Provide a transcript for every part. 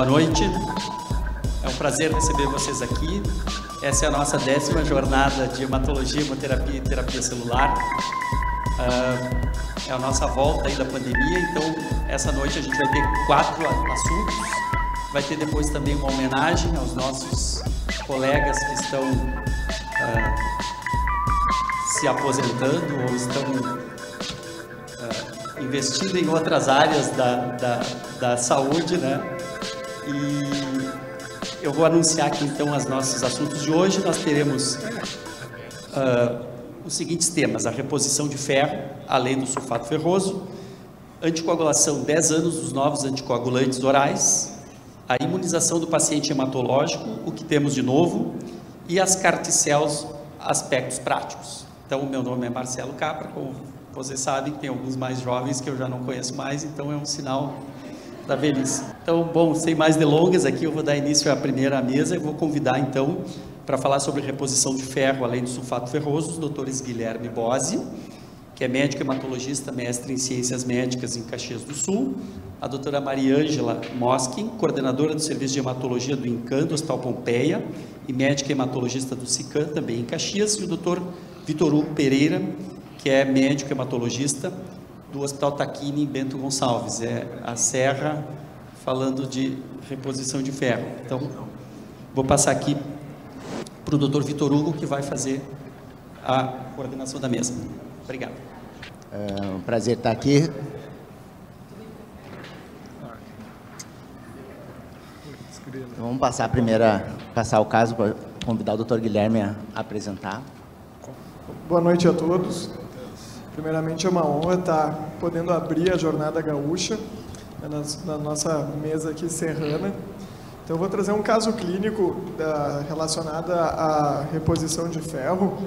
Boa noite. É um prazer receber vocês aqui. Essa é a nossa décima jornada de hematologia, hemoterapia e terapia celular. Uh, é a nossa volta aí da pandemia, então essa noite a gente vai ter quatro assuntos. Vai ter depois também uma homenagem aos nossos colegas que estão uh, se aposentando ou estão uh, investindo em outras áreas da, da, da saúde, né? E eu vou anunciar aqui então os nossos assuntos de hoje. Nós teremos uh, os seguintes temas: a reposição de ferro, além do sulfato ferroso, anticoagulação 10 anos dos novos anticoagulantes orais, a imunização do paciente hematológico, o que temos de novo, e as carticels, aspectos práticos. Então, meu nome é Marcelo Capra, como vocês sabem, tem alguns mais jovens que eu já não conheço mais, então é um sinal da velhice. Então, bom, sem mais delongas, aqui eu vou dar início à primeira mesa e vou convidar então para falar sobre reposição de ferro, além do sulfato ferroso, os doutores Guilherme Bose, que é médico hematologista, mestre em ciências médicas em Caxias do Sul, a doutora Mariângela Moskin, coordenadora do serviço de hematologia do INCAN, do Hospital Pompeia, e médica hematologista do SICAN, também em Caxias, e o doutor Vitor Hugo Pereira, que é médico hematologista do Hospital Taquini em Bento Gonçalves. É a Serra falando de reposição de ferro. Então, vou passar aqui para o doutor Vitor Hugo, que vai fazer a coordenação da mesa. Obrigado. É um prazer estar aqui. Então, vamos passar a primeira, passar o caso para convidar o doutor Guilherme a apresentar. Boa noite a todos. Primeiramente, é uma honra estar podendo abrir a Jornada Gaúcha né, na nossa mesa aqui serrana. Então, vou trazer um caso clínico relacionado à reposição de ferro.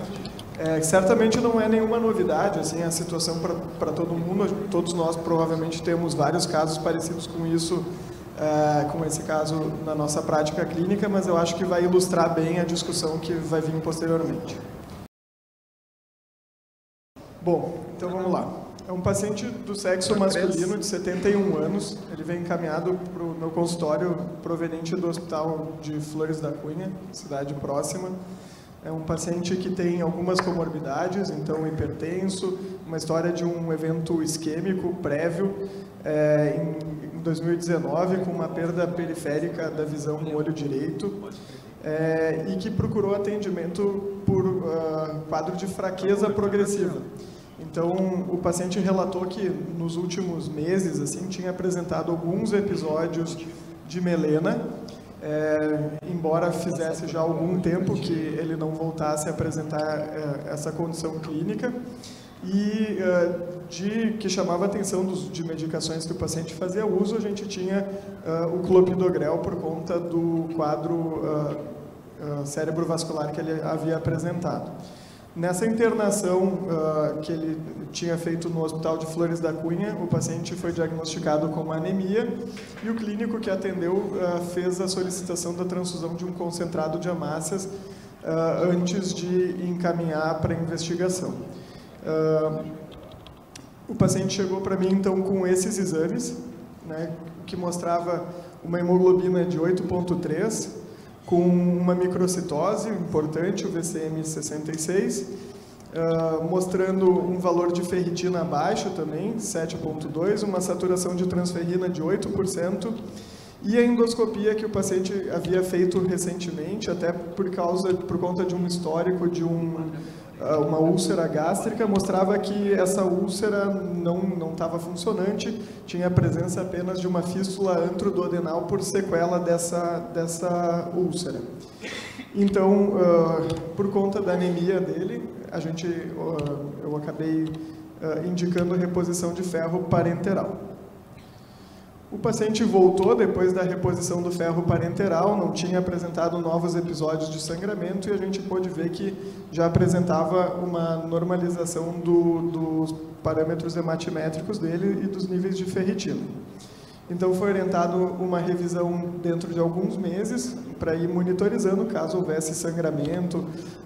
É, certamente não é nenhuma novidade, assim, a situação para todo mundo. Todos nós provavelmente temos vários casos parecidos com isso, é, com esse caso na nossa prática clínica, mas eu acho que vai ilustrar bem a discussão que vai vir posteriormente. Bom, então vamos lá. É um paciente do sexo masculino de 71 anos. Ele vem encaminhado para o meu consultório proveniente do Hospital de Flores da Cunha, cidade próxima. É um paciente que tem algumas comorbidades, então hipertenso, uma história de um evento isquêmico prévio é, em 2019 com uma perda periférica da visão no olho direito é, e que procurou atendimento por uh, quadro de fraqueza progressiva. Então, o paciente relatou que nos últimos meses assim tinha apresentado alguns episódios de melena, é, embora fizesse já algum tempo que ele não voltasse a apresentar é, essa condição clínica e é, de que chamava a atenção dos, de medicações que o paciente fazia uso, a gente tinha o clopidogrel por conta do quadro é, cérebro vascular que ele havia apresentado. Nessa internação uh, que ele tinha feito no Hospital de Flores da Cunha, o paciente foi diagnosticado com anemia e o clínico que atendeu uh, fez a solicitação da transfusão de um concentrado de amácias uh, antes de encaminhar para a investigação. o paciente chegou para mim então com esses exames, né, que mostrava uma hemoglobina de 8.3 com uma microcitose importante, o VCM66, uh, mostrando um valor de ferritina baixo também, 7.2, uma saturação de transferrina de 8%, e a endoscopia que o paciente havia feito recentemente, até por causa, por conta de um histórico de um ah, uma úlcera gástrica mostrava que essa úlcera não não estava funcionante, tinha a presença apenas de uma fístula antroduodenal por sequela dessa dessa úlcera. Então, uh, por conta da anemia dele, a gente uh, eu acabei uh, indicando reposição de ferro parenteral. O paciente voltou depois da reposição do ferro parenteral, não tinha apresentado novos episódios de sangramento e a gente pôde ver que já apresentava uma normalização do, dos parâmetros hematimétricos dele e dos níveis de ferritina. Então foi orientado uma revisão dentro de alguns meses para ir monitorizando caso houvesse sangramento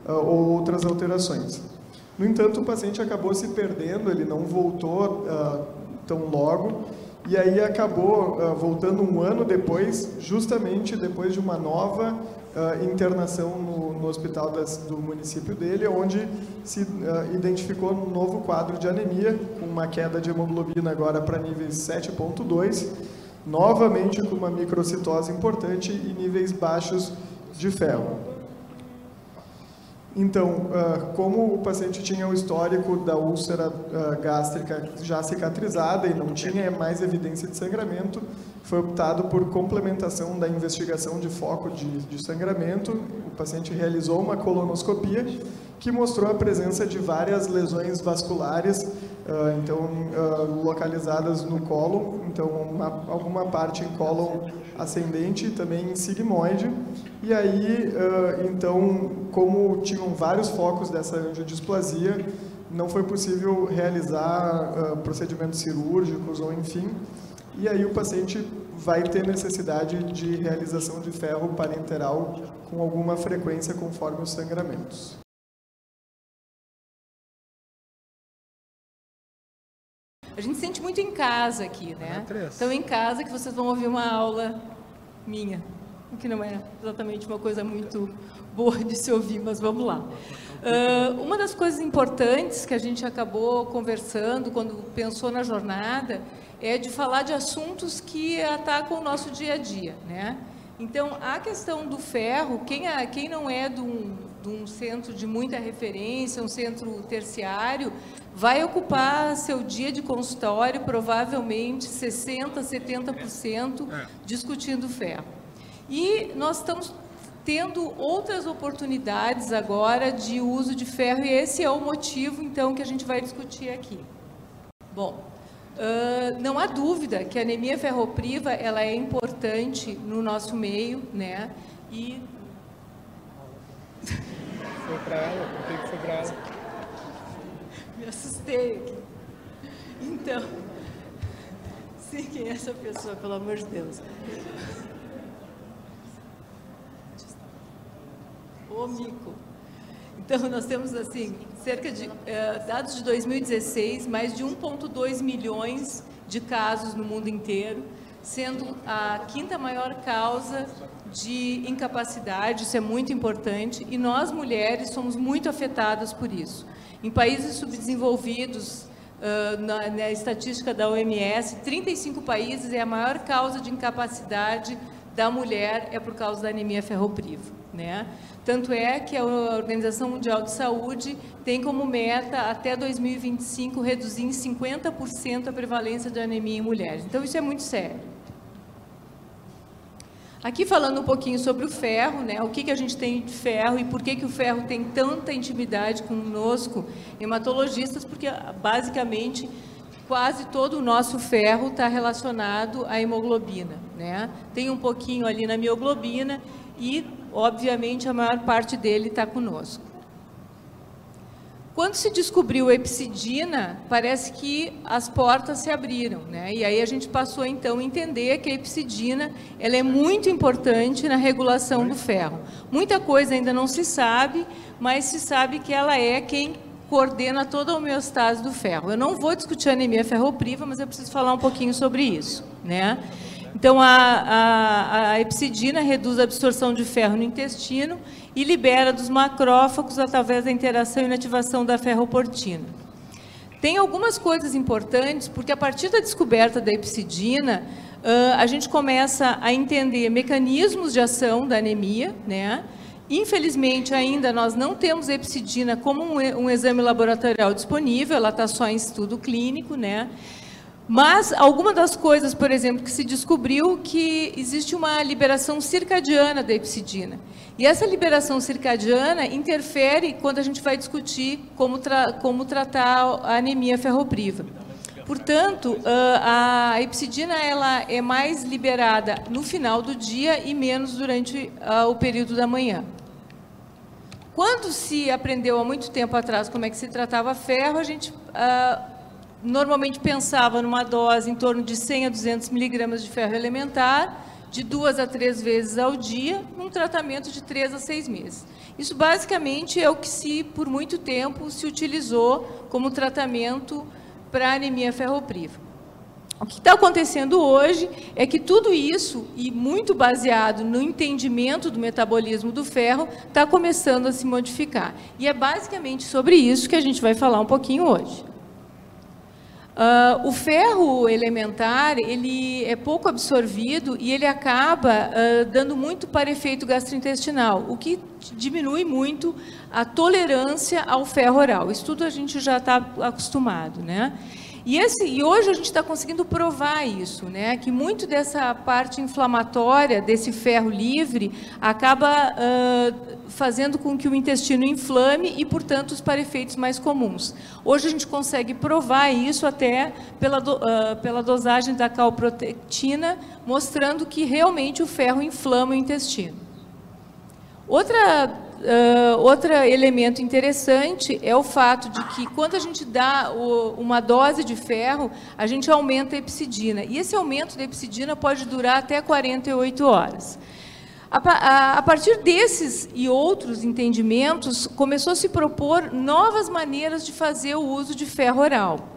uh, ou outras alterações. No entanto, o paciente acabou se perdendo, ele não voltou uh, tão logo e aí acabou uh, voltando um ano depois, justamente depois de uma nova uh, internação no, no hospital das, do município dele, onde se uh, identificou um novo quadro de anemia, com uma queda de hemoglobina agora para níveis 7.2, novamente com uma microcitose importante e níveis baixos de ferro. Então, ah, como o paciente tinha o histórico da úlcera ah, gástrica já cicatrizada e não tinha mais evidência de sangramento, foi optado por complementação da investigação de foco de, de sangramento. O paciente realizou uma colonoscopia que mostrou a presença de várias lesões vasculares, uh, então uh, localizadas no colo, então uma, alguma parte em colo ascendente, também em sigmoide, e aí uh, então como tinham vários focos dessa angiodisplasia, não foi possível realizar procedimentos cirúrgicos ou enfim, e aí o paciente vai ter necessidade de realização de ferro parenteral com alguma frequência conforme os sangramentos. A gente sente muito em casa aqui, né? Então, em casa que vocês vão ouvir uma aula minha, o que não é exatamente uma coisa muito boa de se ouvir, mas vamos lá. Uh, uma das coisas importantes que a gente acabou conversando quando pensou na jornada é de falar de assuntos que atacam o nosso dia a dia, né? Então, a questão do ferro, quem, é, quem não é de um, de um centro de muita referência, um centro terciário, vai ocupar seu dia de consultório provavelmente 60%, 70% é. discutindo ferro. E nós estamos tendo outras oportunidades agora de uso de ferro e esse é o motivo então que a gente vai discutir aqui. Bom, uh, não há dúvida que a anemia ferropriva ela é importante no nosso meio, né? E foi para ela, por que foi para ela? assustei aqui. Então, sim, quem é essa pessoa, pelo amor de Deus? O mico. Então, nós temos, assim, cerca de, eh, dados de 2016, mais de 1,2 milhões de casos no mundo inteiro, sendo a quinta maior causa de incapacidade, isso é muito importante, e nós mulheres somos muito afetadas por isso. Em países subdesenvolvidos, uh, na, na, estatística da OMS, 35 países é a maior causa de incapacidade da mulher é por causa da anemia ferropriva. Né? Tanto é que a Organização Mundial de Saúde tem como meta, até 2025, reduzir em 50% a prevalência de anemia em mulheres. Então, isso é muito sério. Aqui falando um pouquinho sobre o ferro, né? o que, que a gente tem de ferro e por que, que o ferro tem tanta intimidade conosco, hematologistas, porque basicamente quase todo o nosso ferro está relacionado à hemoglobina. Né? Tem um pouquinho ali na mioglobina e, obviamente, a maior parte dele está conosco. Quando se descobriu a epsidina, parece que as portas se abriram, né? E aí a gente passou então a entender que a epsidina ela é muito importante na regulação do ferro. Muita coisa ainda não se sabe, mas se sabe que ela é quem coordena toda a homeostase do ferro. Eu não vou discutir anemia ferropriva, mas eu preciso falar um pouquinho sobre isso, né? Então, a, a, a epsidina reduz a absorção de ferro no intestino e libera dos macrófagos através da interação e inativação da ferroportina. Tem algumas coisas importantes, porque a partir da descoberta da epsidina, a gente começa a entender mecanismos de ação da anemia, né? Infelizmente, ainda nós não temos epsidina como um, exame laboratorial disponível, ela está só em estudo clínico, né? Mas alguma das coisas, por exemplo, que se descobriu que existe uma liberação circadiana da epsidina. E essa liberação circadiana interfere quando a gente vai discutir como, tra como tratar a anemia ferropriva. Portanto, ah, a epsidina ela é mais liberada no final do dia e menos durante ah, o período da manhã. Quando se aprendeu há muito tempo atrás como é que se tratava ferro, a gente ah, normalmente pensava numa dose em torno de 100 a 200 miligramas de ferro elementar, de duas a três vezes ao dia, num tratamento de três a seis meses. Isso basicamente é o que se, por muito tempo, se utilizou como tratamento para anemia ferropriva. O que está acontecendo hoje é que tudo isso, e muito baseado no entendimento do metabolismo do ferro, está começando a se modificar. E é basicamente sobre isso que a gente vai falar um pouquinho hoje. Uh, o ferro elementar ele é pouco absorvido e ele acaba uh, dando muito para efeito gastrointestinal, o que diminui muito a tolerância ao ferro oral. Isso tudo a gente já está acostumado, né? E, esse, e hoje a gente está conseguindo provar isso, né? que muito dessa parte inflamatória desse ferro livre acaba uh, fazendo com que o intestino inflame e, portanto, os parefeitos mais comuns. Hoje a gente consegue provar isso até pela, do, uh, pela dosagem da calprotectina, mostrando que realmente o ferro inflama o intestino. Outra Uh, outro elemento interessante é o fato de que quando a gente dá o, uma dose de ferro, a gente aumenta a epsidina. E esse aumento da epsidina pode durar até 48 horas. A, a, a partir desses e outros entendimentos, começou a se propor novas maneiras de fazer o uso de ferro oral.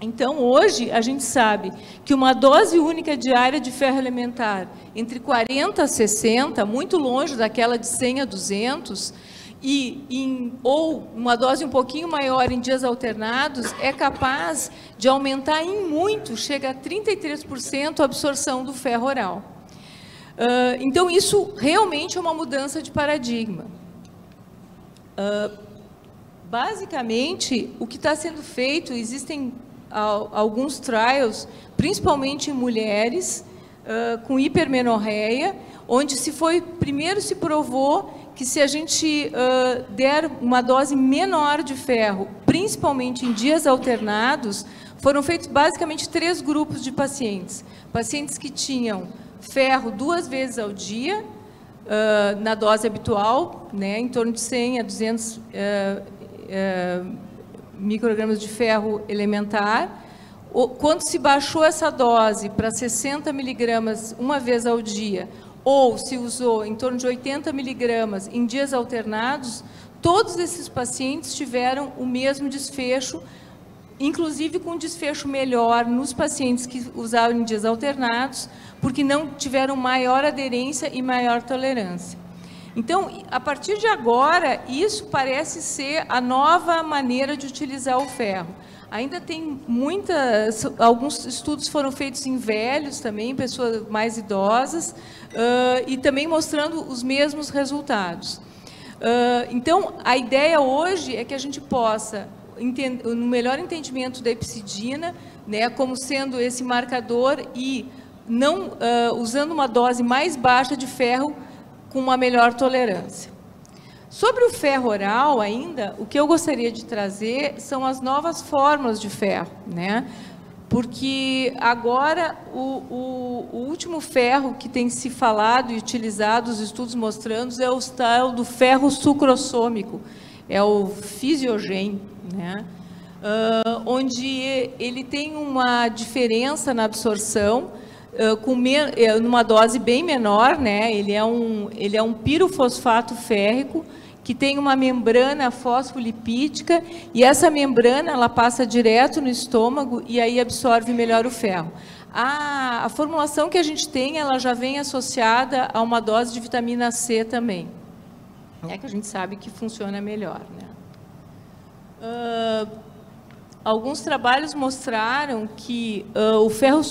Então, hoje, a gente sabe que uma dose única diária de ferro elementar, entre 40 a 60, muito longe daquela de 100 a 200, e em, ou uma dose um pouquinho maior em dias alternados, é capaz de aumentar em muito, chega a 33% a absorção do ferro oral. Uh, então, isso realmente é uma mudança de paradigma. Uh, basicamente, o que está sendo feito, existem alguns trials, principalmente em mulheres uh, com hipermenorreia, onde se foi primeiro se provou que se a gente uh, der uma dose menor de ferro, principalmente em dias alternados, foram feitos basicamente três grupos de pacientes. Pacientes que tinham ferro duas vezes ao dia, uh, na dose habitual, né, em torno de 100 a 200 uh, microgramas de ferro elementar. Quando se baixou essa dose para 60 miligramas uma vez ao dia, ou se usou em torno de 80 miligramas em dias alternados, todos esses pacientes tiveram o mesmo desfecho, inclusive com um desfecho melhor nos pacientes que usaram em dias alternados, porque não tiveram maior aderência e maior tolerância. Então, a partir de agora, isso parece ser a nova maneira de utilizar o ferro. Ainda tem muitas, alguns estudos foram feitos em velhos também, pessoas mais idosas, uh, e também mostrando os mesmos resultados. Uh, então, a ideia hoje é que a gente possa, no melhor entendimento da epsidina, né, como sendo esse marcador e não uh, usando uma dose mais baixa de ferro, com uma melhor tolerância. Sobre o ferro oral ainda, o que eu gostaria de trazer são as novas formas de ferro, né? Porque agora o, o, o último ferro que tem se falado e utilizado, os estudos mostrando, é o tal do ferro sucrossômico, é o fisiogen, né? Uh, onde ele tem uma diferença na absorção, com numa dose bem menor, né? Ele é um ele é um pirofosfato férrico que tem uma membrana fosfolipídica e essa membrana ela passa direto no estômago e aí absorve melhor o ferro. A, a formulação que a gente tem, ela já vem associada a uma dose de vitamina C também. É que a gente sabe que funciona melhor, né? Uh, alguns trabalhos mostraram que uh, o ferro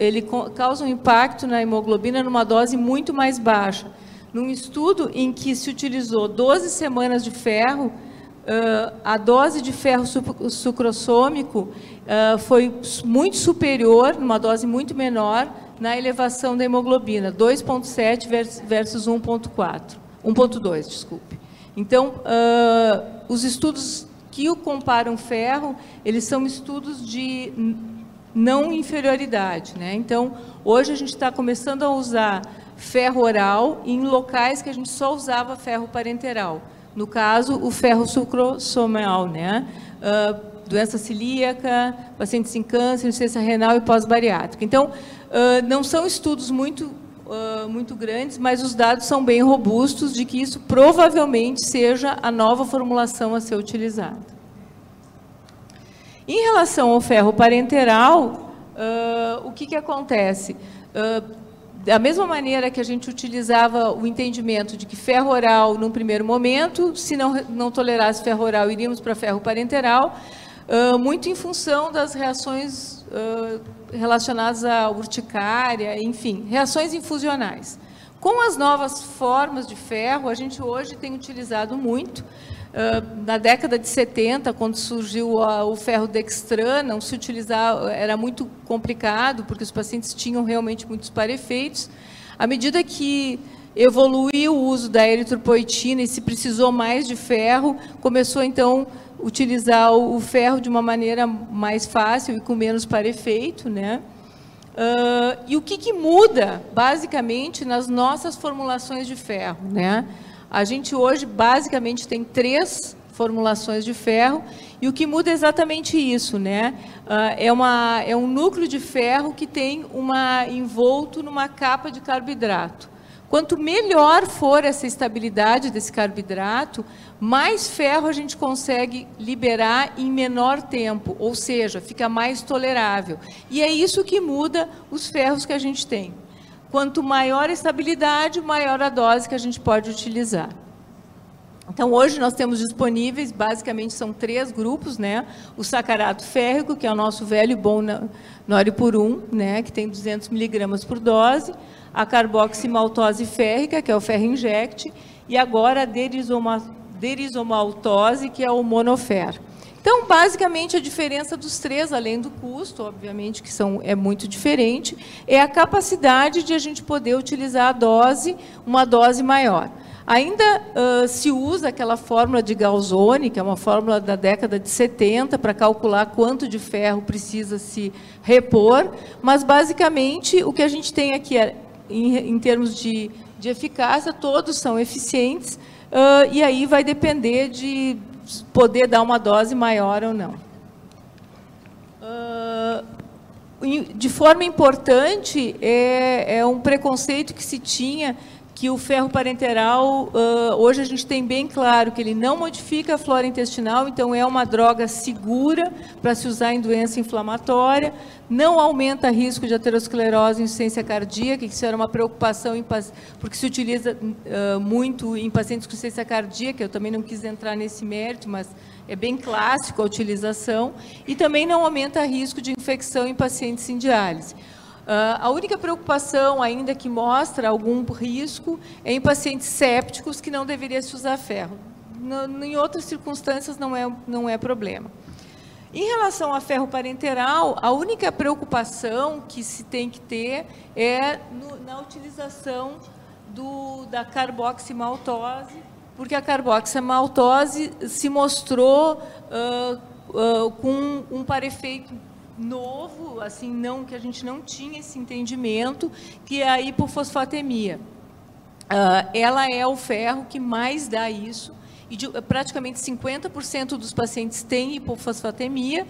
ele causa um impacto na hemoglobina numa dose muito mais baixa. Num estudo em que se utilizou 12 semanas de ferro, uh, a dose de ferro sucrossômico uh, foi muito superior, numa dose muito menor, na elevação da hemoglobina, 2,7 versus 1,4, 1,2, desculpe. Então, os estudos que o comparam ferro, eles são estudos de não inferioridade. Né? Então, hoje a gente está começando a usar ferro oral em locais que a gente só usava ferro parenteral. No caso, o ferro sucrossomal, né? Uh, doença celíaca, pacientes em câncer, insuficiência renal e pós-bariátrica. Então, uh, não são estudos muito, uh, muito grandes, mas os dados são bem robustos de que isso provavelmente seja a nova formulação a ser utilizada. Em relação ao ferro parenteral, uh, o que, que acontece? Uh, da mesma maneira que a gente utilizava o entendimento de que ferro oral, num primeiro momento, se não, não tolerasse ferro oral, iríamos para ferro parenteral, uh, muito em função das reações uh, relacionadas à urticária, enfim, reações infusionais. Com as novas formas de ferro, a gente hoje tem utilizado muito, na década de 70, quando surgiu o ferro dextran, não se utilizava, era muito complicado, porque os pacientes tinham realmente muitos parefeitos. À medida que evoluiu o uso da eritropoetina e se precisou mais de ferro, começou então utilizar o ferro de uma maneira mais fácil e com menos parefeito, né? Uh, e o que, que muda, basicamente, nas nossas formulações de ferro, né? A gente hoje basicamente tem três formulações de ferro e o que muda é exatamente isso, né? Uh, é, uma, é um núcleo de ferro que tem uma envolto numa capa de carboidrato. Quanto melhor for essa estabilidade desse carboidrato, mais ferro a gente consegue liberar em menor tempo, ou seja, fica mais tolerável. E é isso que muda os ferros que a gente tem. Quanto maior a estabilidade, maior a dose que a gente pode utilizar. Então, hoje nós temos disponíveis, basicamente são três grupos, né? O sacarato férrico, que é o nosso velho e bom noripurum, né? que tem 200 miligramas por dose. A carboximaltose férrica, que é o ferro inject. E agora a derisomaltose, que é o monofer. Então, basicamente, a diferença dos três, além do custo, obviamente, que são, é muito diferente, é a capacidade de a gente poder utilizar a dose, uma dose maior. Ainda uh, se usa aquela fórmula de Galzoni, que é uma fórmula da década de 70, para calcular quanto de ferro precisa se repor, mas, basicamente, o que a gente tem aqui, é, em, em termos de, de eficácia, todos são eficientes, uh, e aí vai depender de poder dar uma dose maior ou não. Uh, de forma importante, é, é, um preconceito que se tinha que o ferro parenteral, uh, hoje a gente tem bem claro que ele não modifica a flora intestinal, então é uma droga segura para se usar em doença inflamatória, não aumenta risco de aterosclerose e insuficiência cardíaca, que isso era uma preocupação, em, porque se utiliza uh, muito em pacientes com insuficiência cardíaca, eu também não quis entrar nesse mérito, mas é bem clássico a utilização, e também não aumenta risco de infecção em pacientes em diálise. Uh, a única preocupação ainda que mostra algum risco é em pacientes sépticos que não deveria se usar ferro. No, em outras circunstâncias não é, não é problema. Em relação a ferro parenteral, a única preocupação que se tem que ter é no, na utilização do, da carboximaltose, porque a carboximaltose se mostrou uh, uh, com um parefeito novo, assim, não que a gente não tinha esse entendimento, que é a hipofosfatemia. Uh, ela é o ferro que mais dá isso, e de, praticamente 50% dos pacientes têm hipofosfatemia,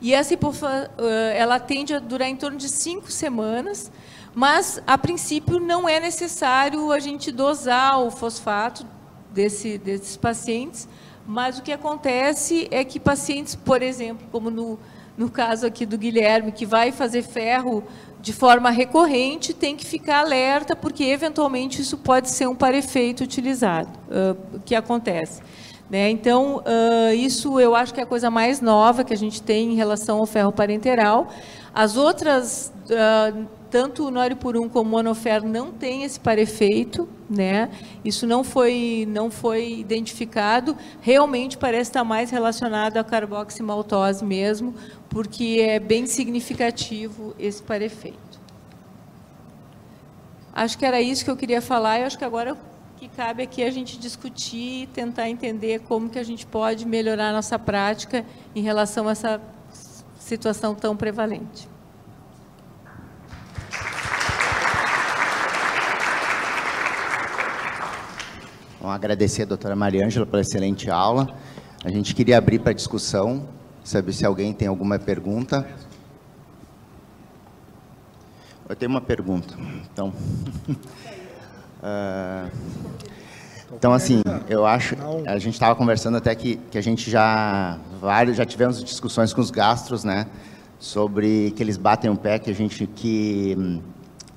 e essa hipofosfatemia, uh, ela tende a durar em torno de cinco semanas, mas, a princípio, não é necessário a gente dosar o fosfato desse, desses pacientes, mas o que acontece é que pacientes, por exemplo, como no no caso aqui do Guilherme, que vai fazer ferro de forma recorrente, tem que ficar alerta, porque eventualmente isso pode ser um parefeito utilizado, uh, que acontece. Né? Então, uh, isso eu acho que é a coisa mais nova que a gente tem em relação ao ferro parenteral. As outras, uh, tanto o noripurum como o monofer não tem esse parefeito, né? Isso não foi não foi identificado. Realmente parece estar mais relacionado à carboximaltose mesmo, porque é bem significativo esse parefeito. Acho que era isso que eu queria falar e acho que agora que cabe aqui a gente discutir e tentar entender como que a gente pode melhorar a nossa prática em relação a essa situação tão prevalente. Vamos agradecer a doutora Mariângela pela excelente aula. A gente queria abrir para discussão saber se alguém tem alguma pergunta. Eu tenho uma pergunta. Então, uh, então assim, eu acho, a gente estava conversando até que, que a gente já vários já tivemos discussões com os gastros, né, sobre que eles batem o pé que a gente que hum,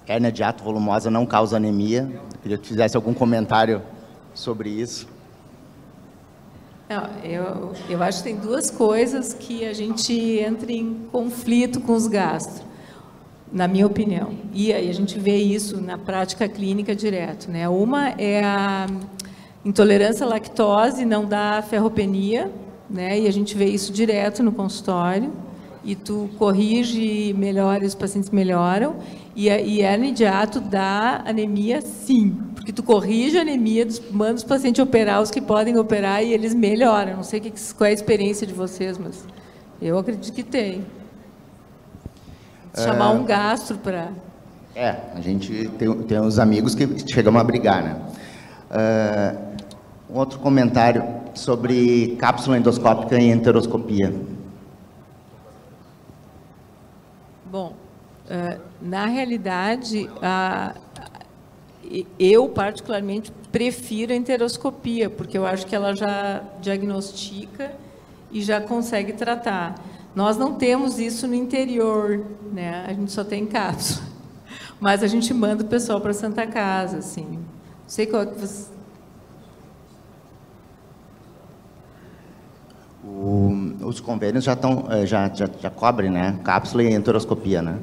hérnia de ato volumosa não causa anemia. Eu queria que fizesse algum comentário sobre isso. Não, eu, eu acho que tem duas coisas que a gente entra em conflito com os gastro, na minha opinião. E aí a gente vê isso na prática clínica direto. Né? Uma é a intolerância à lactose, não dá ferropenia, né? e a gente vê isso direto no consultório. E tu corrige, melhora, os pacientes melhoram. E, e hernia de ato dá anemia, sim, porque tu corrige a anemia, manda os pacientes operar, os que podem operar, e eles melhoram. Não sei que, qual é a experiência de vocês, mas eu acredito que tem. Chamar um gastro para... É, a gente tem, tem uns amigos que chegamos a brigar, né? Uh, um outro comentário sobre cápsula endoscópica e enteroscopia. Bom, uh, na realidade, a, eu, particularmente, prefiro a enteroscopia, porque eu acho que ela já diagnostica e já consegue tratar. Nós não temos isso no interior, né? A gente só tem cápsula. Mas a gente manda o pessoal para Santa Casa, assim. Não sei qual é que você... O, os convênios já estão eh, já, já, já cobrem, né? Cápsula e enteroscopia, né?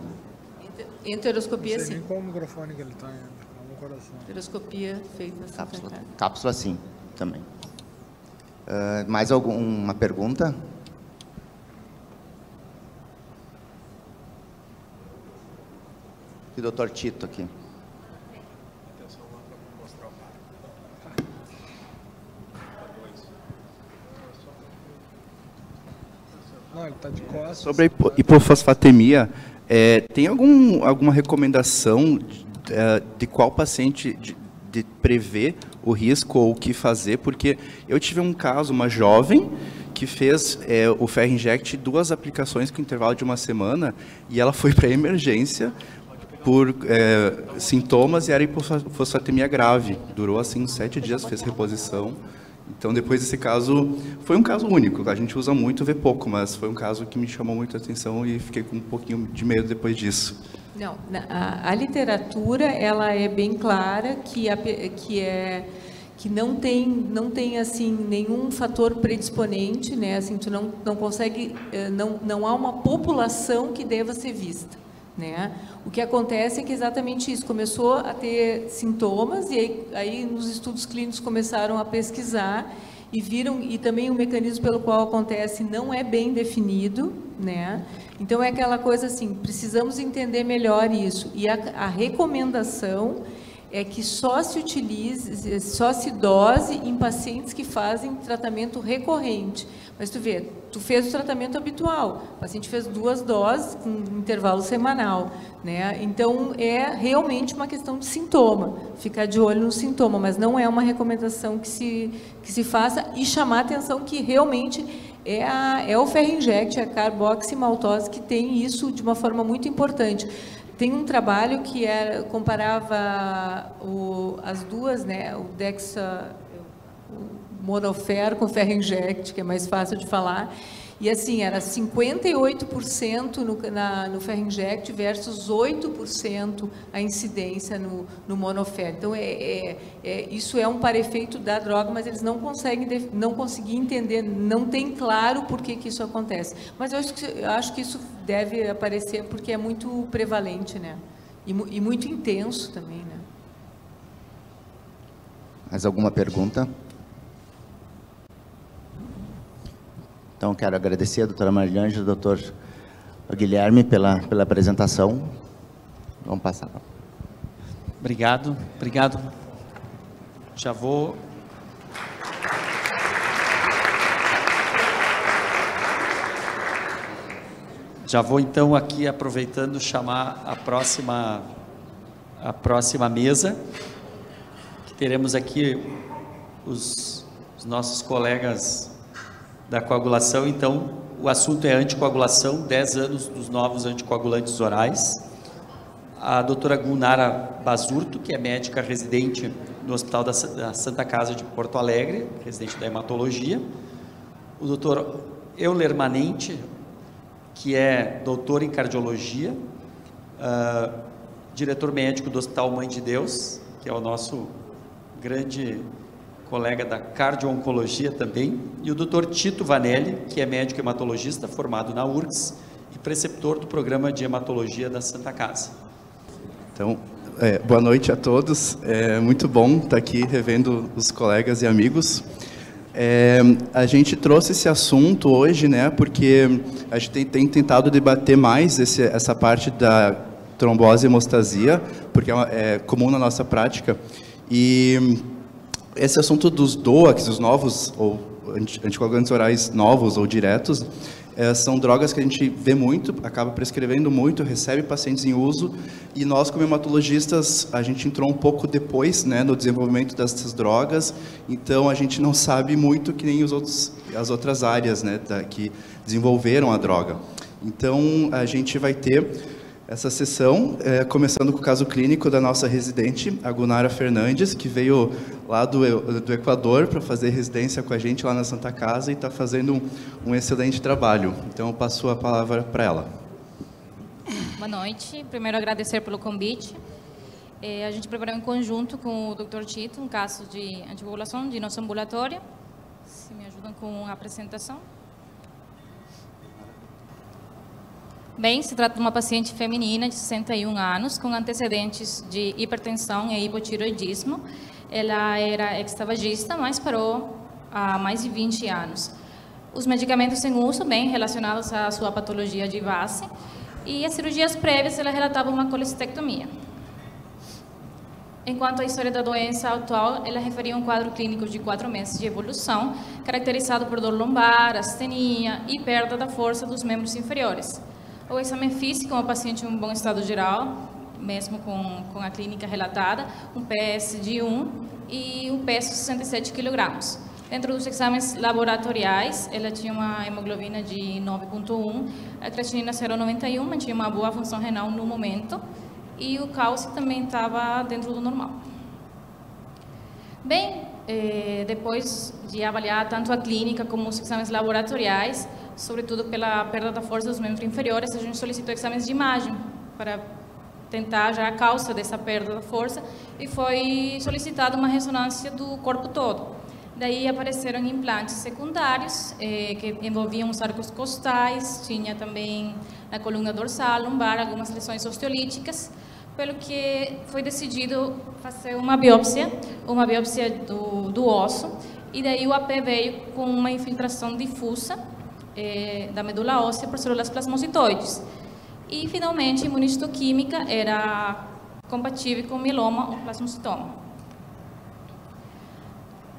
Enteroscopia, sim. nem qual o microfone que ele está coração. Enteroscopia feita Cápsula, Casa. cápsula sim, também. Uh, mais alguma pergunta? E o doutor Tito aqui. Não, ele está de costas. Sobre a hipo- hipofosfatemia, é, tem algum, alguma recomendação de, é, de qual paciente de, de prever o risco ou o que fazer? Porque eu tive um caso, uma jovem que fez é, o ferro inject duas aplicações com intervalo de uma semana e ela foi para emergência por é, sintomas e era hipofosfatemia grave. Durou assim sete dias, fez reposição. Então, depois desse caso, foi um caso único. A gente usa muito, vê pouco, mas foi um caso que me chamou muito a atenção e fiquei com um pouquinho de medo depois disso. Não, a, a literatura ela é bem clara que, a que é que não tem não tem assim nenhum fator predisponente, né? Assim, tu não não consegue eh, não não há uma população que deva ser vista, né? O que acontece é que exatamente isso começou a ter sintomas e aí, aí nos estudos clínicos começaram a pesquisar e viram e também o mecanismo pelo qual acontece não é bem definido, né? Então é aquela coisa assim, precisamos entender melhor isso e a, a recomendação é que só se utilize, só se dose em pacientes que fazem tratamento recorrente. Mas tu vê, tu fez o tratamento habitual, o paciente fez duas doses com intervalo semanal, né? Então é realmente uma questão de sintoma, ficar de olho no sintoma, mas não é uma recomendação que se que se faça e chamar a atenção que realmente é, a, é o ferro inject, a carboximaltose que tem isso de uma forma muito importante. Tem um trabalho que era, comparava o, as duas, né, o Dexa, o monofer com ferro inject, que é mais fácil de falar, e assim, era 58% no, na, no ferro inject versus 8% a incidência no, no monofer. Então, é, é, é, isso é um parefeito da droga, mas eles não conseguem não conseguir entender, não tem claro por que, que isso acontece. Mas eu acho, que, eu acho que isso deve aparecer porque é muito prevalente, né? E, e muito intenso também, né? Mais alguma pergunta? Então, quero agradecer a doutora Mariângela e ao doutor Guilherme pela, pela apresentação. Vamos passar. Obrigado, obrigado. Já vou. Já vou então aqui aproveitando chamar a próxima a próxima mesa que teremos aqui os, os nossos colegas da coagulação. Então, o assunto é anticoagulação, 10 anos dos novos anticoagulantes orais a doutora Gunara Basurto, que é médica residente no Hospital da Sa- da Santa Casa de Porto Alegre, residente da hematologia, o doutor Euler Manente, que é doutor em cardiologia, uh, diretor médico do Hospital Mãe de Deus, que é o nosso grande colega da cardio-oncologia também, e o Dr. Tito Vanelli, que é médico hematologista formado na URGS e preceptor do programa de hematologia da Santa Casa. Então, é, boa noite a todos. É muito bom estar aqui revendo os colegas e amigos. É, a gente trouxe esse assunto hoje, né, porque a gente tem, tem tentado debater mais esse, essa parte da trombose e hemostasia, porque é, é comum na nossa prática. E esse assunto dos DOACs, os novos ou anticoagulantes orais novos ou diretos, é, são drogas que a gente vê muito, acaba prescrevendo muito, recebe pacientes em uso, e nós, como hematologistas, a gente entrou um pouco depois né, no desenvolvimento dessas drogas, então a gente não sabe muito que nem os outros, as outras áreas né, da, que desenvolveram a droga. Então, a gente vai ter essa sessão, é, começando com o caso clínico da nossa residente, a Gunara Fernandes, que veio lá do, do Equador para fazer residência com a gente lá na Santa Casa e está fazendo um, um, excelente trabalho. Então, eu passo a palavra para ela. Boa noite. Primeiro, agradecer pelo convite. É, a gente preparou em conjunto com o Dr. Tito um caso de anticoagulação de nosso ambulatório. Se me ajudam com a apresentação. Bem, se trata de uma paciente feminina de 61 anos, com antecedentes de hipertensão e hipotiroidismo. Ela era extravagista, mas parou há mais de 20 anos. Os medicamentos em uso, bem relacionados à sua patologia de base, e as cirurgias prévias, ela relatava uma colestectomia. Enquanto a história da doença atual, ela referia um quadro clínico de quatro meses de evolução, caracterizado por dor lombar, astenia e perda da força dos membros inferiores. O exame físico, uma paciente em um bom estado geral, mesmo com, com a clínica relatada, um PS de 1 e um peso de 67 kg. Dentro dos exames laboratoriais, ela tinha uma hemoglobina de 9.1, a creatinina 0,91, mantinha uma boa função renal no momento, e o cálcio também estava dentro do normal. Bem, eh, depois de avaliar tanto a clínica como os exames laboratoriais, sobretudo pela perda da força dos membros inferiores, a gente solicitou exames de imagem para tentar já a causa dessa perda da força e foi solicitada uma ressonância do corpo todo. Daí apareceram implantes secundários eh, que envolviam os arcos costais, tinha também na coluna dorsal, lombar, algumas lesões osteolíticas, pelo que foi decidido fazer uma biópsia, uma biópsia do, do osso, e daí o AP veio com uma infiltração difusa eh, da medula óssea por células plasmocitoides. E, finalmente, imunistoquímica era compatível com mieloma ou plasmocitoma.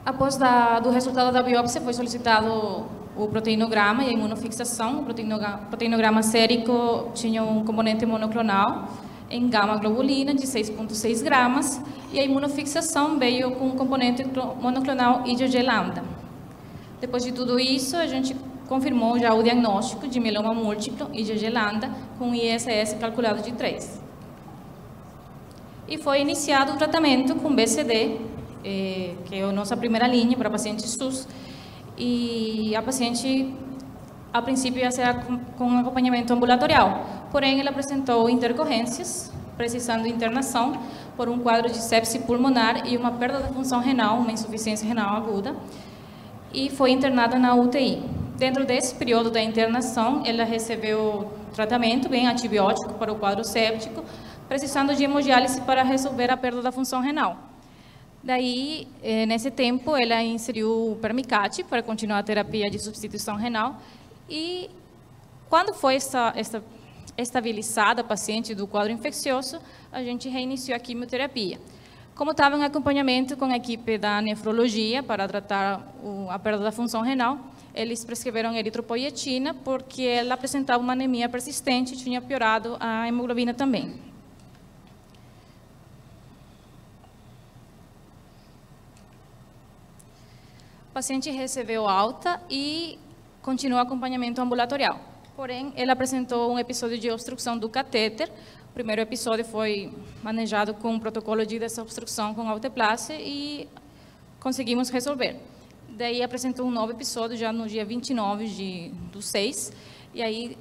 Após da, do resultado da biópsia, foi solicitado o proteinograma e a imunofixação. O proteinograma, proteinograma sérico tinha um componente monoclonal em gama-globulina de 6,6 gramas e a imunofixação veio com um componente monoclonal IgG-lambda. Depois de tudo isso, a gente confirmou já o diagnóstico de mieloma múltiplo gelanda com ISS calculado de 3. E foi iniciado o tratamento com BCD, eh, que é a nossa primeira linha para pacientes SUS, e a paciente, a princípio, ia ser com acompanhamento ambulatorial, porém, ela apresentou intercorrências, precisando de internação por um quadro de sepse pulmonar e uma perda da função renal, uma insuficiência renal aguda, e foi internada na UTI. Dentro desse período da internação, ela recebeu tratamento bem antibiótico para o quadro séptico, precisando de hemodiálise para resolver a perda da função renal. Daí, eh, nesse tempo, ela inseriu permicate para continuar a terapia de substituição renal e quando foi esta, esta, estabilizada a paciente do quadro infeccioso, a gente reiniciou a quimioterapia. Como estava em acompanhamento com a equipe da nefrologia para tratar o, a perda da função renal, eles prescreveram eritropoietina porque ela apresentava uma anemia persistente e tinha piorado a hemoglobina também. O paciente recebeu alta e continuou acompanhamento ambulatorial. Porém, ele apresentou um episódio de obstrução do catéter. O primeiro episódio foi manejado com um protocolo de desobstrução com alteplase e conseguimos resolver. Daí apresentou um novo episódio já no dia 29 de, do 6, e aí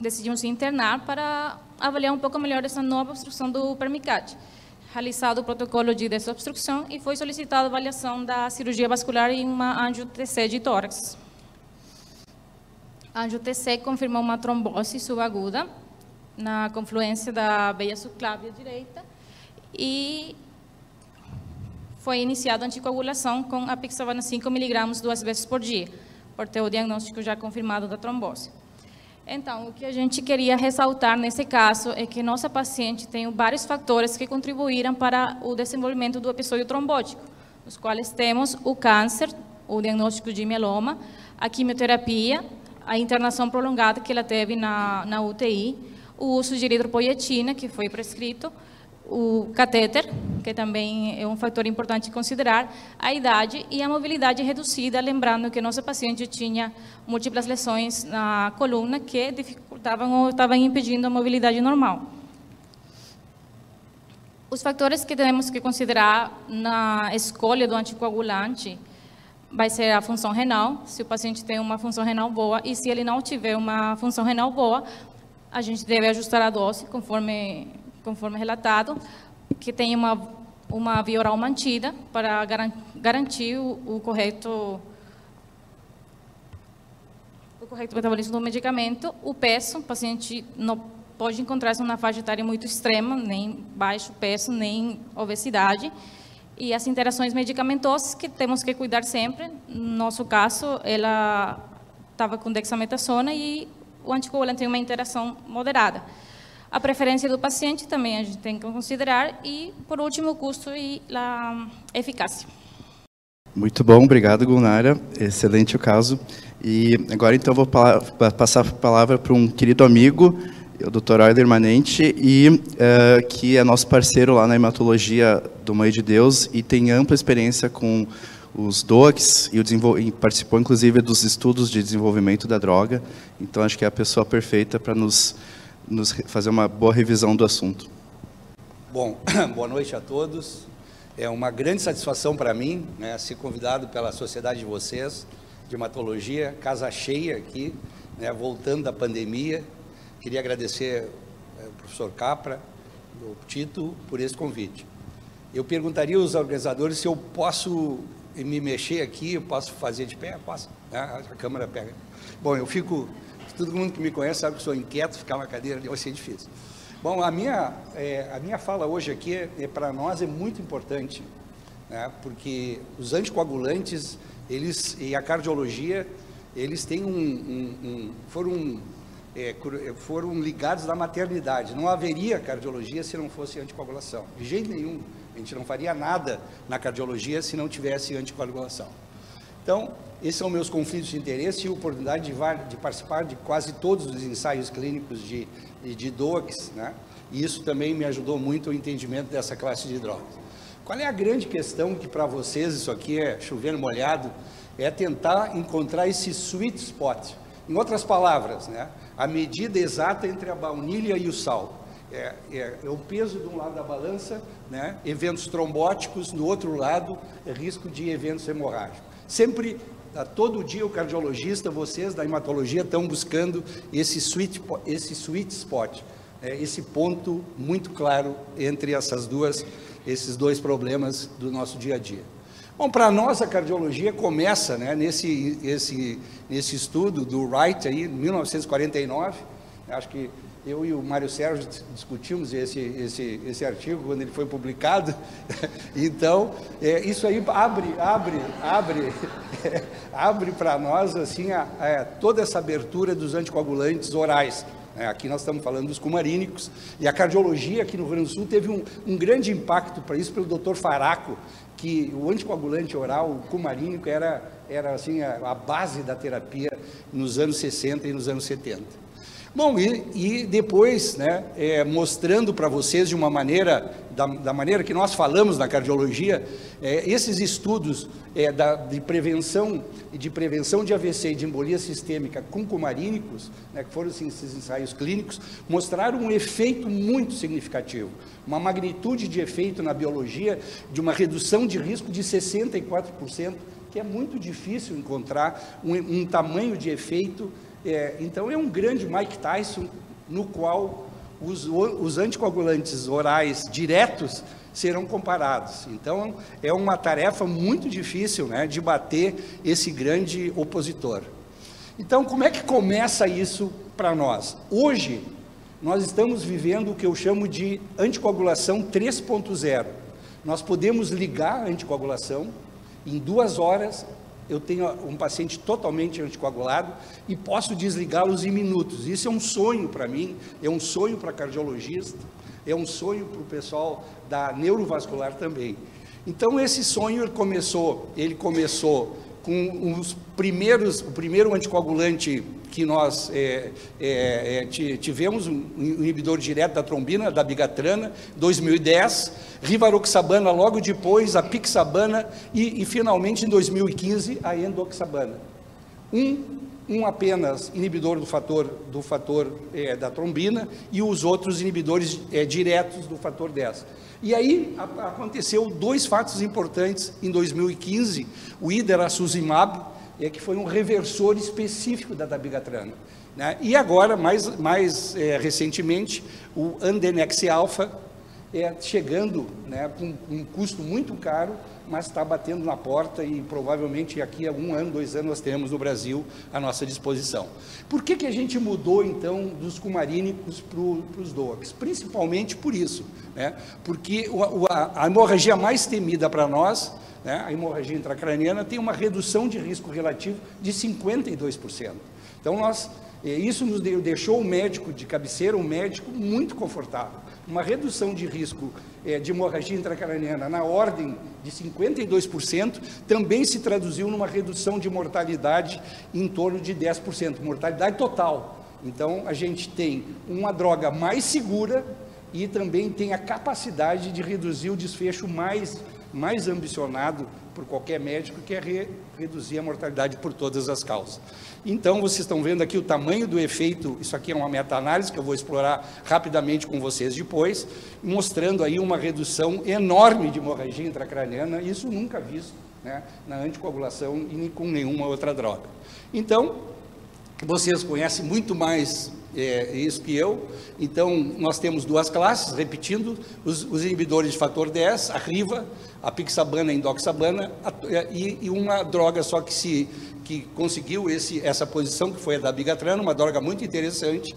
decidimos internar para avaliar um pouco melhor essa nova obstrução do permicate. Realizado o protocolo de desobstrução e foi solicitada a avaliação da cirurgia vascular em uma angio-TC de tórax. A angio-TC confirmou uma trombose subaguda na confluência da veia subclávia direita e foi iniciada anticoagulação com a pixavana 5 mg duas vezes por dia, por ter o diagnóstico já confirmado da trombose. Então, o que a gente queria ressaltar nesse caso é que nossa paciente tem vários fatores que contribuíram para o desenvolvimento do episódio trombótico, os quais temos o câncer, o diagnóstico de mieloma, a quimioterapia, a internação prolongada que ela teve na, na UTI, o uso de eritropoietina, que foi prescrito, o catéter, que também é um fator importante considerar, a idade e a mobilidade reduzida, lembrando que nossa paciente tinha múltiplas lesões na coluna que dificultavam ou estavam impedindo a mobilidade normal. Os fatores que temos que considerar na escolha do anticoagulante vai ser a função renal, se o paciente tem uma função renal boa, e se ele não tiver uma função renal boa, a gente deve ajustar a dose conforme conforme relatado, que tem uma, uma via oral mantida para garantir o, o correto o correto metabolismo do medicamento, o peso, o paciente não pode encontrar-se numa faixa etária muito extrema, nem baixo peso, nem obesidade, e as interações medicamentosas que temos que cuidar sempre. No nosso caso, ela estava com dexametasona e o anticoagulante tem uma interação moderada. A preferência do paciente também a gente tem que considerar e, por último, o custo e a eficácia. Muito bom, obrigado, Gunara. Excelente o caso. E agora, então, vou passar a palavra para um querido amigo, o Dr. Euler Manente, e, uh, que é nosso parceiro lá na hematologia do Mãe de Deus e tem ampla experiência com os DOACs e, e, participou, inclusive, dos estudos de desenvolvimento da droga. Então, acho que é a pessoa perfeita para nos nos fazer uma boa revisão do assunto. Bom, boa noite a todos. É uma grande satisfação para mim né, ser convidado pela sociedade de vocês de hematologia, casa cheia aqui, né, voltando da pandemia. Queria agradecer ao eh, professor Capra, o Tito, por esse convite. Eu perguntaria aos organizadores se eu posso me mexer aqui, eu posso fazer de pé? Posso? Né, a câmera pega. Bom, eu fico Todo mundo que me conhece sabe que sou inquieto, ficar na cadeira vai ser difícil. Bom, a minha, é, a minha fala hoje aqui, é, é para nós, é muito importante, né, porque os anticoagulantes eles, e a cardiologia, eles têm um, um, um foram, é, foram ligados na maternidade. Não haveria cardiologia se não fosse anticoagulação. De jeito nenhum. A gente não faria nada na cardiologia se não tivesse anticoagulação. Então, esses são meus conflitos de interesse e oportunidade de, de participar de quase todos os ensaios clínicos de, de DOACs, né? E isso também me ajudou muito o entendimento dessa classe de drogas. Qual é a grande questão que para vocês, isso aqui é chovendo molhado, é tentar encontrar esse sweet spot. Em outras palavras, né? A medida exata entre a baunilha e o sal. É, é, é, o peso de um lado da balança, né? eventos trombóticos, do outro lado, é risco de eventos hemorrágicos. Sempre Tá, todo dia o cardiologista, vocês da hematologia estão buscando esse sweet, esse sweet spot, né, esse ponto muito claro entre essas duas, esses dois problemas do nosso dia a dia. Bom, para nós a cardiologia começa né, nesse, esse, nesse estudo do Wright, aí, 1949, acho que eu e o Mário Sérgio discutimos esse, esse, esse artigo quando ele foi publicado. Então, é, isso aí abre, abre, abre, é, abre para nós assim a, a, toda essa abertura dos anticoagulantes orais. É, aqui nós estamos falando dos cumarínicos e a cardiologia aqui no Rio Grande do Sul teve um, um grande impacto para isso pelo Dr. Faraco, que o anticoagulante oral, o cumarínico, era, era assim a, a base da terapia nos anos 60 e nos anos 70. Bom, e, e depois, né, é, mostrando para vocês de uma maneira, da, da, maneira que nós falamos na cardiologia, é, esses estudos é, da, de prevenção de prevenção de AVC e de embolia sistêmica com cumarínicos, né, que foram assim, esses ensaios clínicos, mostraram um efeito muito significativo, uma magnitude de efeito na biologia de uma redução de risco de 64%, que é muito difícil encontrar um, um tamanho de efeito É, então é um grande Mike Tyson no qual os, os anticoagulantes orais diretos serão comparados. Então é uma tarefa muito difícil né, de bater esse grande opositor. Então como é que começa isso para nós? Hoje nós estamos vivendo o que eu chamo de anticoagulação 3.0. Nós podemos ligar a anticoagulação em duas horas eu tenho um paciente totalmente anticoagulado e posso desligá-los em minutos. Isso é um sonho para mim, é um sonho para cardiologista, é um sonho para o pessoal da neurovascular também. Então esse sonho ele começou, ele começou com os primeiros, o primeiro anticoagulante que nós é, é, é, tivemos, um inibidor direto da trombina, da bigatrana, 2010, rivaroxabana logo depois, a pixabana e, e finalmente em 2015 a endoxabana. Um um apenas inibidor do fator, do fator é, da trombina e os outros inibidores é, diretos do fator 10. E aí aconteceu dois fatos importantes em 2015, o ideracuzumab, é, que foi um reversor específico da dabigatrana. Né? E agora, mais, mais é, recentemente, o Andenex alfa é, chegando né, com um custo muito caro, mas está batendo na porta e provavelmente aqui a um ano, dois anos, nós teremos no Brasil à nossa disposição. Por que, que a gente mudou, então, dos cumarínicos para os DOACs? Principalmente por isso, né? porque o, a, a hemorragia mais temida para nós né, a hemorragia intracraniana tem uma redução de risco relativo de 52%. Então, nós, eh, isso nos deixou o médico de cabeceira, um médico muito confortável uma redução de risco é, de hemorragia intracraniana na ordem de 52%, também se traduziu numa redução de mortalidade em torno de 10%, mortalidade total. Então, a gente tem uma droga mais segura e também tem a capacidade de reduzir o desfecho mais, mais ambicionado por qualquer médico, que é re, reduzir a mortalidade por todas as causas. Então, vocês estão vendo aqui o tamanho do efeito, isso aqui é uma meta-análise que eu vou explorar rapidamente com vocês depois, mostrando aí uma redução enorme de hemorragia intracraniana, isso nunca visto né, na anticoagulação e com nenhuma outra droga. Então, vocês conhecem muito mais é, isso que eu. Então, nós temos duas classes, repetindo, os, os inibidores de fator 10, a RIVA, a pixabana e a indoxabana, a, e, e, uma droga só que se que conseguiu esse, essa posição, que foi a da bigatrana, uma droga muito interessante,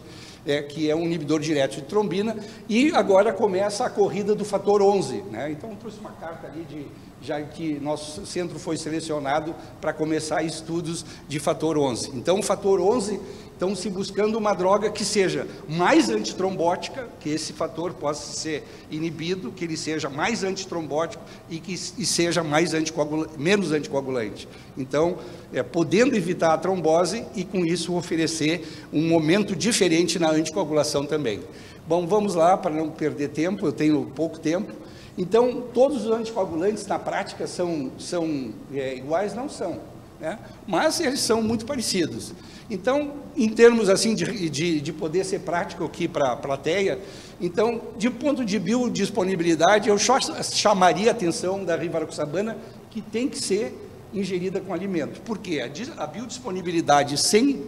é, que é um inibidor direto de trombina, e agora começa a corrida do fator 11. Né? Então, eu trouxe uma carta ali de, já que nosso centro foi selecionado para começar estudos de fator 11. Então, o fator 11 estão se buscando uma droga que seja mais antitrombótica, que esse fator possa ser inibido, que ele seja mais antitrombótico e que e seja mais anticoagulante, menos anticoagulante. Então, é, podendo evitar a trombose e com isso oferecer um momento diferente na anticoagulação também. Bom, vamos lá para não perder tempo, eu tenho pouco tempo. Então, todos os anticoagulantes na prática são, são é, iguais? Não são, né? mas eles são muito parecidos. Então, em termos assim de, de, de poder ser prático aqui para a plateia, então, de ponto de biodisponibilidade, eu chamaria a atenção da rivaroxabana que tem que ser ingerida com alimento. Por quê? A, a biodisponibilidade sem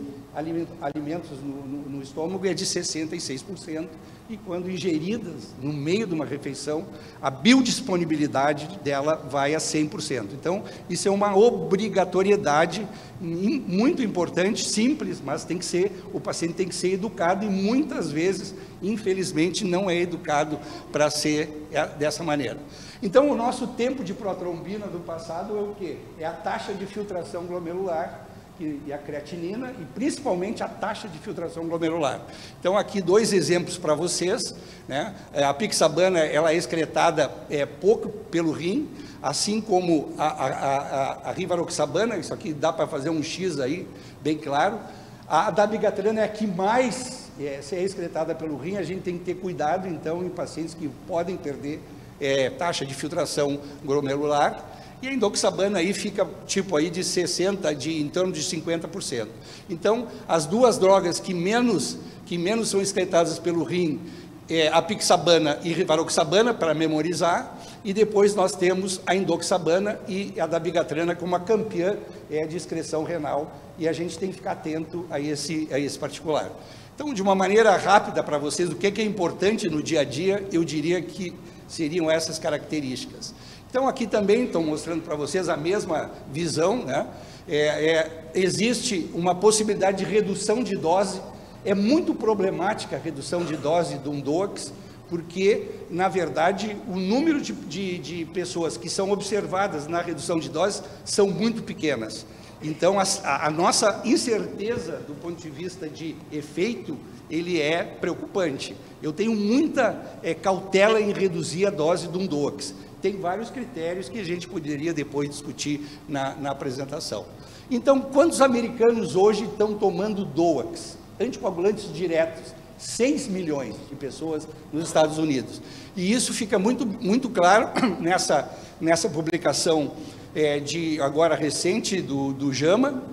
alimentos no, no, no estômago é de 66%, e quando ingeridas no meio de uma refeição, a biodisponibilidade dela vai a 100%. Então, isso é uma obrigatoriedade muito importante, simples, mas tem que ser, o paciente tem que ser educado e muitas vezes, infelizmente, não é educado para ser é, dessa maneira. Então, o nosso tempo de protrombina do passado é o quê? É a taxa de filtração glomerular e a creatinina e principalmente a taxa de filtração glomerular. Então aqui dois exemplos para vocês, né? É, a pixabana ela é excretada é, pouco pelo rim, assim como a, a, a, a rivaroxabana, isso aqui dá para fazer um X aí, bem claro. A dabigatrana é a que mais é, se é excretada pelo rim, a gente tem que ter cuidado então em pacientes que podem perder é, taxa de filtração glomerular. E a indoxabana aí fica tipo aí de 60, de em torno de 50%. Então, as duas drogas que menos que menos são excretadas pelo rim é, a pixabana e rivaroxabana para memorizar, e depois nós temos a indoxabana e a dabigatrana como a campeã é, de excreção renal, e a gente tem que ficar atento a esse, a esse particular. Então, de uma maneira rápida para vocês, o que é, que é importante no dia a dia, eu diria que seriam essas características. Então, aqui também estão mostrando para vocês a mesma visão, né? É, é, existe uma possibilidade de redução de dose, é muito problemática a redução de dose de um DOX, porque, na verdade, o número de, de, de pessoas que são observadas na redução de dose são muito pequenas. Então, a, a, nossa incerteza do ponto de vista de efeito, ele é preocupante. Eu tenho muita é, cautela em reduzir a dose de um DOX. Tem vários critérios que a gente poderia depois discutir na, na apresentação. Então, quantos americanos hoje estão tomando DOAX, anticoagulantes diretos? 6 milhões de pessoas nos Estados Unidos. E isso fica muito, muito claro nessa, nessa publicação é, de agora recente do, do JAMA,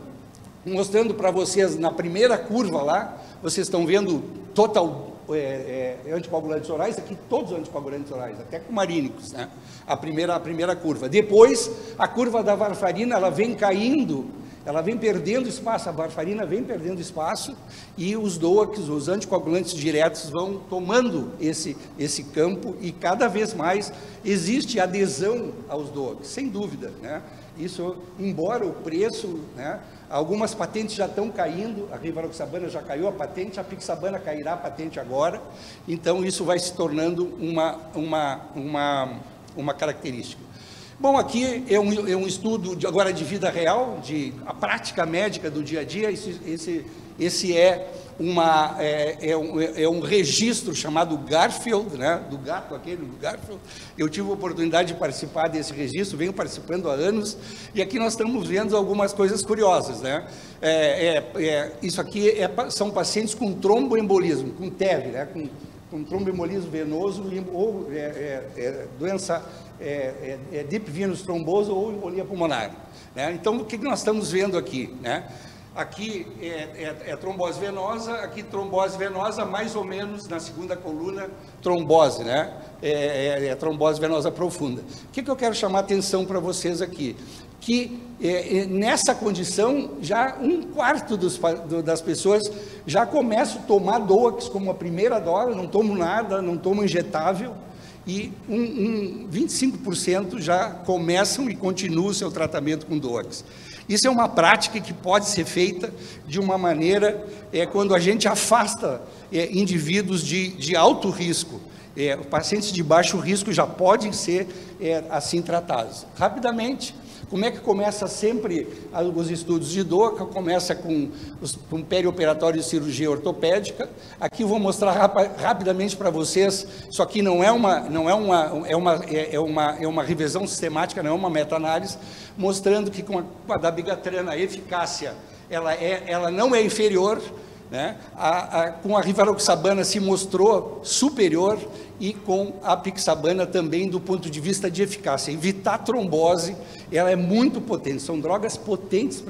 mostrando para vocês na primeira curva lá, vocês estão vendo total é, é, anticoagulantes orais, aqui todos os anticoagulantes orais, até com marínicos, né? A primeira, a primeira curva. Depois, a curva da varfarina, ela vem caindo ela vem perdendo espaço, a varfarina vem perdendo espaço e os DOACs, os anticoagulantes diretos, vão tomando esse, esse campo e cada vez mais existe adesão aos DOACs, sem dúvida. Né? Isso, embora o preço, né, algumas patentes já estão caindo, a Rivaroxabana já caiu a patente, a Pixabana cairá a patente agora, então isso vai se tornando uma, uma, uma, uma característica. Bom, aqui é um, é um estudo de, agora de vida real, de a prática médica do dia a dia. Esse, esse, esse é, uma, é, é, um, é um registro chamado Garfield, né, do gato aquele, do Garfield. Eu tive a oportunidade de participar desse registro, venho participando há anos, e aqui nós estamos vendo algumas coisas curiosas. Né? É, é, é isso aqui é, são pacientes com tromboembolismo, com TEV, né, com, com tromboembolismo venoso ou doença é, é, é deep venous trombose ou embolia pulmonar. Né? Então, o que nós estamos vendo aqui? Né? Aqui é, é, é, trombose venosa, aqui trombose venosa, mais ou menos na segunda coluna, trombose, né? É, é, é trombose venosa profunda. O que, que eu quero chamar a atenção para vocês aqui? Que é, nessa condição, já um quarto dos, do, das pessoas já começam a tomar DOAX como a primeira dose, não tomam nada, não tomam injetável, e um, um 25% já começam e continuam o seu tratamento com DOAX. Isso é uma prática que pode ser feita de uma maneira é, quando a gente afasta é, indivíduos de, de alto risco. É, pacientes de baixo risco já podem ser é, assim tratados. Rapidamente, como é que começa sempre os estudos de DOCA? Começa com, com perioperatório de cirurgia ortopédica. Aqui vou mostrar rap, rapidamente para vocês. Isso aqui não é uma, não é uma, é uma, é, é uma, é uma revisão sistemática, não é uma meta-análise, mostrando que com a, com a dabigatrana a eficácia ela, é, ela não é inferior né? A, a, com a rivaroxabana se mostrou superior e com a pixabana também do ponto de vista de eficácia. Evitar trombose, ela é muito potente, são drogas potentes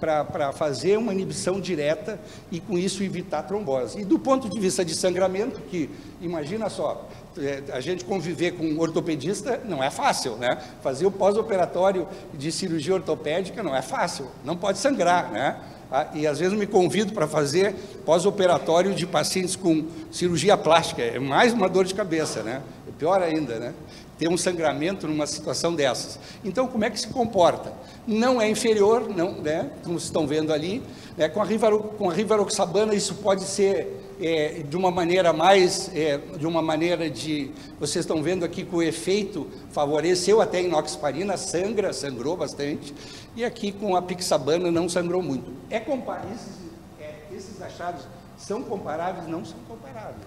para fazer uma inibição direta e com isso evitar trombose. E do ponto de vista de sangramento, que imagina só, é, a gente conviver com um ortopedista não é fácil, né? Fazer o pós-operatório de cirurgia ortopédica não é fácil, não pode sangrar, né? Ah, e às vezes me convido para fazer pós-operatório de pacientes com cirurgia plástica. É mais uma dor de cabeça, né? É pior ainda, né? Ter um sangramento numa situação dessas. Então, como é que se comporta? Não é inferior, não, né? Como vocês estão vendo ali. Né? Com, a rivaro, com a rivaroxabana, isso pode ser é, de uma maneira mais, é, de uma maneira de, vocês estão vendo aqui que o efeito favoreceu até a inoxparina, sangra, sangrou bastante, e aqui com a pixabana não sangrou muito. É esses, é, esses achados são comparáveis? Não são comparáveis,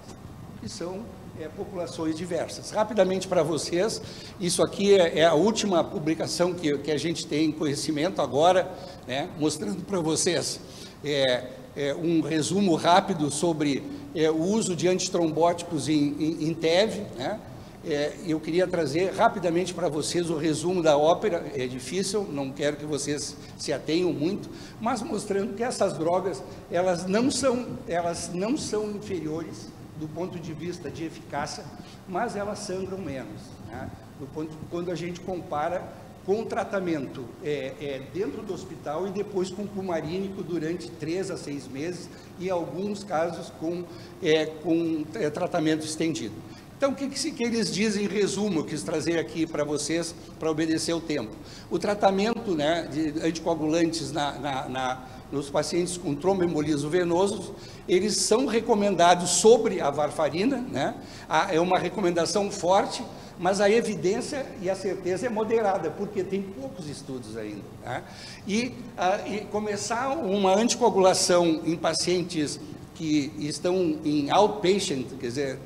e são é, populações diversas. Rapidamente para vocês, isso aqui é, é, a última publicação que, que a gente tem conhecimento agora, né, mostrando para vocês é, é, um resumo rápido sobre é, o uso de antitrombóticos em, em, em TEV. Né? É, eu queria trazer rapidamente para vocês o resumo da ópera, é difícil, não quero que vocês se atenham muito, mas mostrando que essas drogas, elas não são, elas não são inferiores do ponto de vista de eficácia, mas elas sangram menos. Né? Ponto, quando a gente compara com tratamento é, é, dentro do hospital e depois com cumarínico durante três a seis meses e, alguns casos, com, é, com é, tratamento estendido. Então, o que, que, que, eles dizem em resumo? Eu quis trazer aqui para vocês, para obedecer o tempo. O tratamento né, de anticoagulantes na, na, na, nos pacientes com tromboembolismo venoso, eles são recomendados sobre a varfarina, né? é uma recomendação forte, mas a evidência e a certeza é moderada, porque tem poucos estudos ainda. Né? E, e começar uma anticoagulação em pacientes que estão em outpatient, quer dizer,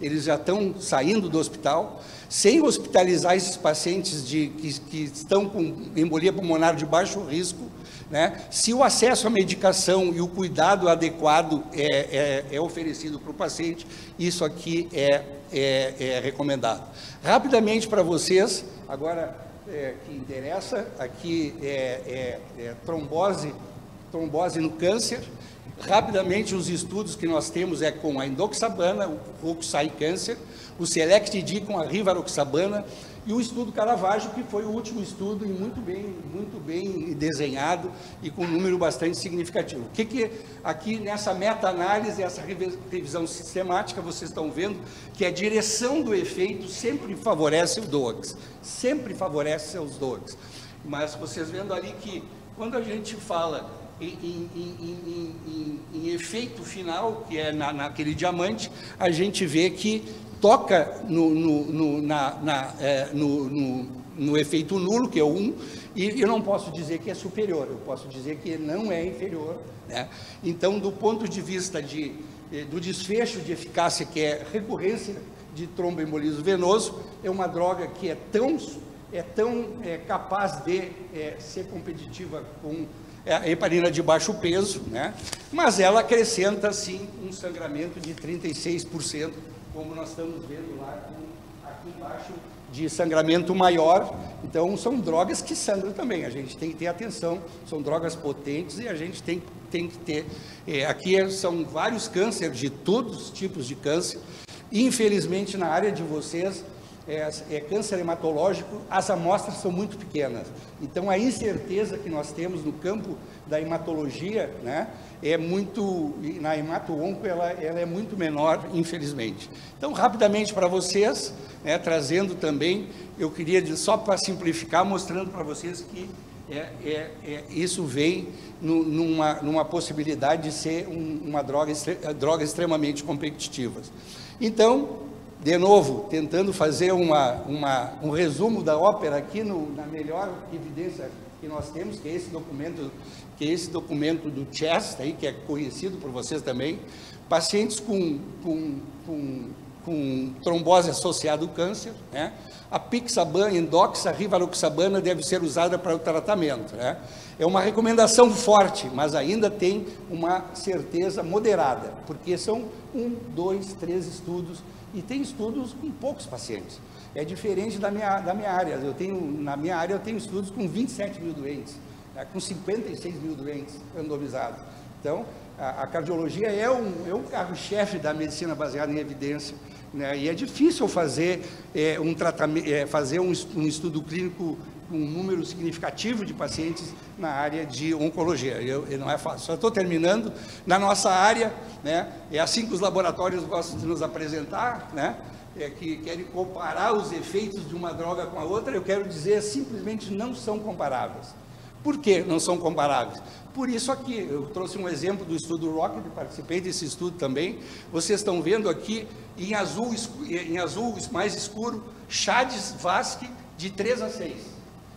eles já estão saindo do hospital, sem hospitalizar esses pacientes de, que, que estão com embolia pulmonar de baixo risco, né? Se o acesso à medicação e o cuidado adequado é, é, é oferecido para o paciente, isso aqui é, é, é recomendado. Rapidamente para vocês, agora é, que interessa, aqui é, é, trombose, trombose no câncer. Rapidamente, os estudos que nós temos é com a indoxabana, o Roxai Câncer, o Select-D com a rivaroxabana e o estudo Caravaggio, que foi o último estudo e muito bem, muito bem desenhado e com um número bastante significativo. O que, que aqui nessa meta-análise, essa revisão sistemática, vocês estão vendo que a direção do efeito sempre favorece o DOAX, sempre favorece os DOAX. Mas vocês vendo ali que quando a gente fala em, em, em, em, efeito final, que é na, naquele diamante, a gente vê que toca no, no, no, na, na, é, no, efeito nulo, que é o 1, e eu não posso dizer que é superior, eu posso dizer que não é inferior. Né? Então, do ponto de vista de, eh, do desfecho de eficácia, que é recorrência de tromboembolismo venoso, é uma droga que é tão, é tão é, capaz de é, ser competitiva com a heparina de baixo peso, né? mas ela acrescenta, sim, um sangramento de 36% como nós estamos vendo lá aqui embaixo, de sangramento maior. Então, são drogas que sangram também. A gente tem que ter atenção. São drogas potentes e a gente tem, tem que ter. É, aqui são vários cânceres, de todos os tipos de câncer. Infelizmente, na área de vocês, é, é, câncer hematológico, as amostras são muito pequenas. Então, a incerteza que nós temos no campo da hematologia, né, é muito, na hemato-onco, ela, ela, é muito menor, infelizmente. Então, rapidamente para vocês, né, trazendo também, eu queria, só para simplificar, mostrando para vocês que é, é, é, isso vem numa, numa, possibilidade de ser um, uma droga, droga extremamente competitiva. Então, de novo, tentando fazer uma, uma, um resumo da ópera aqui no, na melhor evidência que nós temos, que é esse documento, que é esse documento do CHEST, aí, que é conhecido por vocês também, pacientes com, com, com, com trombose associada ao câncer, né? a pixabana, endoxa, rivaroxabana deve ser usada para o tratamento. Né? É uma recomendação forte, mas ainda tem uma certeza moderada, porque são um, dois, três estudos e tem estudos com poucos pacientes. É diferente da minha, da minha área. Eu tenho, na minha área eu tenho estudos com 27 mil doentes, né, com 56 mil doentes randomizados. Então, a, a cardiologia é um, é um carro-chefe da medicina baseada em evidência. Né, e é difícil fazer é, um tratamento, é, fazer um, um estudo clínico um número significativo de pacientes na área de oncologia. Eu, eu não é fácil. Só estou terminando. Na nossa área, né, é assim que os laboratórios gostam de nos apresentar, né, é, que querem comparar os efeitos de uma droga com a outra, eu quero dizer, simplesmente não são comparáveis. Por que não são comparáveis? Por isso aqui, eu trouxe um exemplo do estudo Rocket, participei desse estudo também. Vocês estão vendo aqui em azul, em azul mais escuro, Chades Vasque de 3 a 6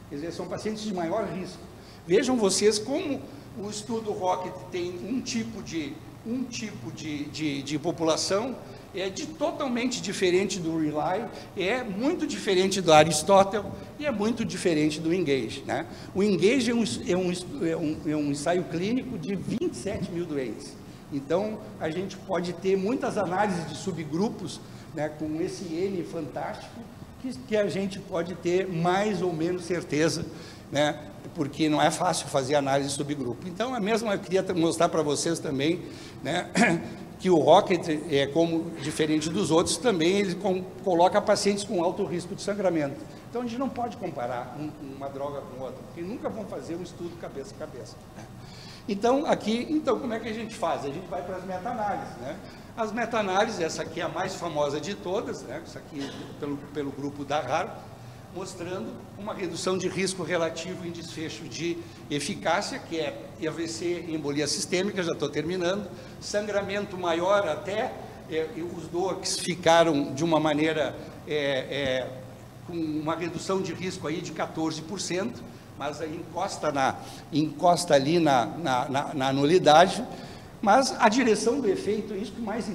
quer dizer, são pacientes de maior risco. Vejam vocês como o estudo Rocket tem um tipo de, um tipo de, de, de população é de totalmente diferente do Rely, é muito diferente do Aristóteles e é muito diferente do Engage. Né? O Engage é um, é, um, é, um, é um ensaio clínico de 27 mil doentes. Então, a gente pode ter muitas análises de subgrupos né, com esse N fantástico, que, que a gente pode ter mais ou menos certeza, né? porque não é fácil fazer análise subgrupo. Então, é mesmo eu queria mostrar para vocês também, né? que o Rocket, é, como diferente dos outros, também ele com, coloca pacientes com alto risco de sangramento. Então a gente não pode comparar um, uma droga com outra, porque nunca vão fazer um estudo cabeça a cabeça. Né? Então, aqui, então, como é que a gente faz? A gente vai para as meta-análises, né? As meta-análises, essa aqui é a mais famosa de todas, né? Essa aqui pelo, pelo grupo da RAR, mostrando uma redução de risco relativo em desfecho de eficácia, que é AVC e embolia sistêmica, já estou terminando, sangramento maior até, é, os DOACs ficaram de uma maneira, é, é, com uma redução de risco aí de 14%, mas aí encosta, na, encosta ali na, na, na, na nulidade, mas a direção do efeito, isso que mais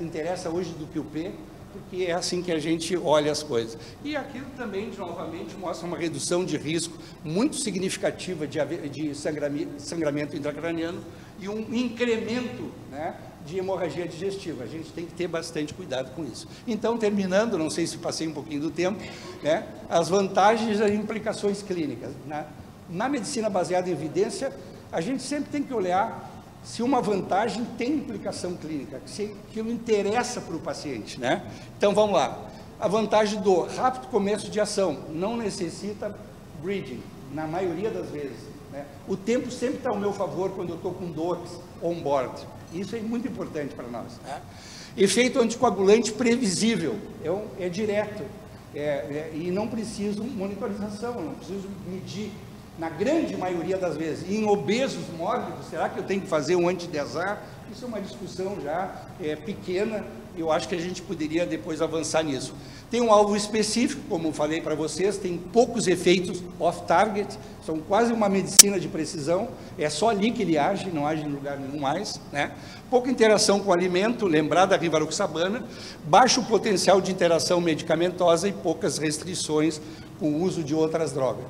interessa, hoje do que o P, porque é assim que a gente olha as coisas. E aquilo também, novamente, mostra uma redução de risco muito significativa de, sangramento intracraniano e um incremento né, de hemorragia digestiva. A gente tem que ter bastante cuidado com isso. Então, terminando, não sei se passei um pouquinho do tempo, né, as vantagens e as implicações clínicas. Né? Na medicina baseada em evidência, a gente sempre tem que olhar se uma vantagem tem implicação clínica, se aquilo interessa para o paciente. Né? Então, vamos lá. A vantagem do rápido começo de ação não necessita bridging, na maioria das vezes. Né? O tempo sempre está ao meu favor quando eu estou com dores on-board. Isso é muito importante para nós. Né? Efeito anticoagulante previsível, é, é direto. É, é, e não preciso monitorização, não preciso medir. Na grande maioria das vezes, em obesos mórbidos, será que eu tenho que fazer um antidesar? Isso é uma discussão já é, pequena, eu acho que a gente poderia depois avançar nisso. Tem um alvo específico, como falei para vocês, tem poucos efeitos off-target, são quase uma medicina de precisão, é só ali que ele age, não age em lugar nenhum mais, né? Pouca interação com o alimento, lembrar da rivaroxabana, baixo potencial de interação medicamentosa e poucas restrições com o uso de outras drogas.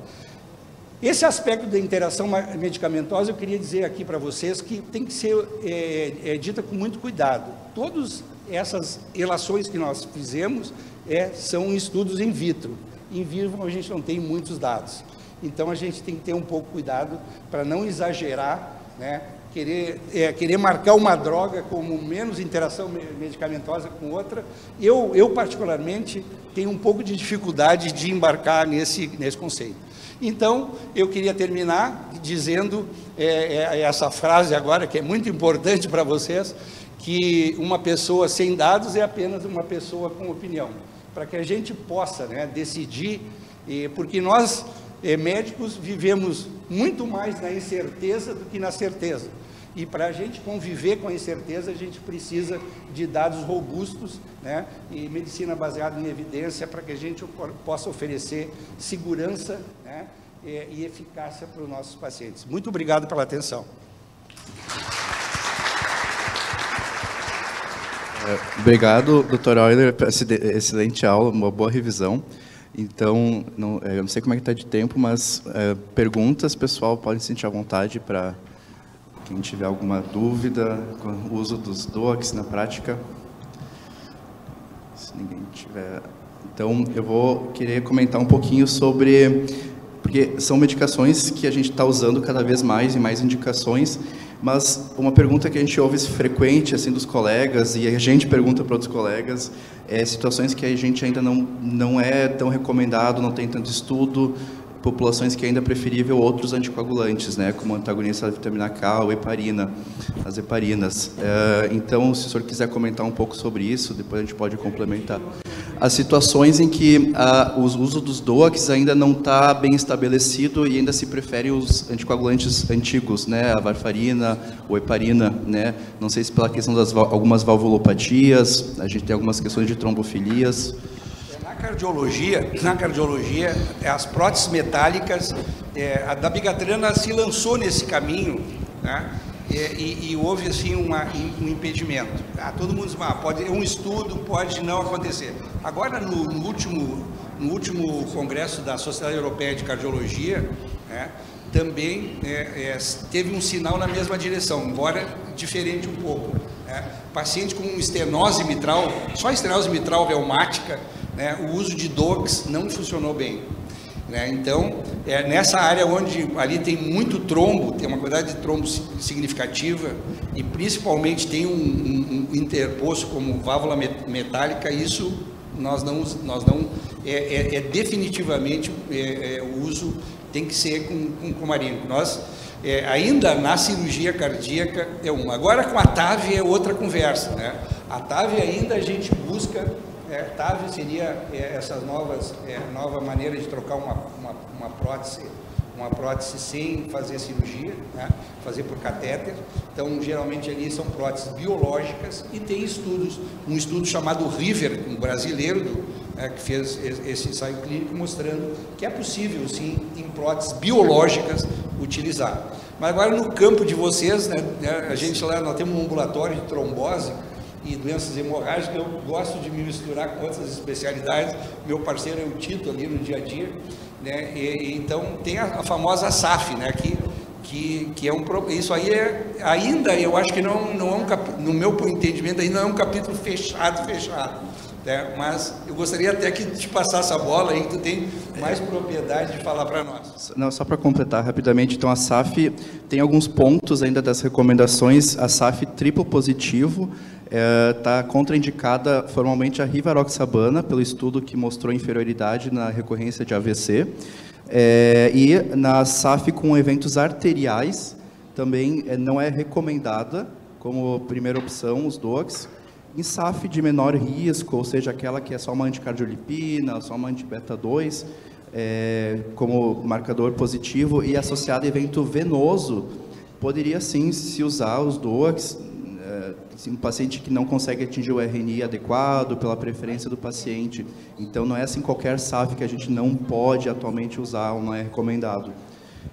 Esse aspecto da interação medicamentosa, eu queria dizer aqui para vocês que tem que ser é, é, dita com muito cuidado. Todas essas relações que nós fizemos é, são estudos in vitro. In vivo a gente não tem muitos dados. Então a gente tem que ter um pouco cuidado para não exagerar, né? querer, é, querer marcar uma droga como menos interação medicamentosa com outra. Eu, eu, particularmente, tenho um pouco de dificuldade de embarcar nesse, nesse conceito. Então, eu queria terminar dizendo é, é, essa frase agora, que é muito importante para vocês, que uma pessoa sem dados é apenas uma pessoa com opinião para que a gente possa né, decidir, porque nós eh, médicos vivemos muito mais na incerteza do que na certeza. E para a gente conviver com a incerteza, a gente precisa de dados robustos né, e medicina baseada em evidência para que a gente possa oferecer segurança né, e, eficácia para os nossos pacientes. Muito obrigado pela atenção. É, obrigado, doutor Euler, excelente aula, uma boa revisão. Então, não, é, eu não sei como é que está de tempo, mas é, perguntas, pessoal, podem se sentir à vontade para quem tiver alguma dúvida com o uso dos DOACs na prática. Se ninguém tiver... Então, eu vou querer comentar um pouquinho sobre... Porque são medicações que a gente está usando cada vez mais e mais indicações, mas uma pergunta que a gente ouve frequente assim dos colegas e a gente pergunta para outros colegas é situações que a gente ainda não não é tão recomendado, não tem tanto estudo, populações que ainda é preferível outros anticoagulantes, né, como antagonista da vitamina K ou heparina, as heparinas. É, então, se o senhor quiser comentar um pouco sobre isso, depois a gente pode complementar. As situações em que ah, o uso dos DOACs ainda não está bem estabelecido e ainda se prefere os anticoagulantes antigos, né, a varfarina ou heparina, né, não sei se pela questão das algumas valvulopatias, a gente tem algumas questões de trombofilias cardiologia, na cardiologia, as próteses metálicas, é, a da bigatrana se lançou nesse caminho, né? E, e, houve assim uma, um impedimento. Ah, todo mundo diz, ah, pode um estudo pode não acontecer. Agora no, no, último no último congresso da Sociedade Europeia de Cardiologia, né, também é, é, teve um sinal na mesma direção, embora diferente um pouco. Né? Paciente com estenose mitral, só estenose mitral velmática, né, o uso de DOACs não funcionou bem. Né? Então, é, nessa área onde ali tem muito trombo, tem uma quantidade de trombo significativa e principalmente tem um, um, um interposto como válvula metálica, isso nós não, nós não é, é, é definitivamente é, é, o uso tem que ser com, com, com. Nós é, ainda na cirurgia cardíaca é uma. Agora com a TAV é outra conversa, né? A TAV ainda a gente busca é, seria é, essas novas, é, nova maneira de trocar uma, uma, uma, prótese, uma prótese sem fazer cirurgia, né? fazer por catéter. Então, geralmente ali são próteses biológicas e tem estudos, um estudo chamado River, um brasileiro do, é, que fez esse ensaio clínico mostrando que é possível, sim, em próteses biológicas utilizar. Mas agora no campo de vocês, né, né a gente lá, nós temos um ambulatório de trombose, e doenças hemorrágicas, eu gosto de me misturar com outras especialidades. Meu parceiro é o Tito ali no dia a dia, né? E, então tem a, a, famosa SAF, né? Que, que, que é um isso aí é ainda eu acho que não não é um cap, no meu entendimento ainda não é um capítulo fechado fechado. Né? Mas eu gostaria até que te passasse a bola aí, que tu tem mais propriedade de falar para nós. Não, só para completar rapidamente, então a SAF tem alguns pontos ainda das recomendações, a SAF triplo positivo, está é, contraindicada formalmente a rivaroxabana, pelo estudo que mostrou inferioridade na recorrência de AVC. É, e na SAF com eventos arteriais, também é, não é recomendada como primeira opção os DOACs. Em SAF de menor risco, ou seja, aquela que é só uma anticardiolipina, só uma antibeta 2, é, como marcador positivo e associado a evento venoso, poderia sim se usar os DOACs um paciente que não consegue atingir o RNI adequado pela preferência do paciente. Então, não é assim qualquer SAF que a gente não pode atualmente usar ou não é recomendado.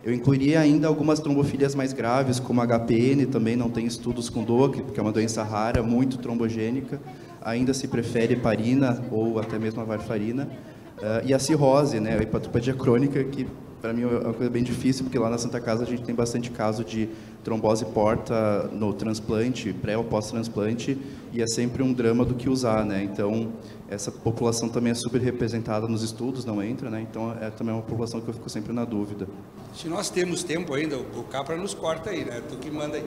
Eu incluiria ainda algumas trombofilias mais graves, como HPN, também não tem estudos com DOC, porque é uma doença rara, muito trombogênica. Ainda se prefere heparina ou até mesmo a varfarina. Uh, e a cirrose, né, a hepatopatia crônica, que para mim é uma coisa bem difícil, porque lá na Santa Casa a gente tem bastante caso de trombose porta no transplante, pré ou pós-transplante, e é sempre um drama do que usar, né? Então, essa população também é super representada nos estudos, não entra, né? Então, é também uma população que eu fico sempre na dúvida. Se nós temos tempo ainda, o Capra nos corta aí, né? Tu que manda aí.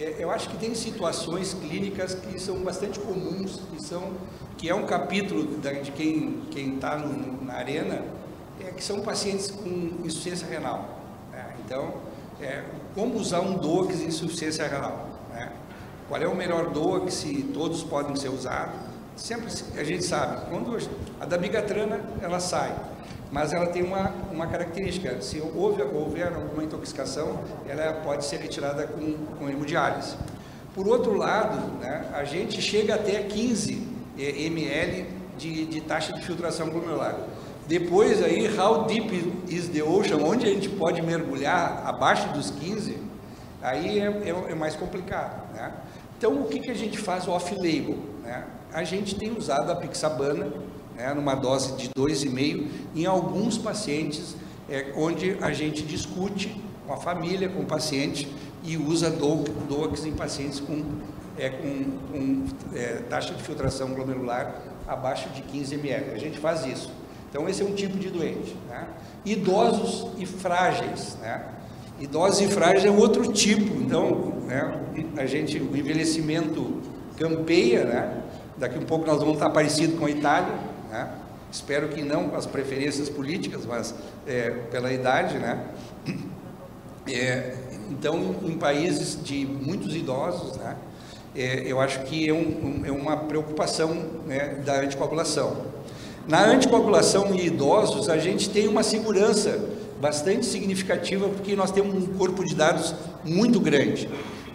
É, eu acho que tem situações clínicas que são bastante comuns, que são que é um capítulo de quem quem está na arena é, que são pacientes com insuficiência renal. Né? Então, é, como usar um DOAX em insuficiência renal? Né? Qual é o melhor DOAX se todos podem ser usados? Sempre a gente sabe, quando a dabigatrana ela sai, mas ela tem uma, uma característica, se houver, houver alguma intoxicação, ela pode ser retirada com, com hemodiálise. Por outro lado, né, a gente chega até 15 eh, ml de, de taxa de filtração glomerular. Depois aí, how deep is the ocean, onde a gente pode mergulhar abaixo dos 15, aí é, é, é mais complicado, né? Então, o que, que a gente faz off-label? Né? A gente tem usado a pixabana, né, numa dose de 2,5, em alguns pacientes, é, onde a gente discute com a família, com o paciente, e usa DOAX em pacientes com, é, com, com é, taxa de filtração glomerular abaixo de 15 ml. A gente faz isso. Então, esse é um tipo de doente. Né? Idosos e frágeis. Né? Idosos e frágeis é outro tipo. Então, né, a gente, o envelhecimento campeia, né? daqui um pouco nós vamos estar parecido com a Itália, né? espero que não com as preferências políticas, mas é, pela idade. Né? É, então, em países de muitos idosos, né? É, eu acho que é, um, é uma preocupação né, da anticoagulação. Na anticoagulação em idosos, a gente tem uma segurança bastante significativa, porque nós temos um corpo de dados muito grande,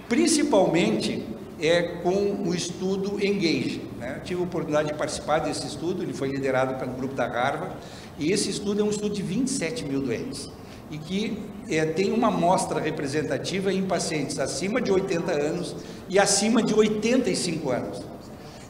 principalmente é com o estudo Engage. Né? Tive a oportunidade de participar desse estudo, ele foi liderado pelo grupo da Harvard, e esse estudo é um estudo de 27 mil doentes, e que é, tem uma amostra representativa em pacientes acima de 80 anos e acima de 85 anos.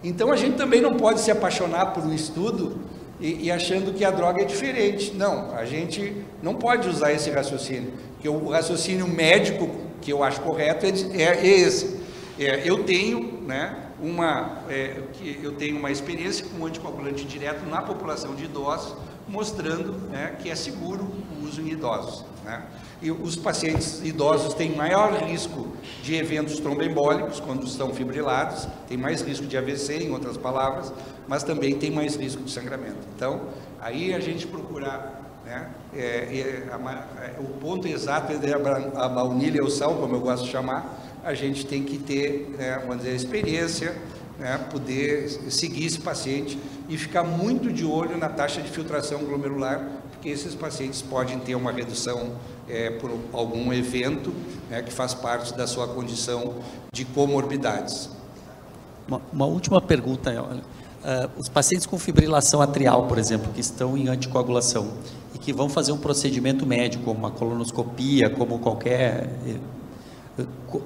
Então a gente também não pode se apaixonar por um estudo e, e, achando que a droga é diferente. Não, a gente não pode usar esse raciocínio, porque o raciocínio médico que eu acho correto é, é, é esse. É, eu tenho, né, uma, é, eu tenho uma experiência com anticoagulante direto na população de idosos mostrando né, que é seguro o uso em idosos. Né? E os pacientes idosos têm maior risco de eventos tromboembólicos quando estão fibrilados, tem mais risco de AVC, em outras palavras, mas também tem mais risco de sangramento. Então, aí a gente procurar né, é, é, a, é, o ponto exato entre a baunilha e o sal, como eu gosto de chamar, a gente tem que ter, né, vamos dizer, experiência, né, poder seguir esse paciente e ficar muito de olho na taxa de filtração glomerular, porque esses pacientes podem ter uma redução é, por algum evento né, que faz parte da sua condição de comorbidades. Uma, uma última pergunta, uh, os pacientes com fibrilação atrial, por exemplo, que estão em anticoagulação e que vão fazer um procedimento médico, como uma colonoscopia, como qualquer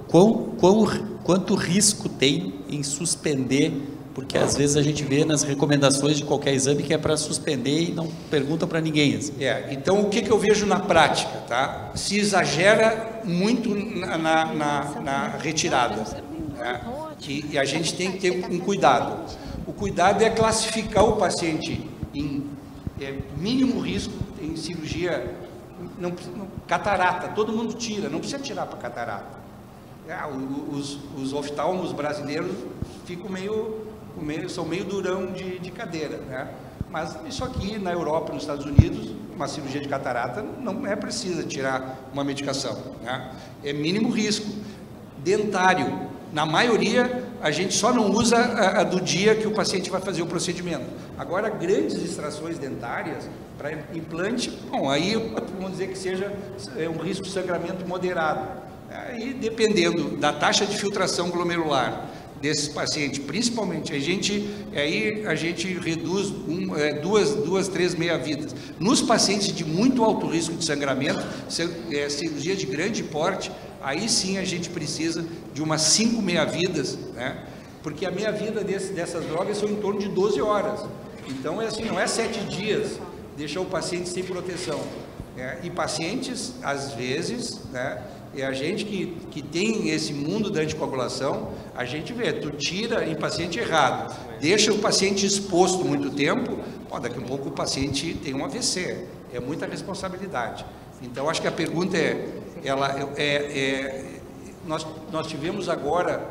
quão, quão, quanto risco tem em suspender, porque às vezes a gente vê nas recomendações de qualquer exame que é para suspender e não pergunta para ninguém. Assim. É, então o que, que eu vejo na prática, tá? Se exagera muito na, na, na, na retirada, né? que, e a gente tem que ter um cuidado. O cuidado é classificar o paciente em é, mínimo risco, em cirurgia não, não, catarata, todo mundo tira, não precisa tirar para catarata. É, os, os oftalmos brasileiros ficam meio, meio, são meio durão de, de cadeira, né? Mas isso aqui na Europa, nos Estados Unidos, uma cirurgia de catarata não é precisa tirar uma medicação, né? É mínimo risco. Dentário, na maioria, a gente só não usa a, a, do dia que o paciente vai fazer o procedimento. Agora, grandes extrações dentárias para implante, bom, aí vamos dizer que seja é um risco de sangramento moderado. Aí, dependendo da taxa de filtração glomerular desses pacientes, principalmente, a gente, aí a gente reduz um, é, duas, duas, três meia-vidas. Nos pacientes de muito alto risco de sangramento, é, cirurgia de grande porte, aí sim a gente precisa de umas cinco meia-vidas, né? porque a meia-vida dessas drogas são em torno de 12 horas. Então, é assim, não é sete dias deixar o paciente sem proteção. É, e pacientes, às vezes, né, é a gente que, que tem esse mundo da anticoagulação, a gente vê, tu tira em paciente errado, deixa o paciente exposto muito tempo, pô, daqui a pouco o paciente tem um AVC, é muita responsabilidade. Então, acho que a pergunta é, ela, é, é nós, nós tivemos agora,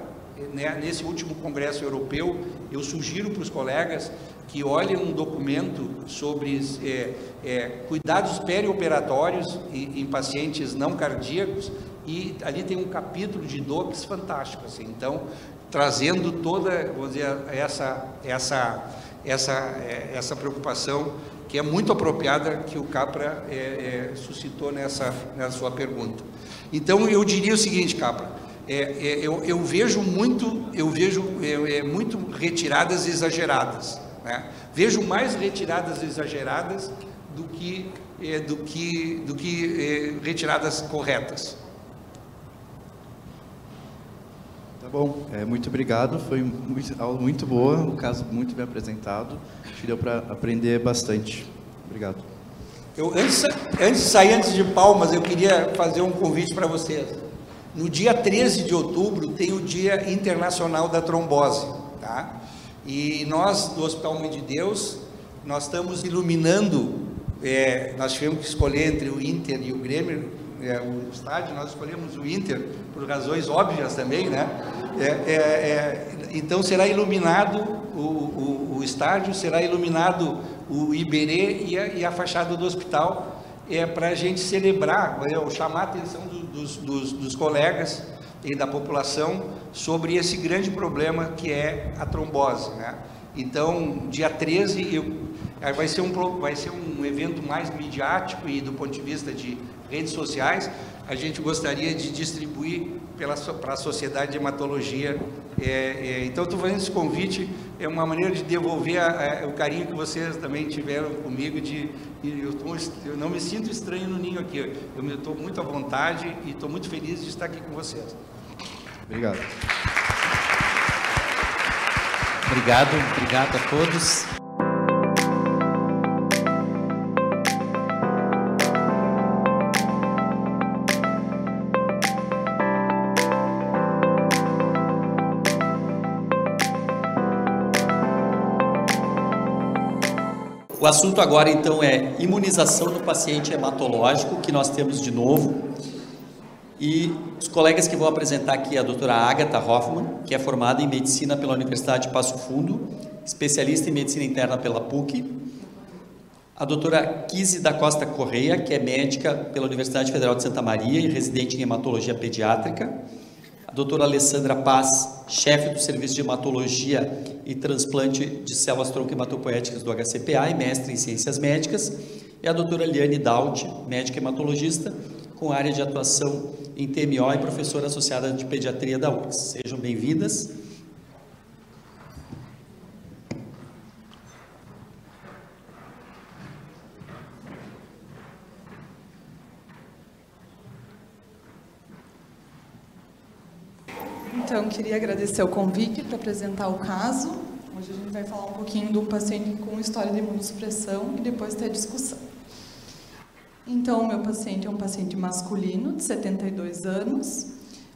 né, nesse último congresso europeu, eu sugiro para os colegas que olhem um documento sobre é, é, cuidados perioperatórios em, em pacientes não cardíacos, e ali tem um capítulo de DOPS fantástico, assim, então, trazendo toda, vamos dizer, essa, essa, essa, é, essa preocupação que é muito apropriada que o Capra é, é, suscitou nessa, nessa sua pergunta. Então, eu diria o seguinte, Capra, é, é, eu, eu, vejo muito, eu vejo é, muito retiradas exageradas, né? vejo mais retiradas exageradas do que, do que, do que retiradas corretas. Tá bom, é, muito obrigado, foi muito, aula muito boa, um caso muito bem apresentado, acho que deu para aprender bastante. Obrigado. Eu, antes, antes de sair, antes de palmas, eu queria fazer um convite para vocês. No dia 13 de outubro tem o Dia Internacional da Trombose, tá? E nós, do Hospital Mãe de Deus, nós estamos iluminando, é, nós tivemos que escolher entre o Inter e o Grêmio, é, o estádio, nós escolhemos o Inter por razões óbvias também, né? É, é, é, então será iluminado o, o, o, estádio, será iluminado o Iberê e a, e a fachada do hospital, é para a gente celebrar, é, chamar a atenção do, dos, dos, dos colegas e da população sobre esse grande problema que é a trombose, né? Então, dia 13, eu, vai, ser um, vai ser um evento mais midiático e do ponto de vista de redes sociais, a gente gostaria de distribuir para a Sociedade de Hematologia. É, é, então, estou fazendo esse convite, é uma maneira de devolver a, a, o carinho que vocês também tiveram comigo. De, eu, tô, eu, não me sinto estranho no ninho aqui, eu estou muito à vontade e estou muito feliz de estar aqui com vocês. Obrigado. Obrigado, obrigado a todos. O assunto agora, então, é imunização no paciente hematológico, que nós temos de novo. E os colegas que vão apresentar aqui é a doutora Agatha Hoffman, que é formada em medicina pela Universidade de Passo Fundo, especialista em medicina interna pela PUC. A doutora Kise da Costa Correia, que é médica pela Universidade Federal de Santa Maria e residente em hematologia pediátrica doutora Alessandra Paz, chefe do Serviço de Hematologia e Transplante de Células Tronco Hematopoéticas do HCPA e mestre em Ciências Médicas, e a doutora Liane Daut, médica hematologista, com área de atuação em TMO e professora associada de Pediatria da UFRGS. Sejam bem-vindas. Então, queria agradecer o convite para apresentar o caso. Hoje a gente vai falar um pouquinho um paciente com história de imunossupressão e depois ter a discussão. Então, meu paciente é um paciente masculino, de 72 anos,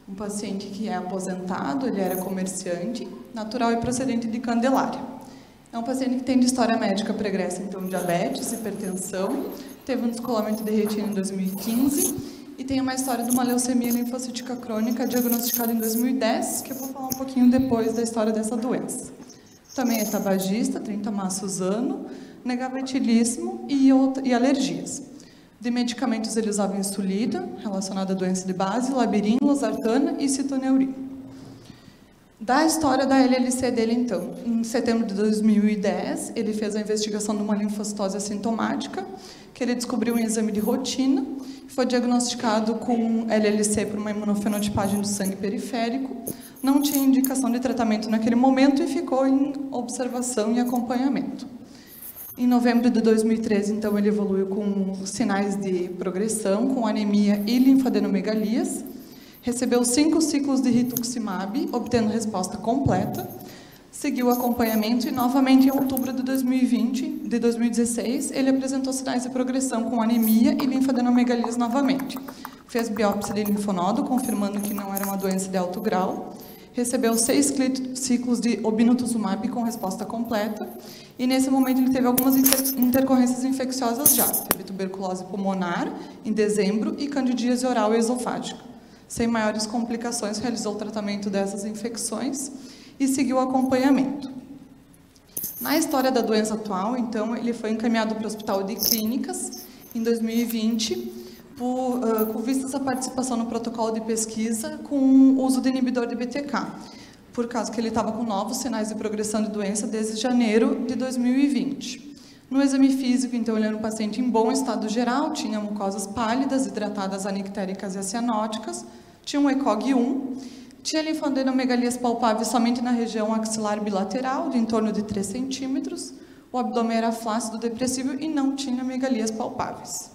um paciente que é aposentado, ele era comerciante, natural e procedente de Candelária. É um paciente que tem de história médica pregressa, então, diabetes, hipertensão, teve um descolamento de retina em 2015 e tem uma história de uma leucemia linfocítica crônica diagnosticada em 2010, que eu vou falar um pouquinho depois da história dessa doença. Também é tabagista, 30 maços ano, negava etilismo e, e alergias. De medicamentos ele usava insulina, relacionada à doença de base, labirin, losartana e citoneurina. Da história da LLC dele, então, em setembro de 2010, ele fez a investigação de uma linfocitose assintomática, que ele descobriu em exame de rotina, foi diagnosticado com LLC por uma imunofenotipagem do sangue periférico, não tinha indicação de tratamento naquele momento e ficou em observação e acompanhamento. Em novembro de 2013, então, ele evoluiu com sinais de progressão, com anemia e linfadenomegalias, recebeu cinco ciclos de rituximab, obtendo resposta completa, seguiu o acompanhamento e, novamente, em outubro de 2020, de 2016, ele apresentou sinais de progressão com anemia e linfadenomegalias novamente. Fez biópsia de linfonodo, confirmando que não era uma doença de alto grau. Recebeu seis ciclos de obinutuzumab com resposta completa. E, nesse momento, ele teve algumas intercorrências infecciosas já. Teve tuberculose pulmonar, em dezembro, e candidíase oral e esofágica. Sem maiores complicações, realizou o tratamento dessas infecções e seguiu o acompanhamento. Na história da doença atual, então, ele foi encaminhado para o Hospital de Clínicas em 2020, por, uh, com vistas à participação no protocolo de pesquisa com o uso de inibidor de BTK, por causa que ele estava com novos sinais de progressão de doença desde janeiro de 2020. No exame físico, então, ele era um paciente em bom estado geral, tinha mucosas pálidas, hidratadas anictéricas e cianóticas, tinha um ECOG 1 tinha linfadenomegalias palpáveis somente na região axilar bilateral, de em torno de 3 centímetros. O abdômen era flácido depressivo e não tinha megalias palpáveis.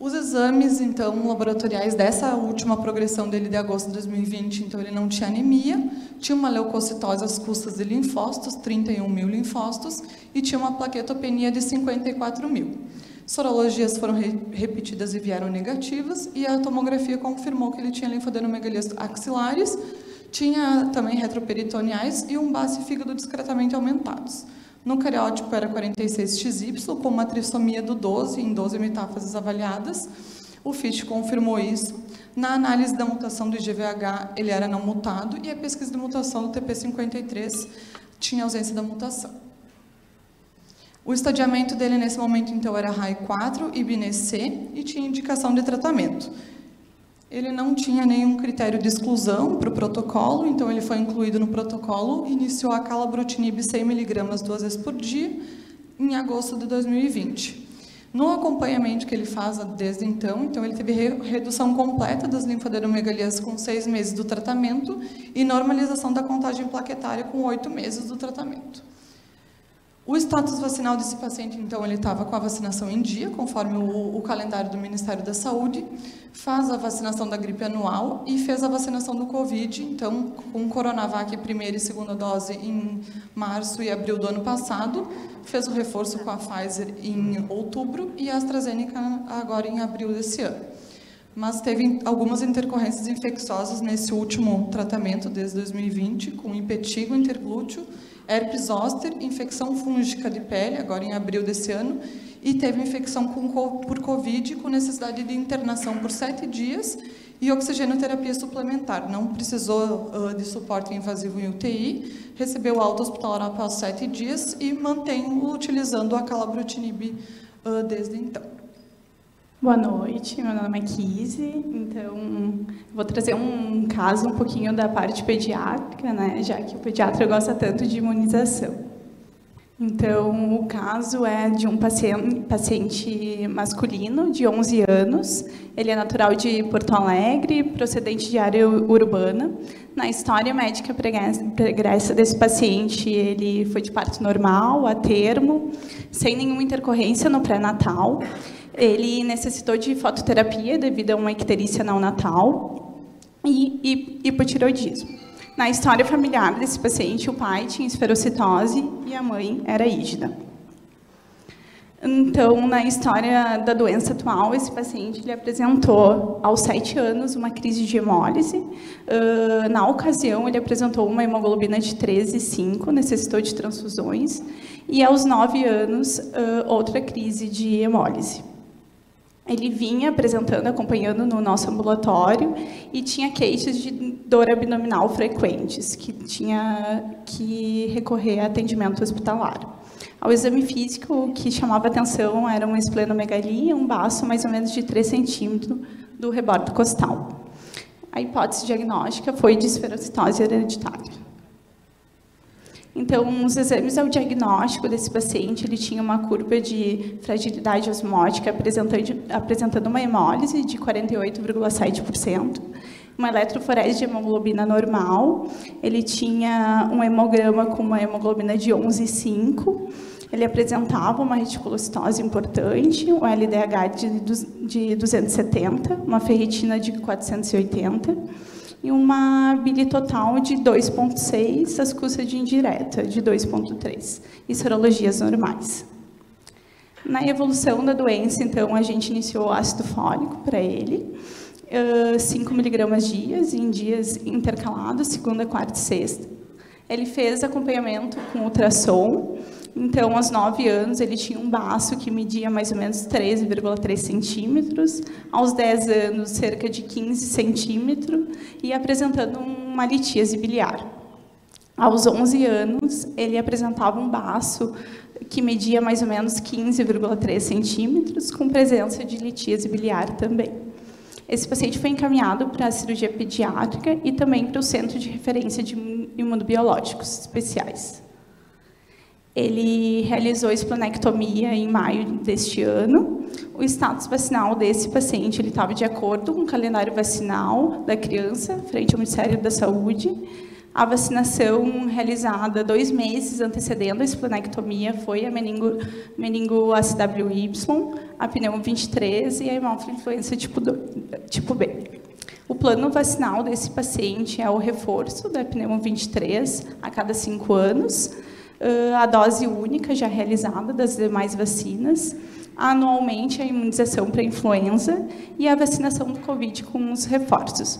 Os exames, então, laboratoriais dessa última progressão dele de agosto de 2020, então ele não tinha anemia, tinha uma leucocitose às custas de linfócitos, 31 mil linfócitos, e tinha uma plaquetopenia de 54 mil. Sorologias foram re repetidas e vieram negativas, e a tomografia confirmou que ele tinha linfadenomegalias axilares, tinha também retroperitoneais e um base e fígado discretamente aumentados. No cariótipo era 46XY, com uma trissomia do 12 em 12 metáfases avaliadas. O FIT confirmou isso. Na análise da mutação do IGVH, ele era não mutado, e a pesquisa de mutação do TP53 tinha ausência da mutação. O estadiamento dele nesse momento, então, era RAI 4 e BNC e tinha indicação de tratamento. Ele não tinha nenhum critério de exclusão para o protocolo, então ele foi incluído no protocolo iniciou a calabrutinib 100 mg duas vezes por dia em agosto de 2020. No acompanhamento que ele faz desde então, então ele teve redução completa das linfadenomegalias com seis meses do tratamento e normalização da contagem plaquetária com oito meses do tratamento. O status vacinal desse paciente, então, ele estava com a vacinação em dia, conforme o, o, calendário do Ministério da Saúde, faz a vacinação da gripe anual e fez a vacinação do Covid, então, com Coronavac primeira e segunda dose em março e abril do ano passado, fez o reforço com a Pfizer em outubro e a AstraZeneca agora em abril desse ano. Mas teve algumas intercorrências infecciosas nesse último tratamento, desde 2020, com impetigo interglúteo, herpes zoster, infecção fúngica de pele, agora em abril desse ano, e teve infecção com, por Covid com necessidade de internação por sete dias e oxigenoterapia suplementar. Não precisou uh, de suporte invasivo em UTI, recebeu alta hospitalar após sete dias e mantém utilizando a calabrutinib uh, desde então. Boa noite, meu nome é Kise, então vou trazer um caso um pouquinho da parte pediátrica, né, já que o pediatra gosta tanto de imunização. Então, o caso é de um paciente, masculino de 11 anos. Ele é natural de Porto Alegre, procedente de área urbana. Na história médica pregressa desse paciente, ele foi de parto normal, a termo, sem nenhuma intercorrência no pré-natal. Ele necessitou de fototerapia devido a uma icterícia neonatal e, e hipotiroidismo. Na história familiar desse paciente, o pai tinha esferocitose e a mãe era ígida. Então, na história da doença atual, esse paciente ele apresentou, aos sete anos, uma crise de hemólise. Uh, na ocasião, ele apresentou uma hemoglobina de 13,5, necessitou de transfusões. E, aos nove anos, uh, outra crise de hemólise. Ele vinha apresentando, acompanhando no nosso ambulatório e tinha queixas de dor abdominal frequentes, que tinha que recorrer a atendimento hospitalar. Ao exame físico, o que chamava atenção era uma esplenomegalia, um baço mais ou menos de 3 centímetros do rebordo costal. A hipótese diagnóstica foi de esferocitose hereditária. Então, os exames ao diagnóstico desse paciente, ele tinha uma curva de fragilidade osmótica apresentando, apresentando uma hemólise de 48,7%, uma eletroforese de hemoglobina normal, ele tinha um hemograma com uma hemoglobina de 11,5%, ele apresentava uma reticulocitose importante, um LDH de 270, uma ferritina de 480, e uma bile total de 2,6, as custas de indireta de 2,3, e sorologias normais. Na evolução da doença, então, a gente iniciou ácido fólico para ele, 5 miligramas dias, em dias intercalados, segunda, quarta e sexta. Ele fez acompanhamento com ultrassom, então, aos 9 anos, ele tinha um baço que media mais ou menos 13,3 centímetros, aos 10 anos, cerca de 15 centímetros, e apresentando uma litíase biliar. Aos 11 anos, ele apresentava um baço que media mais ou menos 15,3 centímetros, com presença de litíase biliar também. Esse paciente foi encaminhado para a cirurgia pediátrica e também para o Centro de Referência de Imunobiológicos Especiais. Ele realizou esplanectomia em maio deste ano. O status vacinal desse paciente ele estava de acordo com o calendário vacinal da criança, frente ao Ministério da Saúde. A vacinação realizada dois meses antecedendo a esplanectomia foi a meningo, meningo ACWY, a pneumo 23 e a hemófila tipo, tipo B. O plano vacinal desse paciente é o reforço da pneumo 23 a cada cinco anos, a dose única já realizada das demais vacinas, anualmente a imunização para a influenza e a vacinação do Covid com os reforços.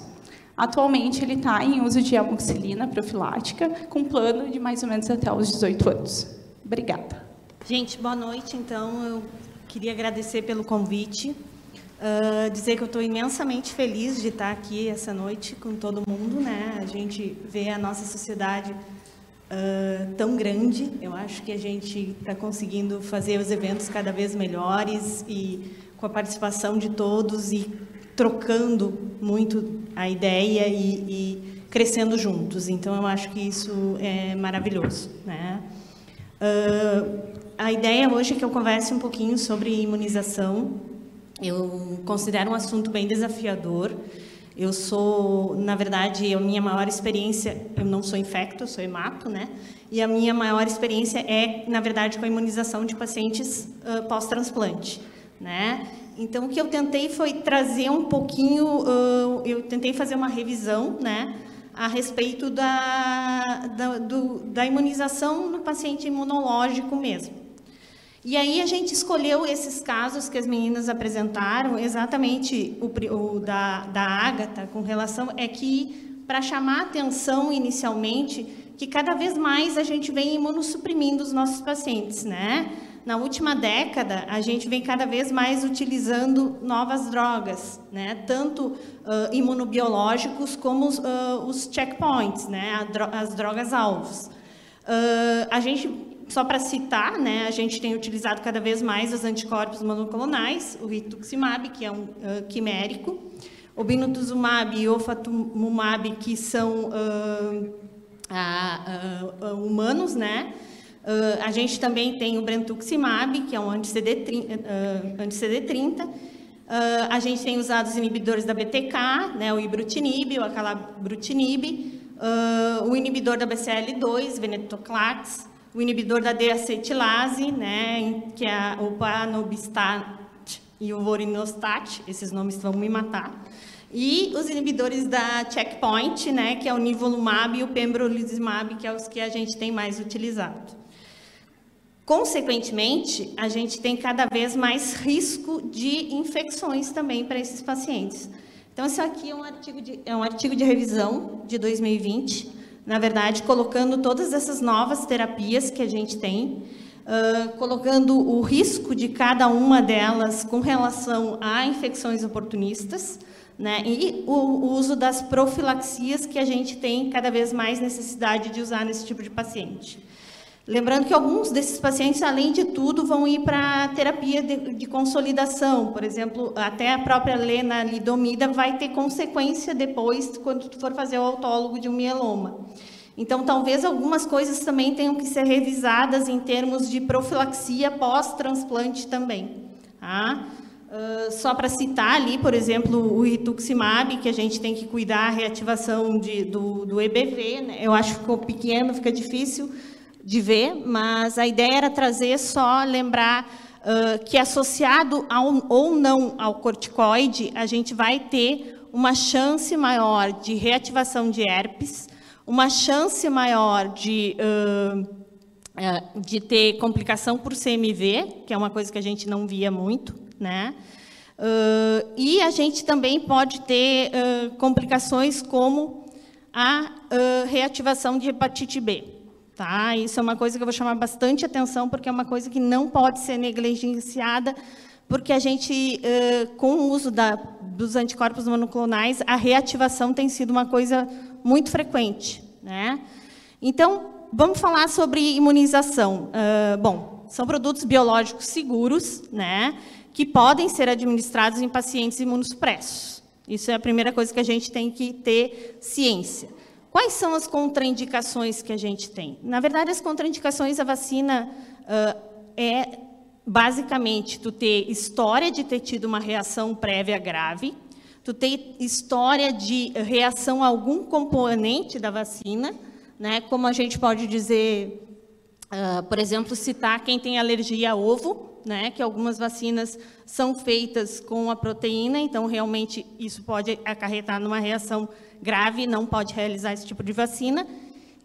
Atualmente, ele está em uso de amoxicilina profilática, com plano de mais ou menos até os 18 anos. Obrigada. Gente, boa noite. Então, eu queria agradecer pelo convite, uh, dizer que eu estou imensamente feliz de estar aqui essa noite com todo mundo. Né? A gente vê a nossa sociedade uh, tão grande. Eu acho que a gente está conseguindo fazer os eventos cada vez melhores e com a participação de todos e trocando muito a ideia e, e crescendo juntos. Então, eu acho que isso é maravilhoso. Né? Uh, a ideia hoje é que eu converse um pouquinho sobre imunização. Eu considero um assunto bem desafiador. Eu sou, na verdade, a minha maior experiência, eu não sou infecto, sou hemato, né? E a minha maior experiência é, na verdade, com a imunização de pacientes uh, pós-transplante, né? Então, o que eu tentei foi trazer um pouquinho, uh, eu tentei fazer uma revisão, né? A respeito da, da, do, da imunização no paciente imunológico mesmo. E aí a gente escolheu esses casos que as meninas apresentaram, exatamente o, o da, da Ágata, com relação, é que, para chamar atenção inicialmente, que cada vez mais a gente vem imunossuprimindo os nossos pacientes, né? Na última década, a gente vem cada vez mais utilizando novas drogas, né? Tanto uh, imunobiológicos como os, uh, os checkpoints, né? As drogas alvos. Uh, a gente só para citar, né, a gente tem utilizado cada vez mais os anticorpos monoclonais, o rituximab, que é um uh, quimérico, o binutuzumab e ofatumumab, que são uh, uh, humanos, né? a gente também tem o brentuximab, que é um anti-CD30. Anti a gente tem usado os inibidores da BTK, né, o ibrutinib, o acalabrutinib, o inibidor da BCL2, venetoclax, o inibidor da deacetilase, né, que é o panobistat e o vorinostat, esses nomes vão me matar. E os inibidores da checkpoint, né, que é o nivolumab e o pembrolizumab, que é os que a gente tem mais utilizado. Consequentemente, a gente tem cada vez mais risco de infecções também para esses pacientes. Então, esse aqui é um artigo de, é um artigo de revisão de 2020, na verdade, colocando todas essas novas terapias que a gente tem, uh, colocando o risco de cada uma delas com relação a infecções oportunistas, né, e o, o uso das profilaxias que a gente tem cada vez mais necessidade de usar nesse tipo de paciente. Lembrando que alguns desses pacientes, além de tudo, vão ir para terapia de, de, consolidação. Por exemplo, até a própria lenalidomida vai ter consequência depois, quando tu for fazer o autólogo de um mieloma. Então, talvez algumas coisas também tenham que ser revisadas em termos de profilaxia pós-transplante também. Tá? Uh, só para citar ali, por exemplo, o rituximab, que a gente tem que cuidar a reativação de, do, do EBV. Né? Eu acho que ficou pequeno, fica difícil de ver, mas a ideia era trazer só lembrar uh, que associado ao, ou não ao corticoide, a gente vai ter uma chance maior de reativação de herpes, uma chance maior de, uh, de ter complicação por CMV, que é uma coisa que a gente não via muito, né? Uh, e a gente também pode ter complicações como a reativação de hepatite B. Tá? Isso é uma coisa que eu vou chamar bastante atenção, porque é uma coisa que não pode ser negligenciada, porque a gente, com o uso da, dos anticorpos monoclonais, a reativação tem sido uma coisa muito frequente. Né? Então, vamos falar sobre imunização. Uh, bom, são produtos biológicos seguros, né, que podem ser administrados em pacientes imunossupressos. Isso é a primeira coisa que a gente tem que ter ciência. Quais são as contraindicações que a gente tem? Na verdade, as contraindicações da vacina uh, é basicamente tu ter história de ter tido uma reação prévia grave, tu ter história de reação a algum componente da vacina, né? Como a gente pode dizer, uh, por exemplo, citar quem tem alergia a ovo, né? Que algumas vacinas são feitas com a proteína, então realmente isso pode acarretar numa reação grave, não pode realizar esse tipo de vacina.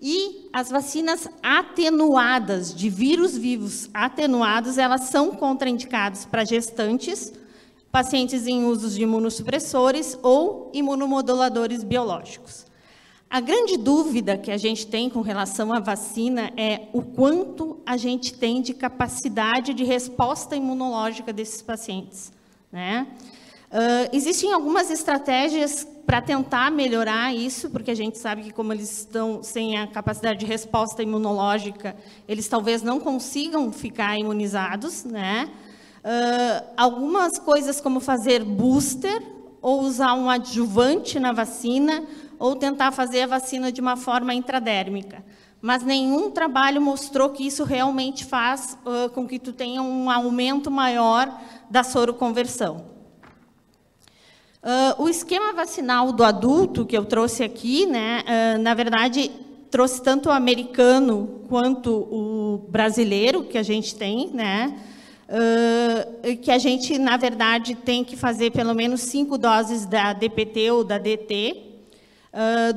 E as vacinas atenuadas, de vírus vivos atenuados, elas são contraindicadas para gestantes, pacientes em usos de imunossupressores ou imunomoduladores biológicos. A grande dúvida que a gente tem com relação à vacina é o quanto a gente tem de capacidade de resposta imunológica desses pacientes. Né? Uh, existem algumas estratégias para tentar melhorar isso, porque a gente sabe que como eles estão sem a capacidade de resposta imunológica, eles talvez não consigam ficar imunizados, né? Uh, algumas coisas como fazer booster ou usar um adjuvante na vacina ou tentar fazer a vacina de uma forma intradérmica. Mas nenhum trabalho mostrou que isso realmente faz uh, com que tu tenha um aumento maior da soroconversão. Uh, o esquema vacinal do adulto que eu trouxe aqui, né, uh, na verdade, trouxe tanto o americano quanto o brasileiro que a gente tem, né, uh, que a gente, na verdade, tem que fazer pelo menos cinco doses da DPT ou da DT,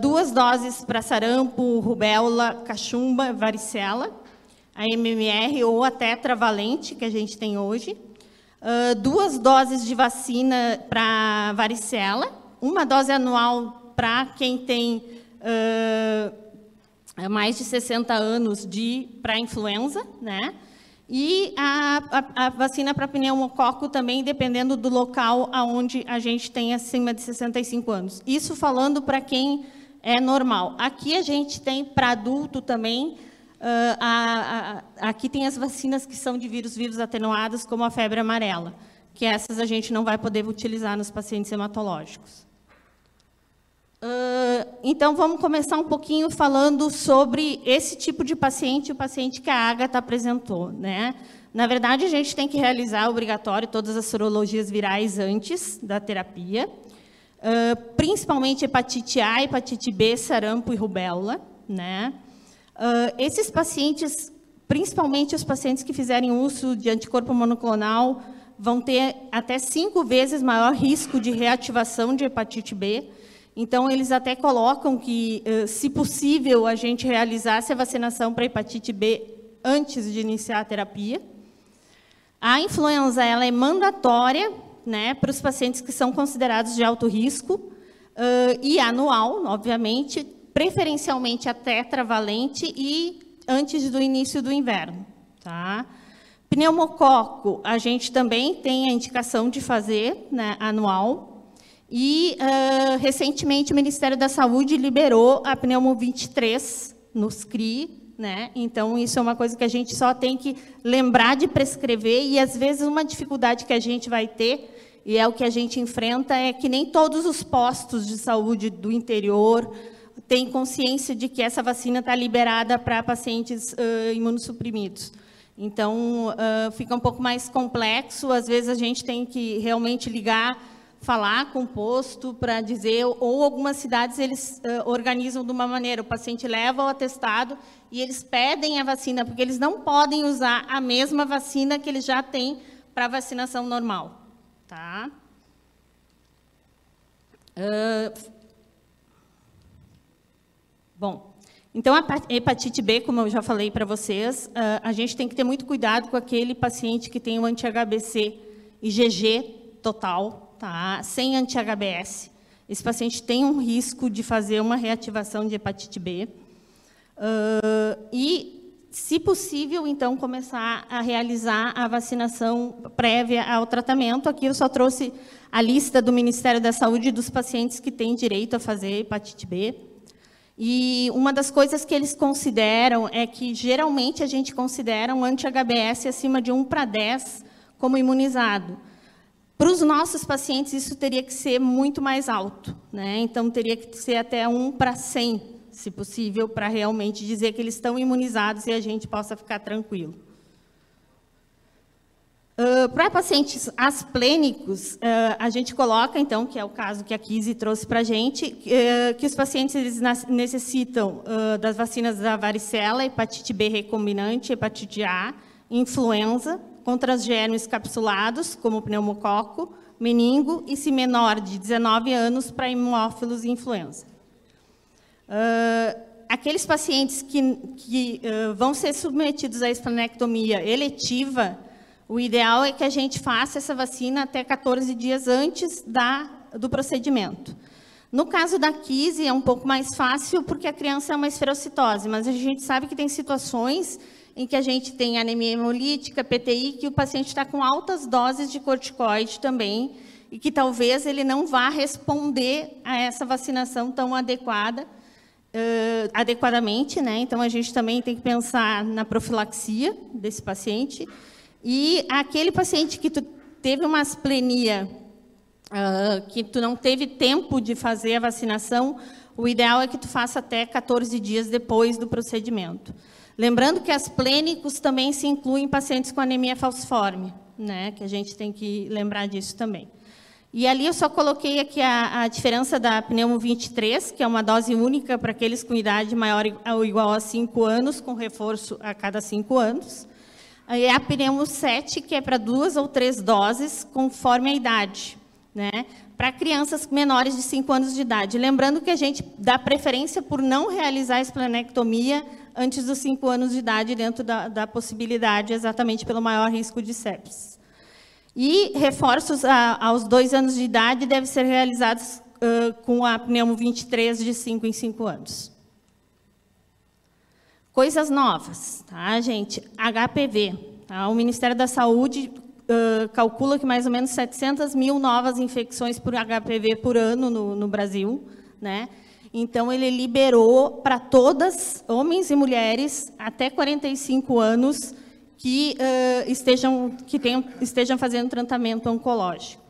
duas doses para sarampo, rubéola, cachumba, varicela, a MMR ou a tetravalente que a gente tem hoje, uh, duas doses de vacina para varicela, uma dose anual para quem tem uh, mais de 60 anos de para influenza, né? E a, a, a vacina para pneumococo também, dependendo do local aonde a gente tem acima de 65 anos. Isso falando para quem é normal. Aqui a gente tem para adulto também. Uh, a, a, aqui tem as vacinas que são de vírus vivos atenuados, como a febre amarela, que essas a gente não vai poder utilizar nos pacientes hematológicos. Uh, então, vamos começar um pouquinho falando sobre esse tipo de paciente, o paciente que a Agatha apresentou. Né? Na verdade, a gente tem que realizar obrigatório todas as sorologias virais antes da terapia, uh, principalmente hepatite A, hepatite B, sarampo e rubéola. Né? Uh, esses pacientes, principalmente os pacientes que fizerem uso de anticorpo monoclonal, vão ter até cinco vezes maior risco de reativação de hepatite B, então, eles até colocam que, eh, se possível, a gente realizasse a vacinação para hepatite B antes de iniciar a terapia. A influenza ela é mandatória né, para os pacientes que são considerados de alto risco uh, e anual, obviamente, preferencialmente a tetravalente e antes do início do inverno. Tá? Pneumococo, a gente também tem a indicação de fazer né, anual, e, uh, recentemente, o Ministério da Saúde liberou a Pneumo 23 nos CRI, né? Então, isso é uma coisa que a gente só tem que lembrar de prescrever e, às vezes, uma dificuldade que a gente vai ter, e é o que a gente enfrenta, é que nem todos os postos de saúde do interior têm consciência de que essa vacina está liberada para pacientes uh, imunossuprimidos. Então, uh, fica um pouco mais complexo, às vezes a gente tem que realmente ligar falar com o posto para dizer, ou algumas cidades eles uh, organizam de uma maneira, o paciente leva o atestado e eles pedem a vacina, porque eles não podem usar a mesma vacina que eles já têm para vacinação normal. Tá? Uh, bom, então a hepatite B, como eu já falei para vocês, uh, a gente tem que ter muito cuidado com aquele paciente que tem o anti-HBC IgG total, tá? sem anti-HBS. Esse paciente tem um risco de fazer uma reativação de hepatite B. Uh, e, se possível, então, começar a realizar a vacinação prévia ao tratamento. Aqui eu só trouxe a lista do Ministério da Saúde dos pacientes que têm direito a fazer hepatite B. E uma das coisas que eles consideram é que, geralmente, a gente considera um anti-HBS acima de 1 para 10 como imunizado. Para os nossos pacientes, isso teria que ser muito mais alto. Né? Então, teria que ser até 1 para 100, se possível, para realmente dizer que eles estão imunizados e a gente possa ficar tranquilo. Uh, para pacientes asplênicos, uh, a gente coloca, então, que é o caso que a Kise trouxe para a gente, uh, que os pacientes eles necessitam das vacinas da varicela, hepatite B recombinante, hepatite A, influenza, com transgênios capsulados, como pneumococo, meningo, e se menor de 19 anos, para hemófilos e influenza. Aqueles pacientes que, que vão ser submetidos à esplenectomia eletiva, o ideal é que a gente faça essa vacina até 14 dias antes da, do procedimento. No caso da Kise, é um pouco mais fácil, porque a criança é uma esferocitose, mas a gente sabe que tem situações em que a gente tem anemia hemolítica, PTI, que o paciente está com altas doses de corticoide também, e que talvez ele não vá responder a essa vacinação tão adequada, uh, adequadamente, né? Então a gente também tem que pensar na profilaxia desse paciente. E aquele paciente que tu teve uma asplenia, uh, que tu não teve tempo de fazer a vacinação, o ideal é que tu faça até 14 dias depois do procedimento. Lembrando que as plênicos também se incluem pacientes com anemia falciforme, né? que a gente tem que lembrar disso também. E ali eu só coloquei aqui a, a diferença da pneumo 23, que é uma dose única para aqueles com idade maior ou igual a 5 anos, com reforço a cada 5 anos. E a pneumo 7, que é para duas ou três doses, conforme a idade. Né? Para crianças menores de 5 anos de idade. Lembrando que a gente dá preferência por não realizar a esplenectomia antes dos 5 anos de idade, dentro da, da, possibilidade, exatamente pelo maior risco de sepsis. E reforços a, aos 2 anos de idade devem ser realizados uh, com a pneumo 23 de 5 em 5 anos. Coisas novas, tá, gente? HPV. Tá? O Ministério da Saúde uh, calcula que mais ou menos 700 mil novas infecções por HPV por ano no, no Brasil, né? Então, ele liberou para todas, homens e mulheres, até 45 anos, que, uh, estejam, que tenham, estejam fazendo tratamento oncológico.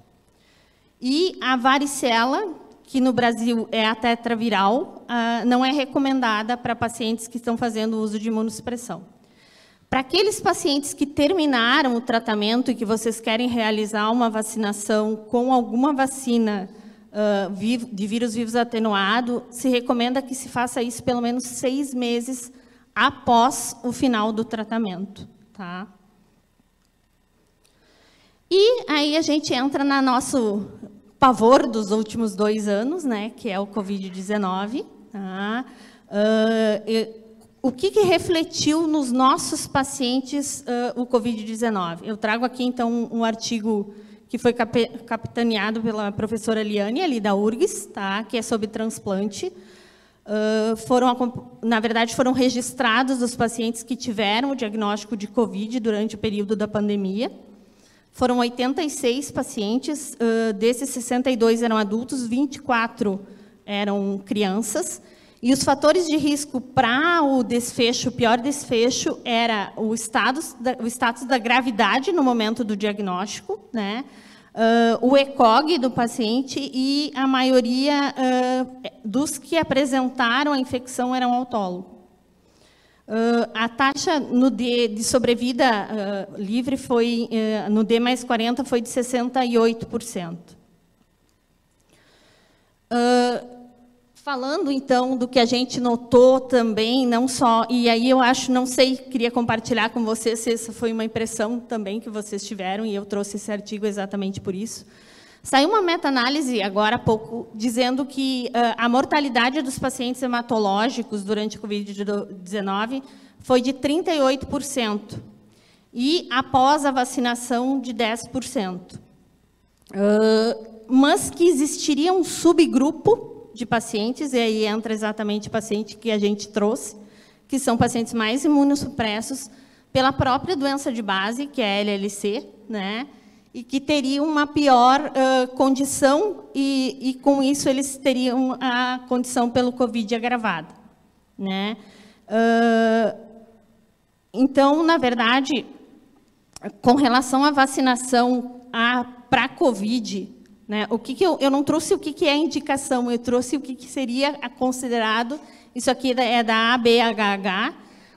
E a varicela, que no Brasil é a tetraviral, uh, não é recomendada para pacientes que estão fazendo uso de imunossupressão. Para aqueles pacientes que terminaram o tratamento e que vocês querem realizar uma vacinação com alguma vacina uh, de vírus vivos atenuado, se recomenda que se faça isso pelo menos seis meses após o final do tratamento. Tá? E aí a gente entra no nosso pavor dos últimos dois anos, né, que é o Covid-19. Tá? Uh, o que, que, refletiu nos nossos pacientes uh, o Covid-19? Eu trago aqui, então, um, um artigo que foi cap capitaneado pela professora Liane, ali da URGS, tá? que é sobre transplante. Uh, foram, na verdade, foram registrados os pacientes que tiveram o diagnóstico de Covid durante o período da pandemia. Foram 86 pacientes, uh, desses 62 eram adultos, 24 eram crianças. E os fatores de risco para o desfecho, o pior desfecho, era o status, da, o status da gravidade no momento do diagnóstico, né? Uh, o ECOG do paciente e a maioria uh, dos que apresentaram a infecção eram autólogos. Uh, a taxa no D de sobrevida livre foi, no D mais 40, foi de 68%. Uh, Falando então do que a gente notou também, não só, e aí eu acho, não sei, queria compartilhar com vocês se essa foi uma impressão também que vocês tiveram, e eu trouxe esse artigo exatamente por isso. Saiu uma meta-análise agora há pouco dizendo que uh, a mortalidade dos pacientes hematológicos durante a Covid-19 foi de 38%, e após a vacinação de 10%. Uh, mas que existiria um subgrupo de pacientes, e aí entra exatamente o paciente que a gente trouxe, que são pacientes mais imunossupressos pela própria doença de base, que é a LLC, né? E que teriam uma pior uh, condição, e, e, com isso eles teriam a condição pelo Covid agravada. Né? Uh, então, na verdade, com relação à vacinação para Covid, né? O que, que eu, eu não trouxe o que, que é indicação, eu trouxe o que, que seria considerado, isso aqui é da ABHH,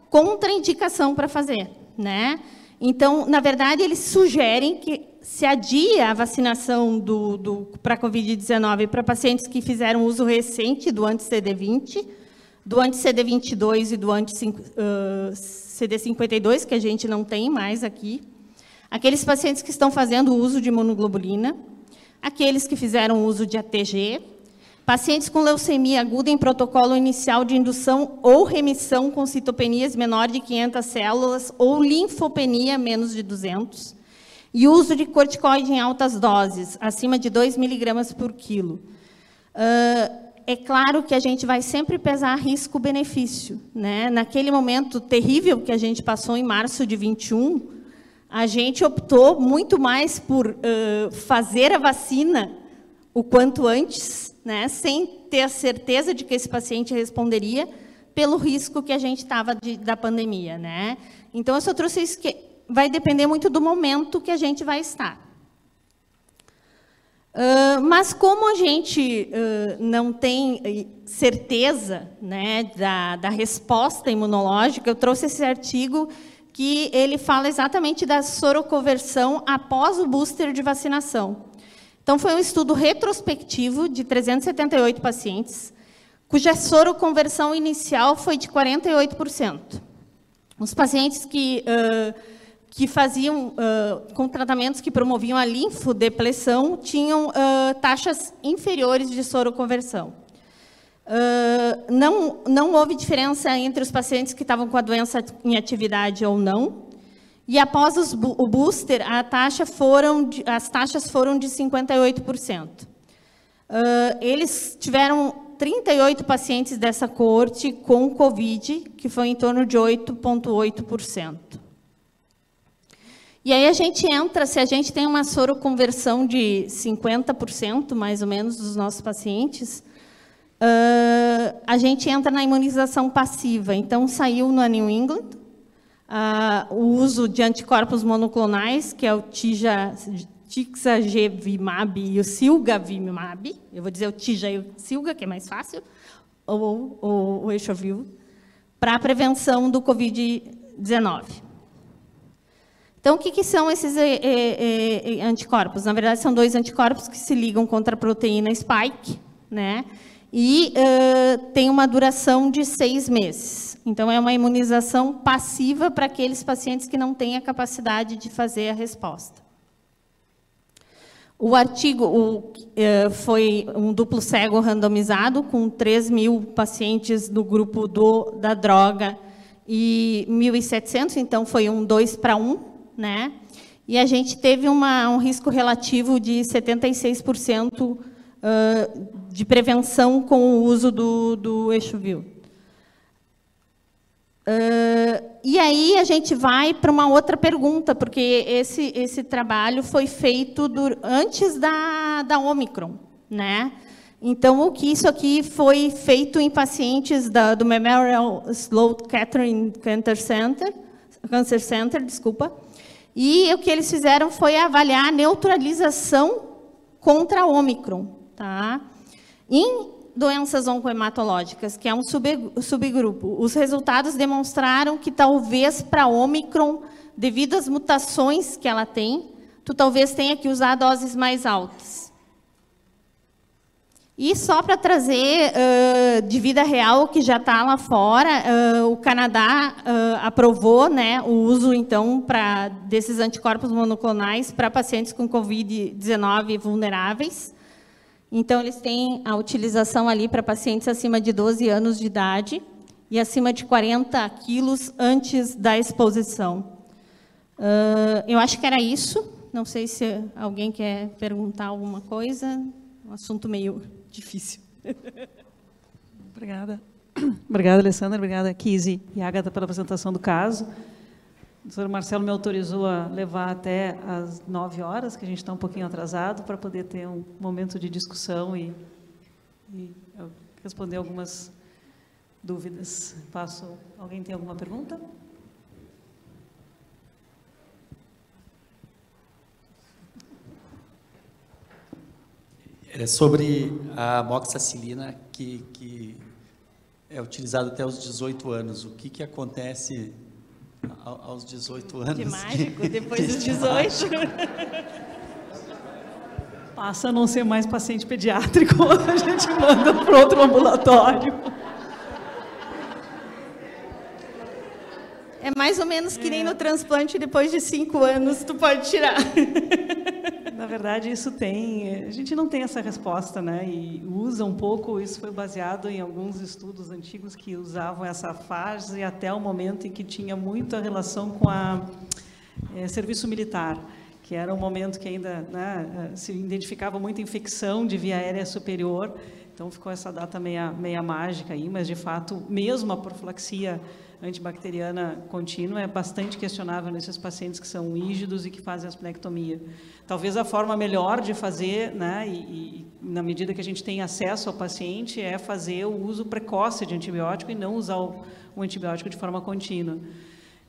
contraindicação para fazer. Né? Então, na verdade, eles sugerem que se adia a vacinação do, do, para a Covid-19 para pacientes que fizeram uso recente do anti-CD20, do anti-CD22 e do anti-CD52, que a gente não tem mais aqui. Aqueles pacientes que estão fazendo uso de imunoglobulina, aqueles que fizeram uso de ATG, pacientes com leucemia aguda em protocolo inicial de indução ou remissão com citopenias menor de 500 células ou linfopenia menos de 200, e uso de corticoide em altas doses, acima de 2 miligramas por quilo. Uh, é claro que a gente vai sempre pesar risco-benefício. Né? Naquele momento terrível que a gente passou em março de 21, a gente optou muito mais por uh, fazer a vacina o quanto antes, né, sem ter a certeza de que esse paciente responderia, pelo risco que a gente estava da pandemia. Né? Então, eu só trouxe isso que vai depender muito do momento que a gente vai estar. Uh, mas como a gente uh, não tem certeza né, da, da resposta imunológica, eu trouxe esse artigo que ele fala exatamente da soroconversão após o booster de vacinação. Então, foi um estudo retrospectivo de 378 pacientes, cuja soroconversão inicial foi de 48%. Os pacientes que, uh, que faziam uh, com tratamentos que promoviam a linfodepressão tinham uh, taxas inferiores de soroconversão. Uh, não, não houve diferença entre os pacientes que estavam com a doença em atividade ou não. E após os, o booster, a taxa foram de, as taxas foram de 58%. Uh, eles tiveram 38 pacientes dessa corte com Covid, que foi em torno de 8,8%. E aí a gente entra, se a gente tem uma soroconversão de 50%, mais ou menos, dos nossos pacientes, uh, a gente entra na imunização passiva. Então, saiu no New England uh, o uso de anticorpos monoclonais, que é o Tija, Tixagevimab e o Silgavimab. Eu vou dizer o Tija e o Silga, que é mais fácil, ou, ou o Eixovil, para a prevenção do Covid-19. Então, o que, que são esses é, é, anticorpos? Na verdade, são dois anticorpos que se ligam contra a proteína spike, né? E uh, tem uma duração de seis meses. Então, é uma imunização passiva para aqueles pacientes que não têm a capacidade de fazer a resposta. O artigo o, foi um duplo cego randomizado, com 3 mil pacientes do grupo do, da droga e 1.700, então foi um 2 para 1, né? E a gente teve uma, um risco relativo de 76% uh, de prevenção com o uso do, do eixo-vil. Uh, e aí a gente vai para uma outra pergunta, porque esse, esse trabalho foi feito do, antes da, da Omicron, né? Então, o que isso aqui foi feito em pacientes da, do Memorial Sloan Kettering Cancer Center, Cancer Center, desculpa, e o que eles fizeram foi avaliar a neutralização contra a Omicron. Tá? Em doenças oncohematológicas, que é um subgrupo, os resultados demonstraram que talvez para a Omicron, devido às mutações que ela tem, tu talvez tenha que usar doses mais altas. E só para trazer uh, de vida real que já está lá fora, uh, o Canadá uh, aprovou né, o uso então pra, desses anticorpos monoclonais para pacientes com Covid-19 vulneráveis. Então, eles têm a utilização ali para pacientes acima de 12 anos de idade e acima de 40 quilos antes da exposição. eu acho que era isso. Não sei se alguém quer perguntar alguma coisa. Um assunto meio difícil. Obrigada. Obrigada, Alessandra. Obrigada, Kizzy e Agatha, pela apresentação do caso. O doutor Marcelo me autorizou a levar até às nove horas, que a gente está um pouquinho atrasado, para poder ter um momento de discussão e, e responder algumas dúvidas. Passo. Alguém tem alguma pergunta? É sobre a moxacilina que, que é utilizada até os 18 anos. O que, que acontece aos 18 anos? De mágico, depois dos 18. Passa a não ser mais paciente pediátrico, a gente manda para outro ambulatório. É mais ou menos que nem no transplante, depois de cinco anos tu pode tirar. Na verdade, isso tem. A gente não tem essa resposta, né? E usa um pouco. Isso foi baseado em alguns estudos antigos que usavam essa fase até o momento em que tinha muita relação com a é, serviço militar, que era um momento que ainda né, se identificava muita infecção de via aérea superior. Então ficou essa data meia, meia mágica aí, mas de fato, mesmo a profilaxia antibacteriana contínua é bastante questionável nesses pacientes que são rígidos e que fazem a esplenectomia. Talvez a forma melhor de fazer, né, e, e, na medida que a gente tem acesso ao paciente, é fazer o uso precoce de antibiótico e não usar o, o antibiótico de forma contínua.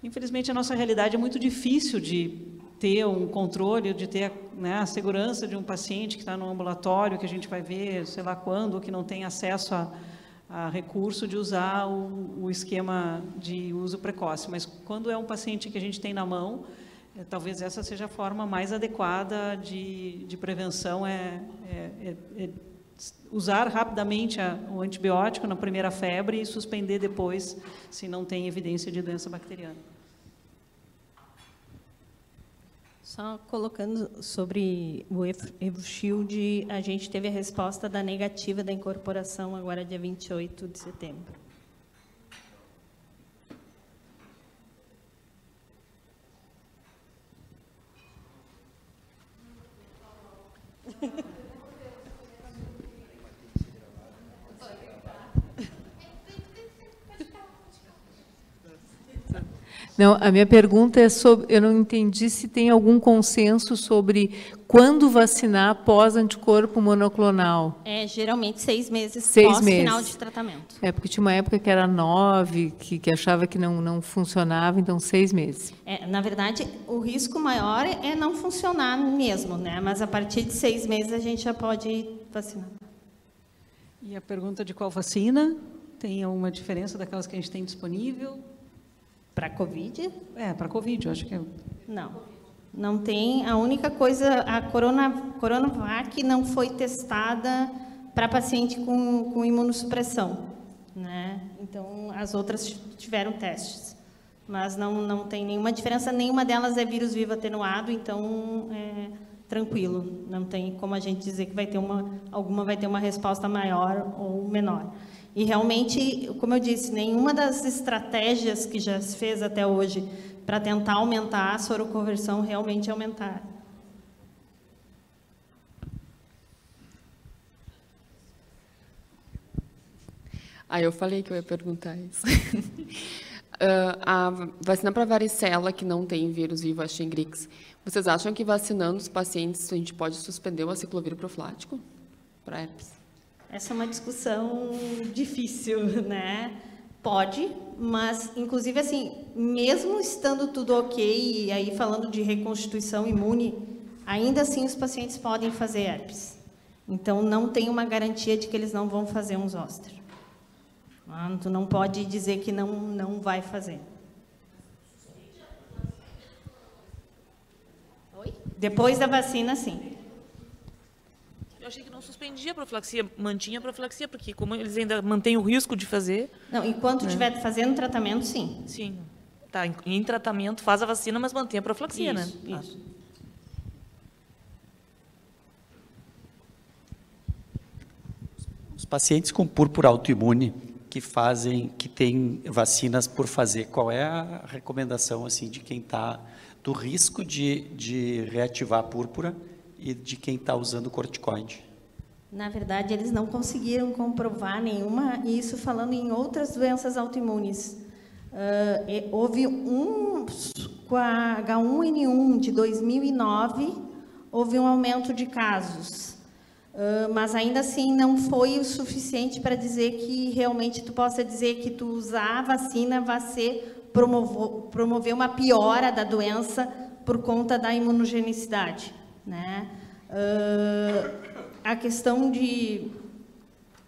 Infelizmente, a nossa realidade é muito difícil de ter um controle, de ter né, a segurança de um paciente que está no ambulatório, que a gente vai ver, sei lá quando, que não tem acesso a a recurso de usar o, o, esquema de uso precoce. Mas quando é um paciente que a gente tem na mão, é, talvez essa seja a forma mais adequada de, de prevenção, é, é, é, é usar rapidamente a, o antibiótico na primeira febre e suspender depois, se não tem evidência de doença bacteriana. Só colocando sobre o EvoShield, a gente teve a resposta da negativa da incorporação agora dia 28 de setembro. Não, a minha pergunta é sobre, eu não entendi se tem algum consenso sobre quando vacinar após anticorpo monoclonal. É geralmente seis meses Seis pós meses. final de tratamento. É, porque tinha uma época que era nove, que, que achava que não, não funcionava, então seis meses. É, na verdade, o risco maior é não funcionar mesmo, né? Mas a partir de seis meses a gente já pode vacinar. E a pergunta de qual vacina? Tem alguma diferença daquelas que a gente tem disponível? Para Covid? É, para Covid, eu acho que é. Não. Não tem. A única coisa, a Corona, Coronavac não foi testada para paciente com, com imunossupressão. Né? Então, as outras tiveram testes. Mas não, não tem nenhuma diferença, nenhuma delas é vírus vivo atenuado, então é tranquilo. Não tem como a gente dizer que vai ter uma, alguma vai ter uma resposta maior ou menor. E realmente, como eu disse, nenhuma das estratégias que já se fez até hoje para tentar aumentar a soroconversão realmente aumentaram. Ah, eu falei que eu ia perguntar isso. Ah, a vacina para varicela, que não tem vírus vivo, a Shingrix, vocês acham que vacinando os pacientes a gente pode suspender o aciclovir profilático para herpes? Essa é uma discussão difícil, né? Pode, mas inclusive assim, mesmo estando tudo ok, e aí falando de reconstituição imune, ainda assim os pacientes podem fazer herpes. Então não tem uma garantia de que eles não vão fazer um zoster. Ah, Tu não pode dizer que não, não vai fazer. Oi? Depois da vacina, sim. Eu achei que não suspendia a profilaxia, mantinha a profilaxia, porque como eles ainda mantêm o risco de fazer... Não, enquanto né? estiver fazendo tratamento, sim. Sim. Tá, em, em tratamento faz a vacina, mas mantém a profilaxia, Isso, né? isso. Os pacientes com púrpura autoimune que fazem, que têm vacinas por fazer, qual é a recomendação assim de quem está do risco de, de reativar a púrpura e de quem está usando corticoide? Na verdade, eles não conseguiram comprovar nenhuma, e isso falando em outras doenças autoimunes. E- houve um, com a H1N1 de 2009, houve um aumento de casos. Ah, mas ainda assim não foi o suficiente para dizer que realmente tu possa dizer que tu usar a vacina vai ser promover uma piora da doença por conta da imunogenicidade, né? Ah, a questão de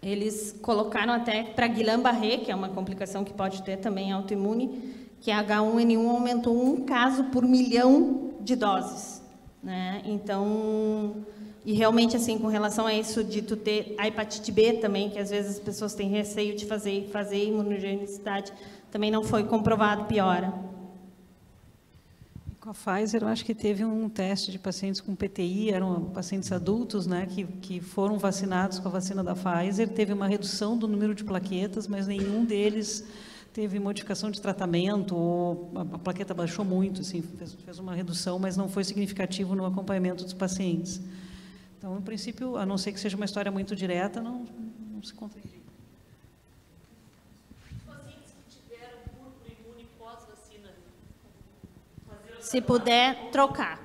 eles colocaram até para Guillain-Barré, que é uma complicação que pode ter também autoimune, que a H1N1 aumentou um caso por milhão de doses, né? Então, e realmente assim, com relação a isso de tu ter a hepatite B também, que às vezes as pessoas têm receio de fazer fazer imunogenicidade, também não foi comprovado piora. Com a Pfizer, eu acho que teve um teste de pacientes com PTI, eram pacientes adultos, né, que, que foram vacinados com a vacina da Pfizer. Teve uma redução do número de plaquetas, mas nenhum deles teve modificação de tratamento, ou a, plaqueta baixou muito, assim, fez, fez uma redução, mas não foi significativo no acompanhamento dos pacientes. Então, em princípio, a não ser que seja uma história muito direta, não, não se conta. Se puder trocar.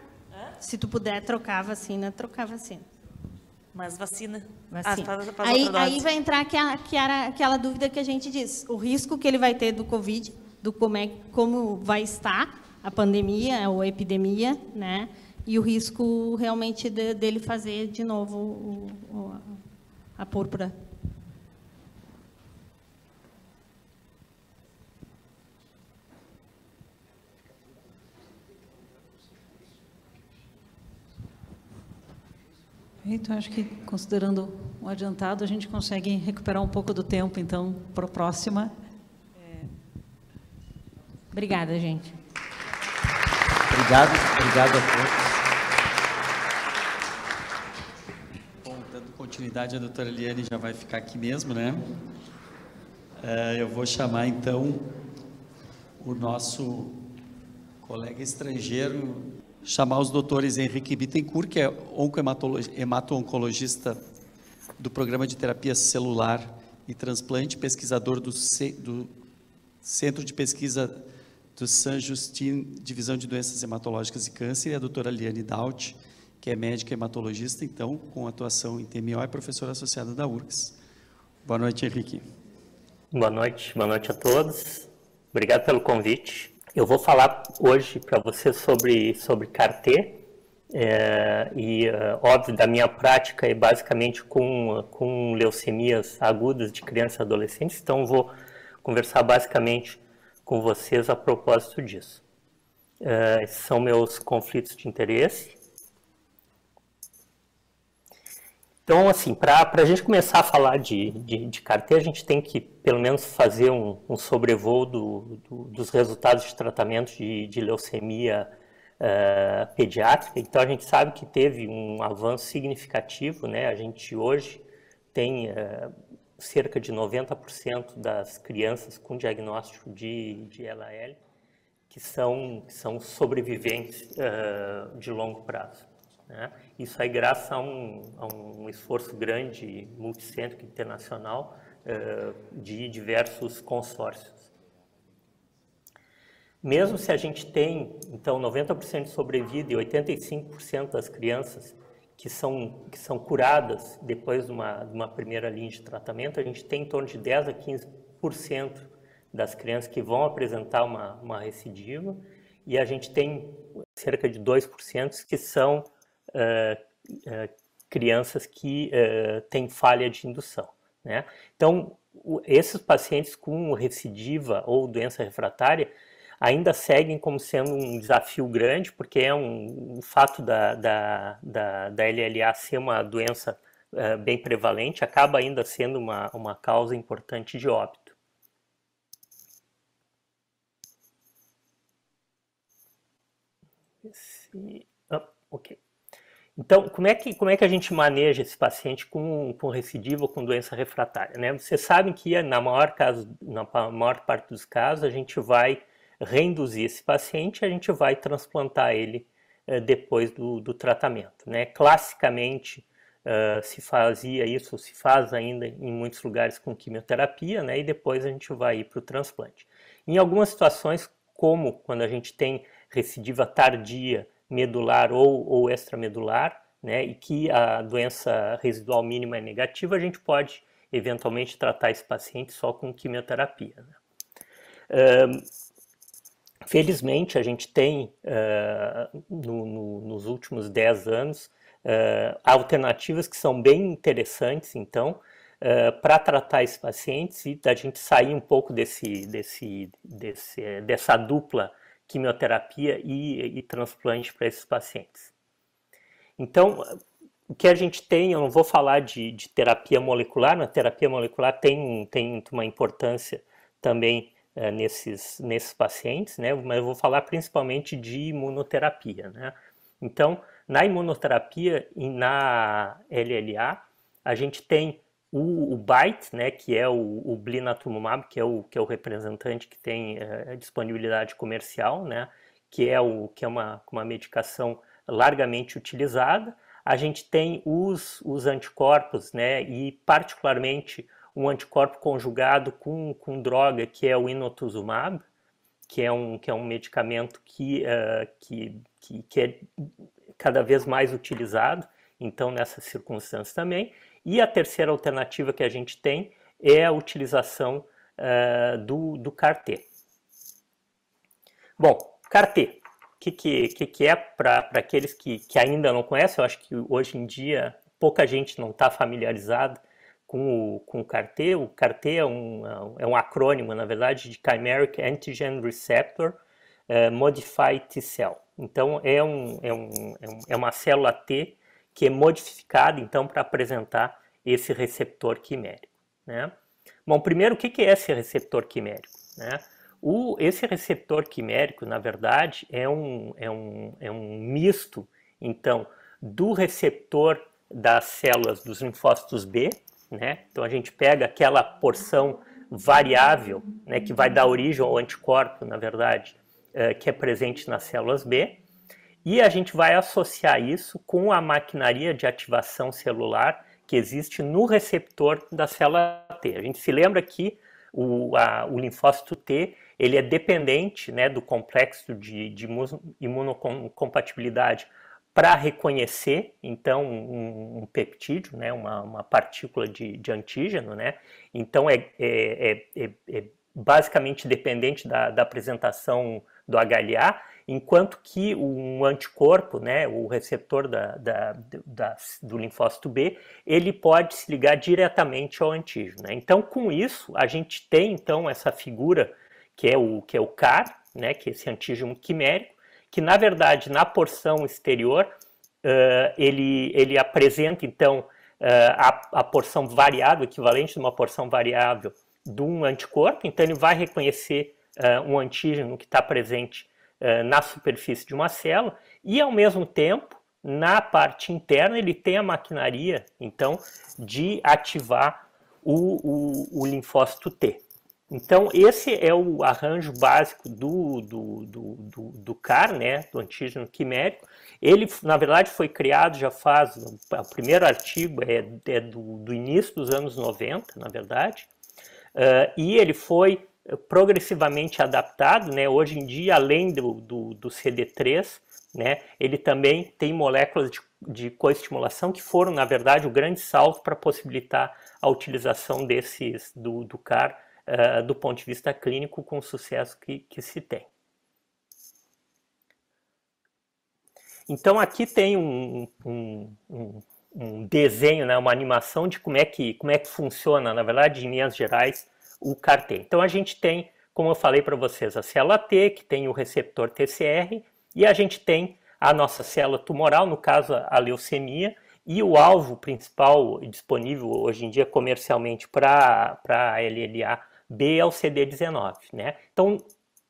Se tu puder trocar a vacina, trocar a vacina. Mas vacina. Vacina. Ah, faz- faz aí, outra dose. aí vai entrar aquela, aquela, aquela dúvida que a gente diz, o risco que ele vai ter do Covid, do como, é, como vai estar a pandemia ou a epidemia, né? E o risco realmente de- dele fazer de novo o- o- a púrpura. Então, acho que, considerando o adiantado, a gente consegue recuperar um pouco do tempo, então, para a próxima. Obrigada, gente. Obrigado, obrigado a todos. Bom, dando continuidade, a doutora Eliane já vai ficar aqui mesmo, né? Eh, eu vou chamar, então, o nosso colega estrangeiro, chamar os doutores Henrique Bittencourt, que é hemato-oncologista do Programa de Terapia Celular e Transplante, pesquisador do, C- do Centro de Pesquisa do San Justin, Divisão de Doenças Hematológicas e Câncer, e a doutora Liane Daut, que é médica hematologista, então, com atuação em TMO e professora associada da URGS. Boa noite, Henrique. Boa noite, boa noite a todos. Obrigado pelo convite. Eu vou falar hoje para você sobre, sobre CAR-T, é, e, é, óbvio, da minha prática é basicamente com, com leucemias agudas de crianças e adolescentes, então vou conversar basicamente com vocês a propósito disso. É, esses são meus conflitos de interesse. Então, assim, para a gente começar a falar de, de, de carteira, a gente tem que, pelo menos, fazer um, um sobrevoo do, do, dos resultados de tratamento de, de leucemia uh, pediátrica. Então, a gente sabe que teve um avanço significativo, né? A gente hoje tem uh, cerca de 90% das crianças com diagnóstico de, de LAL que são, que são sobreviventes uh, de longo prazo. Né? Isso aí graças a um, a um esforço grande, multicêntrico, internacional, uh, de diversos consórcios. Mesmo se a gente tem, então, 90% de sobrevida e 85% das crianças que são, que são curadas depois de uma, de uma primeira linha de tratamento, a gente tem em torno de 10 a 15% das crianças que vão apresentar uma, uma recidiva e a gente tem cerca de 2% que são crianças que uh, têm falha de indução. Né? Então, esses pacientes com recidiva ou doença refratária ainda seguem como sendo um desafio grande, porque é um, um fato da, da, da, da, LLA ser uma doença uh, bem prevalente, acaba ainda sendo uma, uma causa importante de óbito. Oh, ok. Então, como é que, como é que a gente maneja esse paciente com, com recidiva ou com doença refratária? Né? Vocês sabem que na maior, caso, na maior parte dos casos a gente vai reinduzir esse paciente a gente vai transplantar ele eh, depois do, do, tratamento. Né? Classicamente uh, se fazia isso, se faz ainda em muitos lugares com quimioterapia né? e depois a gente vai para o transplante. Em algumas situações, como quando a gente tem recidiva tardia, medular ou, ou extramedular, né, e que a doença residual mínima é negativa, a gente pode eventualmente tratar esse paciente só com quimioterapia. Né. Um, felizmente, a gente tem, uh, no, no, nos últimos 10 anos, uh, alternativas que são bem interessantes, então, Uh, para tratar esses pacientes e da gente sair um pouco desse, desse, desse, dessa dupla quimioterapia e, e transplante para esses pacientes. Então, o que a gente tem, eu não vou falar de, de terapia molecular, na terapia molecular tem, tem uma importância também é, nesses, nesses pacientes, né? mas eu vou falar principalmente de imunoterapia. Né? Então, na imunoterapia e na LLA, a gente tem o, o BITE, né, que é o, o blinatumomab, que é o, que é o representante que tem é, disponibilidade comercial, né, que é, o, que é uma, uma medicação largamente utilizada. A gente tem os, os anticorpos, né, e particularmente um anticorpo conjugado com, com droga, que é o inotuzumab, que é um, que é um medicamento que, uh, que, que, que é cada vez mais utilizado, então nessas circunstâncias também. E a terceira alternativa que a gente tem é a utilização uh, do, do CAR-T. Bom, CAR-T, o que, que, que, é para aqueles que, que ainda não conhecem? Eu acho que hoje em dia pouca gente não está familiarizada com o, com o CAR-T. O CAR-T é um, é um acrônimo, na verdade, de Chimeric Antigen Receptor uh, Modified T-Cell. Então, é, um, é, um, é, é uma célula T que é modificada, então, para apresentar esse receptor quimérico. Né? Bom, primeiro, o que é esse receptor quimérico? Né? O, esse receptor quimérico, na verdade, é um, é, um, é um misto, então, do receptor das células dos linfócitos B, né? Então a gente pega aquela porção variável, né, que vai dar origem ao anticorpo, na verdade, é, que é presente nas células B, e a gente vai associar isso com a maquinaria de ativação celular que existe no receptor da célula T. A gente se lembra que o, a, o linfócito T ele é dependente né, do complexo de, de imunocompatibilidade para reconhecer, então, um, um peptídeo, né, uma, uma partícula de, de, antígeno, né? Então, é, é, é, é basicamente dependente da, da, apresentação do HLA, enquanto que um anticorpo, né, o receptor da, da, da, do linfócito B, ele pode se ligar diretamente ao antígeno. Né? Então, com isso, a gente tem então essa figura que é o que é o CAR, né, que é esse antígeno quimérico, que na verdade na porção exterior uh, ele, ele apresenta então uh, a, a porção variável, equivalente de uma porção variável de um anticorpo, então ele vai reconhecer uh, um antígeno que está presente na superfície de uma célula e ao mesmo tempo na parte interna ele tem a maquinaria então de ativar o, o, o linfócito T. Então, esse é o arranjo básico do, do, do, do, do CAR, né, do antígeno quimérico. Ele, na verdade, foi criado já faz. O primeiro artigo é, é do, do início dos anos 90, na verdade, uh, e ele foi progressivamente adaptado. Né, hoje em dia, além do, do, do CD3, né, ele também tem moléculas de, de coestimulação que foram, na verdade, o grande salto para possibilitar a utilização desses do, do CAR uh, do ponto de vista clínico com o sucesso que, que se tem. Então aqui tem um, um, um, um, desenho, né, uma animação de como é, que, como é que funciona, na verdade, em linhas gerais, o CAR-T. Então a gente tem, como eu falei para vocês, a célula T, que tem o receptor TCR, e a gente tem a nossa célula tumoral, no caso a leucemia, e o alvo principal disponível hoje em dia comercialmente para a LLA B é o CD19, né? Então,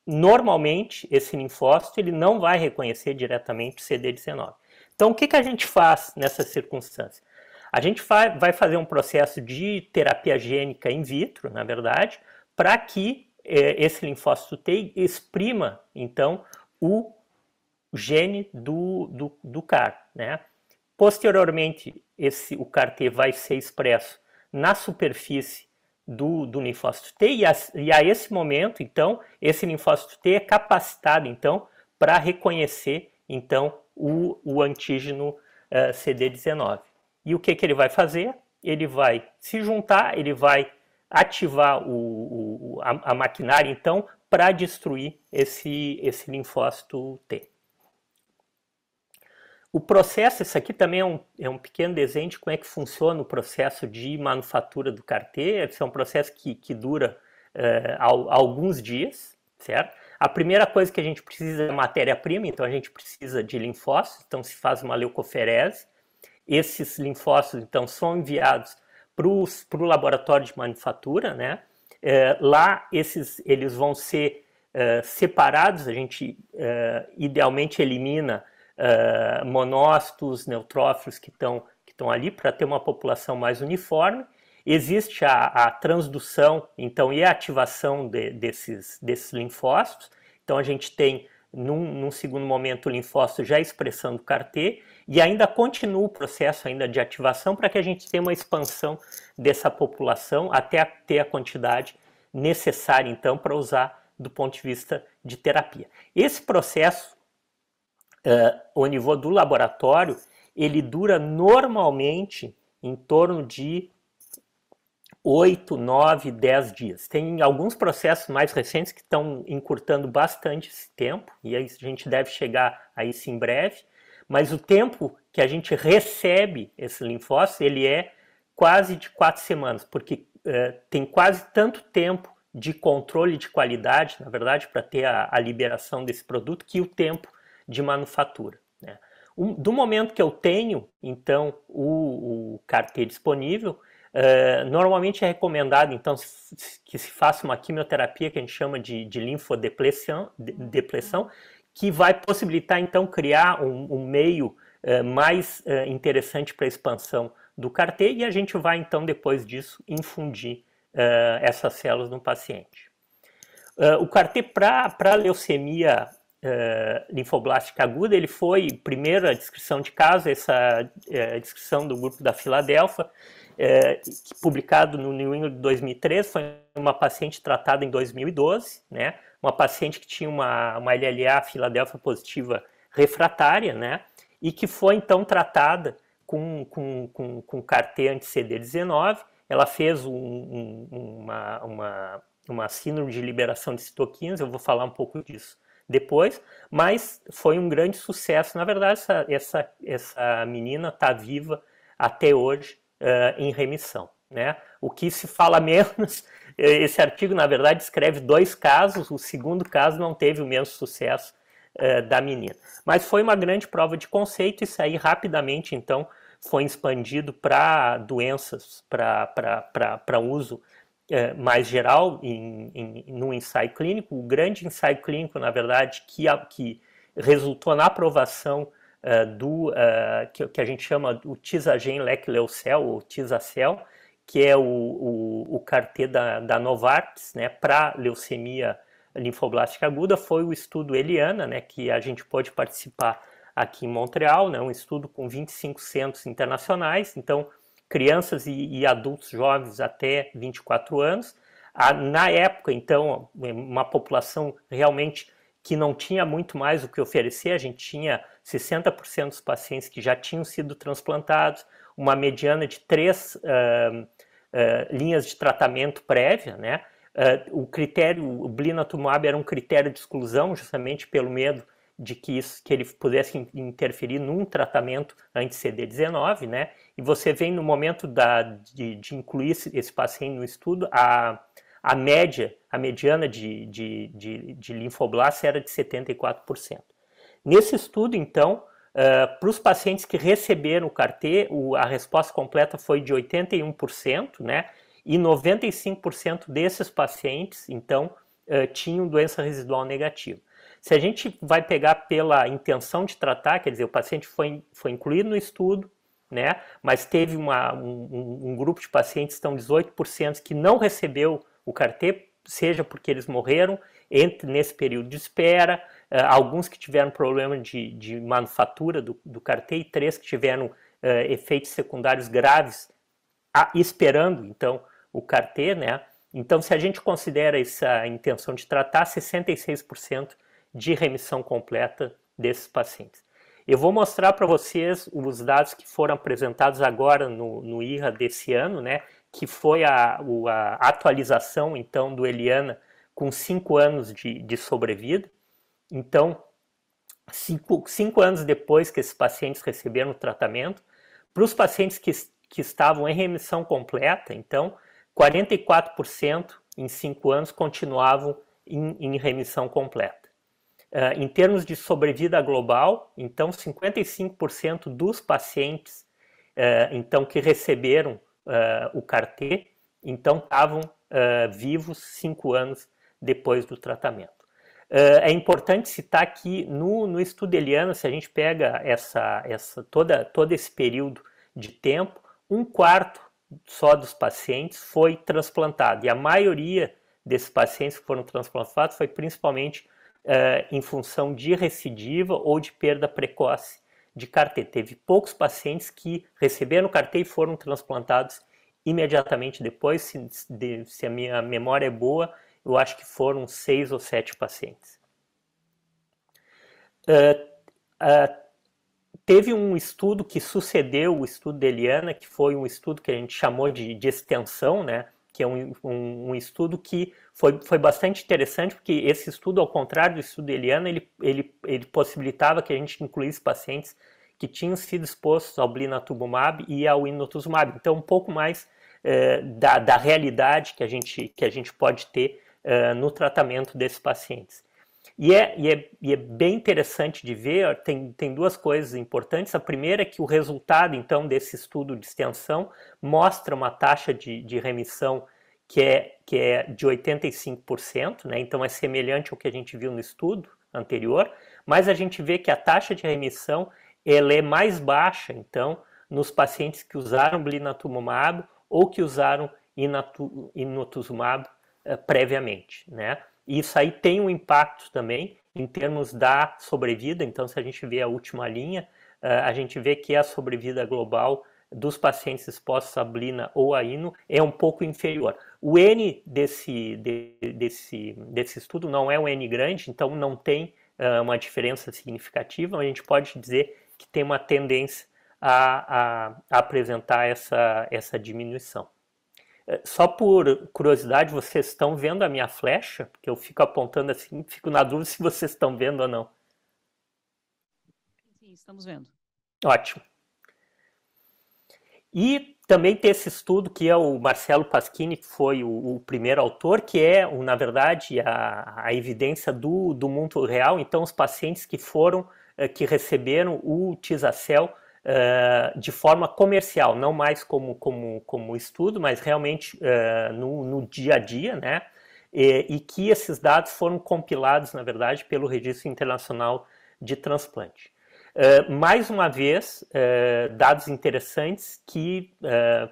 normalmente, esse linfócito ele não vai reconhecer diretamente o CD19. Então, o que, que a gente faz nessa circunstância? A gente vai fazer um processo de terapia gênica in vitro, na verdade, para que eh, esse linfócito T exprima, então, o gene do, do, do CAR. Né? Posteriormente, esse, o CAR-T vai ser expresso na superfície do, do linfócito T e a, e a, esse momento, então, esse linfócito T é capacitado, então, para reconhecer, então, o, o antígeno eh, CD19. E o que, que ele vai fazer? Ele vai se juntar, ele vai ativar o, o a, a maquinária, então, para destruir esse, esse linfócito T. O processo, isso aqui também é um, é um pequeno desenho de como é que funciona o processo de manufatura do cartê. Esse é um processo que, que dura uh, alguns dias, certo? A primeira coisa que a gente precisa é matéria-prima, então a gente precisa de linfócitos, então se faz uma leucoferese. Esses linfócitos, então, são enviados para o laboratório de manufatura, né? É, lá, esses, eles vão ser uh, separados, a gente uh, idealmente elimina uh, monócitos, neutrófilos que estão que estão ali para ter uma população mais uniforme. Existe a, a transdução, então, e a ativação de, desses, desses linfócitos. Então, a gente tem, num, num segundo momento, o linfócito já expressando CAR-T e ainda continua o processo ainda de ativação para que a gente tenha uma expansão dessa população até ter a quantidade necessária, então, para usar do ponto de vista de terapia. Esse processo uh, o nível do laboratório, ele dura normalmente em torno de 8, 9, 10 dias. Tem alguns processos mais recentes que estão encurtando bastante esse tempo, e a gente deve chegar a isso em breve, mas o tempo que a gente recebe esse linfócito, ele é quase de 4 semanas, porque uh, tem quase tanto tempo de controle de qualidade, na verdade, para ter a, a liberação desse produto, que o tempo de manufatura. Né? Um, do momento que eu tenho, então, o, o cartê disponível, uh, normalmente é recomendado, então, que se faça uma quimioterapia que a gente chama de, de linfodepressão, de, depressão, que vai possibilitar, então, criar um, um meio uh, mais uh, interessante para a expansão do cartê e a gente vai, então, depois disso, infundir essas células no paciente. o cartê para leucemia uh, linfoblástica aguda, ele foi, primeiro, a descrição de caso, essa uh, descrição do grupo da Filadélfia, uh, publicado no New England de 2003, foi uma paciente tratada em 2012, né, uma paciente que tinha uma, uma LLA Filadélfia positiva refratária, né? E que foi então tratada com, com, com, com CAR-T anti-CD19. Ela fez um, um, uma, uma, uma síndrome de liberação de citoquinas, eu vou falar um pouco disso depois, mas foi um grande sucesso. Na verdade, essa, essa, essa menina está viva até hoje uh, em remissão. Né? O que se fala menos, esse artigo, na verdade, descreve dois casos, o segundo caso não teve o mesmo sucesso uh, da menina. Mas foi uma grande prova de conceito, isso aí rapidamente, então, foi expandido para doenças, para uso é, mais geral em, em, no ensaio clínico. O grande ensaio clínico, na verdade, que, a, que resultou na aprovação uh, do que, que, a gente chama o Tisagen Leqleucel, ou Tisacel, que é o, o, o da, da Novartis, né, para leucemia linfoblástica aguda, foi o estudo Eliana, né, que a gente pode participar aqui em Montreal, né, um estudo com 25 centros internacionais, então crianças e, e adultos jovens até 24 anos. Ah, na época, então, uma população realmente que não tinha muito mais o que oferecer, a gente tinha 60% dos pacientes que já tinham sido transplantados, uma mediana de três uh, uh, linhas de tratamento prévia, né? Uh, o critério, o blinatumab era um critério de exclusão, justamente pelo medo de que, isso, que ele pudesse interferir num tratamento anti-CD19, né? E você vem no momento da, de, de incluir esse, esse, paciente no estudo, a, a média, a mediana de, de, de, de era de 74%. Nesse estudo, então, uh, para os pacientes que receberam o CAR-T, a resposta completa foi de 81%, né? E 95% desses pacientes, então, uh, tinham doença residual negativa. Se a gente vai pegar pela intenção de tratar, quer dizer, o paciente foi, foi incluído no estudo, né, mas teve uma, um, um grupo de pacientes, estão 18%, que não recebeu o CAR-T, seja porque eles morreram entre, nesse período de espera, uh, alguns que tiveram problema de, de manufatura do, do CAR-T e três que tiveram uh, efeitos secundários graves, a, esperando, então, o CAR-T, né, então, se a gente considera essa intenção de tratar, 66% de remissão completa desses pacientes. Eu vou mostrar para vocês os dados que foram apresentados agora no, no IRA desse ano, né, que foi a, a atualização então do Eliana com cinco anos de, de sobrevida. Então, cinco, cinco anos depois que esses pacientes receberam o tratamento, para os pacientes que, que estavam em remissão completa, então, 44% em cinco anos continuavam em, em remissão completa. Uh, em termos de sobrevida global, então 55% dos pacientes uh, então que receberam uh, o CAR-T então estavam vivos cinco anos depois do tratamento. é importante citar que no, no estudo Eliana, se a gente pega essa, essa, toda, todo esse período de tempo, um quarto só dos pacientes foi transplantado e a maioria desses pacientes que foram transplantados foi principalmente uh, em função de recidiva ou de perda precoce de CAR-T. Teve poucos pacientes que receberam CAR-T e foram transplantados imediatamente depois. Se, de, se, a minha memória é boa, eu acho que foram seis ou sete pacientes. Uh, uh, teve um estudo que sucedeu o estudo de Eliana, que foi um estudo que a gente chamou de, de extensão, né? que é um, um, um, estudo que foi, foi bastante interessante, porque esse estudo, ao contrário do estudo Eliana, ele, ele, ele possibilitava que a gente incluísse pacientes que tinham sido expostos ao blinatumomab e ao inotuzumab. Então, um pouco mais eh, da, da realidade que a gente, que a gente pode ter eh, no tratamento desses pacientes. E é, e, é, e é bem interessante de ver, tem, tem duas coisas importantes. A primeira é que o resultado, então, desse estudo de extensão mostra uma taxa de, de remissão que é, que é de 85%, né? então é semelhante ao que a gente viu no estudo anterior, mas a gente vê que a taxa de remissão ela é mais baixa, então, nos pacientes que usaram blinatumomab ou que usaram inotuzumab uh, previamente, né? E isso aí tem um impacto também em termos da sobrevida. Então, se a gente vê a última linha, uh, a gente vê que a sobrevida global dos pacientes expostos à blina ou a ino é um pouco inferior. O N desse, de, desse, desse estudo não é um N grande, então não tem uh, uma diferença significativa, a gente pode dizer que tem uma tendência a, a, a apresentar essa, essa diminuição. Eh, só por curiosidade, vocês estão vendo a minha flecha? Porque eu fico apontando assim, fico na dúvida se vocês estão vendo ou não. Sim, estamos vendo. Ótimo. E também tem esse estudo que é o Marcelo Pasquini, que foi o, o primeiro autor, que é, na verdade, a, a evidência do, do mundo real. Então, os pacientes que foram, eh, que receberam o Tisacel uh, de forma comercial, não mais como, como, como estudo, mas realmente uh, no, no dia a dia, né? E, e, que esses dados foram compilados, na verdade, pelo Registro Internacional de Transplante. Uh, mais uma vez, dados interessantes que,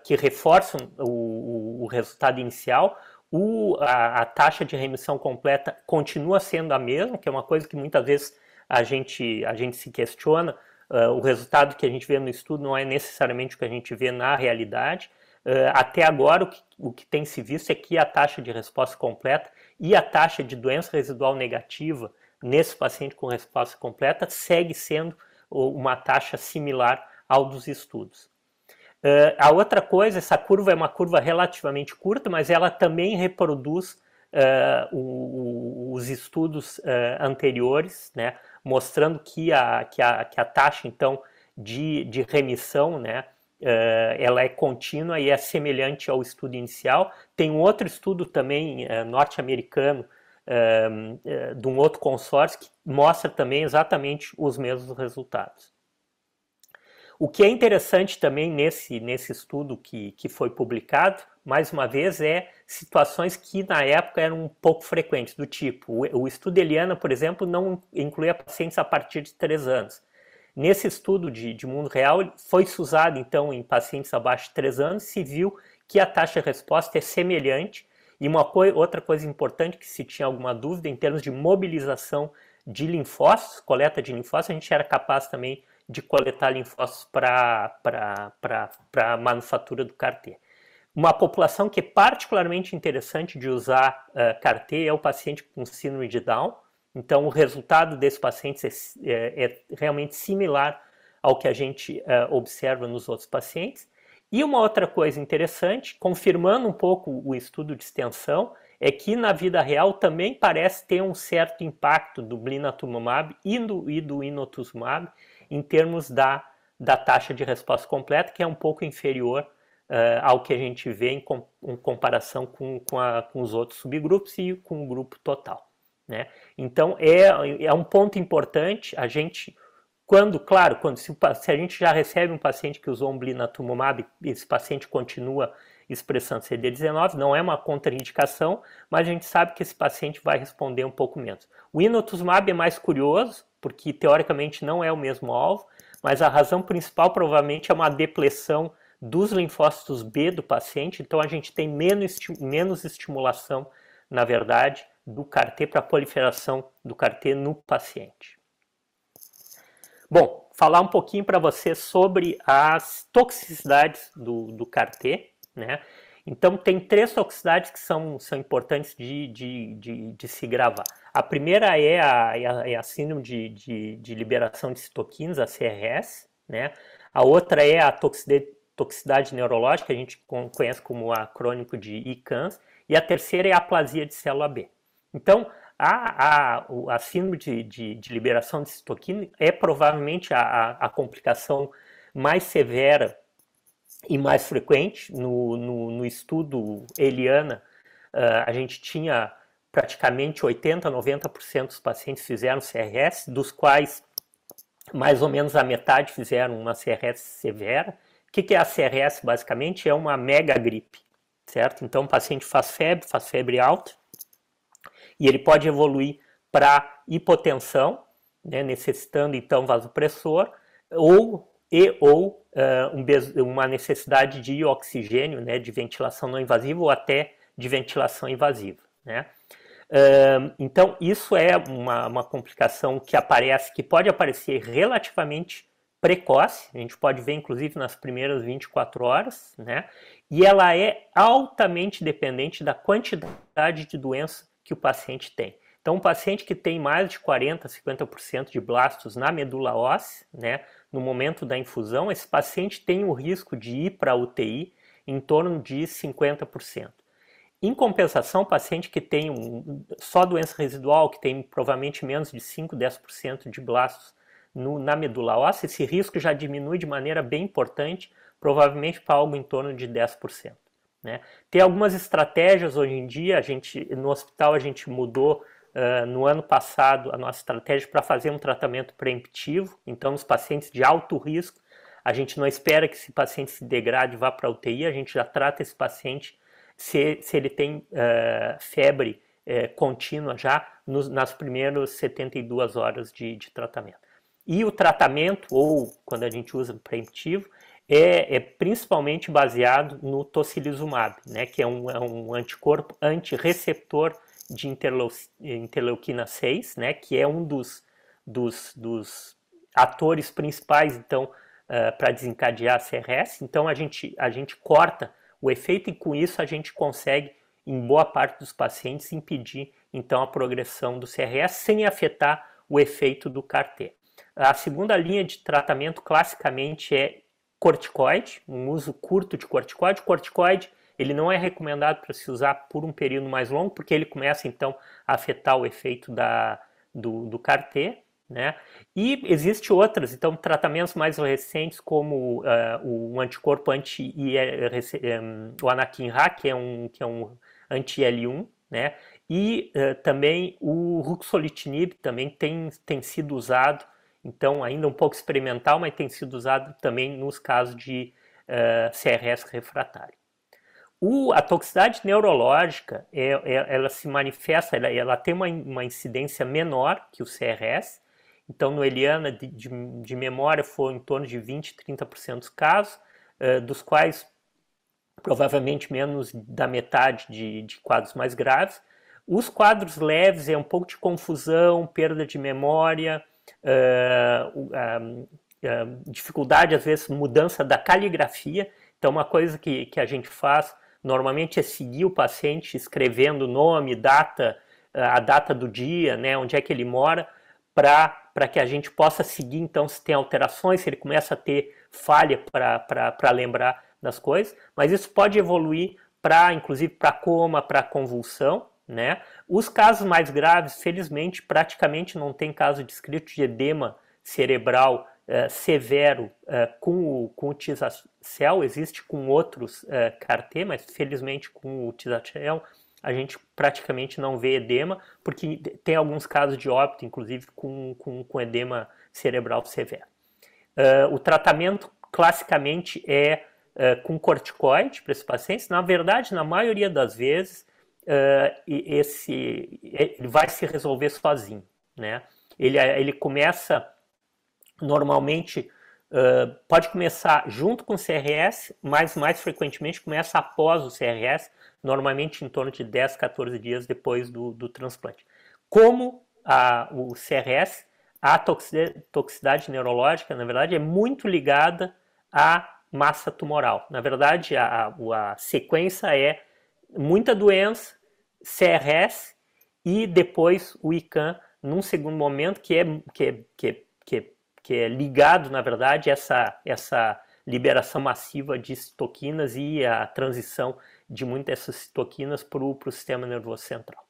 que reforçam o, o, resultado inicial. O, a, a taxa de remissão completa continua sendo a mesma, que é uma coisa que muitas vezes a gente, a gente se questiona, Uh, o resultado que a gente vê no estudo não é necessariamente o que a gente vê na realidade. Uh, até agora, o que, o que, tem se visto é que a taxa de resposta completa e a taxa de doença residual negativa nesse paciente com resposta completa segue sendo uma taxa similar ao dos estudos. Uh, a outra coisa, essa curva é uma curva relativamente curta, mas ela também reproduz o, os estudos anteriores, né? mostrando que a, que a, que a taxa, então, de, de remissão, né, uh, ela é contínua e é semelhante ao estudo inicial. Tem um outro estudo também uh, norte-americano, uh, de um outro consórcio, que mostra também exatamente os mesmos resultados. O que é interessante também nesse, nesse estudo que, que foi publicado, mais uma vez, é situações que na época eram um pouco frequentes, do tipo, o, estudo Eliana, por exemplo, não incluía pacientes a partir de 3 anos. Nesse estudo de, de mundo real, foi-se usado então em pacientes abaixo de 3 anos, se viu que a taxa de resposta é semelhante, e uma outra coisa importante que se tinha alguma dúvida, em termos de mobilização de linfócitos, coleta de linfócitos, a gente era capaz também de coletar linfócitos para a manufatura do CAR-T. Uma população que é particularmente interessante de usar uh, CAR-T é o paciente com síndrome de Down. Então, o resultado desses pacientes é, é, é realmente similar ao que a gente uh, observa nos outros pacientes. E uma outra coisa interessante, confirmando um pouco o estudo de extensão, é que na vida real também parece ter um certo impacto do blinatumomab e do, e do inotuzumab em termos da, da taxa de resposta completa, que é um pouco inferior uh, ao que a gente vê em, com, em comparação com, com, a, com, os outros subgrupos e com o grupo total. Né? Então, é, é um ponto importante a gente quando, claro, quando se, se, a gente já recebe um paciente que usou um blinatumomab, esse paciente continua expressando CD19, não é uma contraindicação, mas a gente sabe que esse paciente vai responder um pouco menos. O inotuzumab é mais curioso, porque teoricamente não é o mesmo alvo, mas a razão principal provavelmente é uma depressão dos linfócitos B do paciente, então a gente tem menos, menos estimulação, na verdade, do CAR-T para a proliferação do CAR-T no paciente. Bom, falar um pouquinho para você sobre as toxicidades do, do CAR-T, né? Então, tem três toxicidades que são, são importantes de, de, de, de se gravar. A primeira é a, é a, é a síndrome de, de, de, liberação de citoquinas, a CRS, né? A outra é a toxicidade, toxicidade neurológica, a gente conhece como a crônico de ICANS, e a terceira é a aplasia de célula B. Então, a, a, a síndrome de, de, de, liberação de citoquina é provavelmente a, a, complicação mais severa e mais frequente. No, no, no estudo Eliana, uh, a gente tinha praticamente 80, 90% dos pacientes fizeram CRS, dos quais mais ou menos a metade fizeram uma CRS severa. O que é a CRS, basicamente? É uma mega gripe, certo? Então, o paciente faz febre, faz febre alta, e ele pode evoluir para hipotensão, né, necessitando então vasopressor, ou e ou uh, um, uma necessidade de oxigênio, né, de ventilação não invasiva ou até de ventilação invasiva, né? Uh, então isso é uma, uma complicação que aparece, que pode aparecer relativamente precoce, a gente pode ver inclusive nas primeiras 24 horas, né? E ela é altamente dependente da quantidade de doença que o paciente tem. Então, um paciente que tem mais de 40, 50% de blastos na medula óssea, né, no momento da infusão, esse paciente tem o risco de ir para a UTI em torno de 50%. Em compensação, paciente que tem um, só doença residual, que tem provavelmente menos de 5, 10% de blastos no, na medula óssea, esse risco já diminui de maneira bem importante, provavelmente para algo em torno de 10%. Né? Tem algumas estratégias hoje em dia, a gente, no hospital a gente mudou uh, no ano passado a nossa estratégia para fazer um tratamento preemptivo, então nos pacientes de alto risco, a gente não espera que esse paciente se degrade e vá para a UTI, a gente já trata esse paciente se, se ele tem uh, febre uh, contínua já nos, nas primeiras 72 horas de, de, tratamento. E o tratamento, ou quando a gente usa preemptivo, é, é principalmente baseado no tocilizumab, né, que é um, é um anticorpo antirreceptor de interleuquina 6, né, que é um dos, dos, dos atores principais, então, uh, para desencadear a CRS. Então, a gente, a gente corta o efeito e com isso a gente consegue, em boa parte dos pacientes, impedir então a progressão do CRS sem afetar o efeito do CAR-T. A segunda linha de tratamento classicamente é corticoide, um uso curto de corticoide. O corticoide ele não é recomendado para se usar por um período mais longo, porque ele começa então a afetar o efeito da, do, do CAR-T. Né? E existe outras, então tratamentos mais recentes como uh, o anticorpo anti um, o anakinra, que é um que é um anti-L1, né? E uh, também o ruxolitinib também tem, tem sido usado, então ainda um pouco experimental, mas tem sido usado também nos casos de uh, CRS refratário. O, a toxicidade neurológica, é, é, ela se manifesta, ela, ela tem uma, uma incidência menor que o CRS, então, no Eliana, de, de, de memória, foi em torno de 20, 30% dos casos, uh, dos quais provavelmente menos da metade de, de, quadros mais graves. Os quadros leves é um pouco de confusão, perda de memória, uh, uh, uh, dificuldade, às vezes, mudança da caligrafia. Então, uma coisa que, que a gente faz normalmente é seguir o paciente escrevendo nome, data, a data do dia, né, onde é que ele mora, para que a gente possa seguir, então, se tem alterações, se ele começa a ter falha para lembrar das coisas, mas isso pode evoluir para, inclusive, para coma, para convulsão, né? Os casos mais graves, felizmente, praticamente não tem caso descrito de edema cerebral uh, severo uh, com o, com o tisacel, existe com outros uh, CAR-T, mas felizmente com o tisacel a gente praticamente não vê edema, porque tem alguns casos de óbito, inclusive com, com, com edema cerebral severo. Uh, o tratamento classicamente é uh, com corticoide para esses pacientes. Na verdade, na maioria das vezes, uh, esse ele vai se resolver sozinho, né? Ele, ele começa normalmente Uh, pode começar junto com o CRS, mas mais frequentemente começa após o CRS, normalmente em torno de 10, 14 dias depois do, do transplante. Como a, o CRS, a toxicidade neurológica, na verdade, é muito ligada à massa tumoral. Na verdade, a, a, a sequência é muita doença, CRS e depois o ICANN num segundo momento, que é, que é, que é, que é que é ligado, na verdade, a essa, essa liberação massiva de citoquinas e a transição de muitas dessas citoquinas para o sistema nervoso central.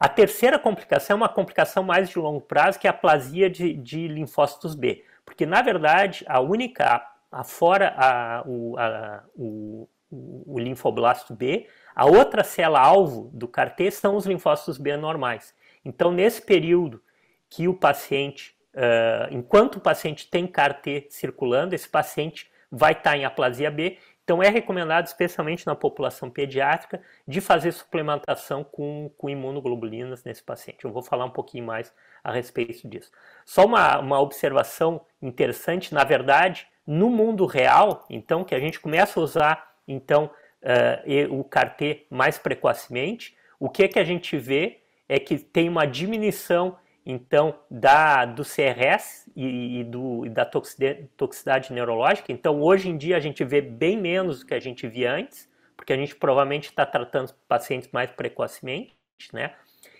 A terceira complicação é uma complicação mais de longo prazo, que é a plasia de, de linfócitos B. Porque, na verdade, a única, afora a, o, a, o, o linfoblasto B, a outra célula-alvo do CAR-T são os linfócitos B normais. Então, nesse período que o paciente Uh, enquanto o paciente tem CAR-T circulando, esse paciente vai estar em aplasia B. Então, é recomendado, especialmente na população pediátrica, de fazer suplementação com, com imunoglobulinas nesse paciente. Eu vou falar um pouquinho mais a respeito disso. Só uma, uma observação interessante, na verdade, no mundo real, então, que a gente começa a usar, então, uh, o CAR-T mais precocemente, o que, é que a gente vê é que tem uma diminuição então da do CRS e, e, do, e da toxicidade neurológica. Então, hoje em dia, a gente vê bem menos do que a gente via antes, porque a gente provavelmente está tratando pacientes mais precocemente, né?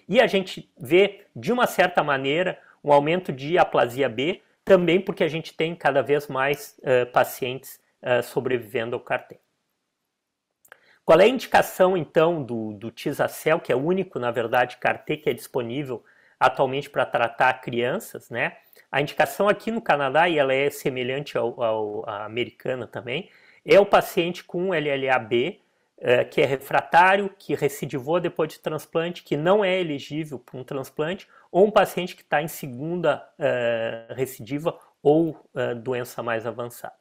E a gente vê, de uma certa maneira, um aumento de aplasia B, também porque a gente tem cada vez mais uh, pacientes uh, sobrevivendo ao CAR-T. Qual é a indicação, então, do, do Tisacel, que é o único, na verdade, CAR-T que é disponível atualmente para tratar crianças, né? A indicação aqui no Canadá, e ela é semelhante ao, ao à americana também, é o paciente com LLAB, eh, que é refratário, que recidivou depois de transplante, que não é elegível para um transplante, ou um paciente que está em segunda eh, recidiva ou eh, doença mais avançada.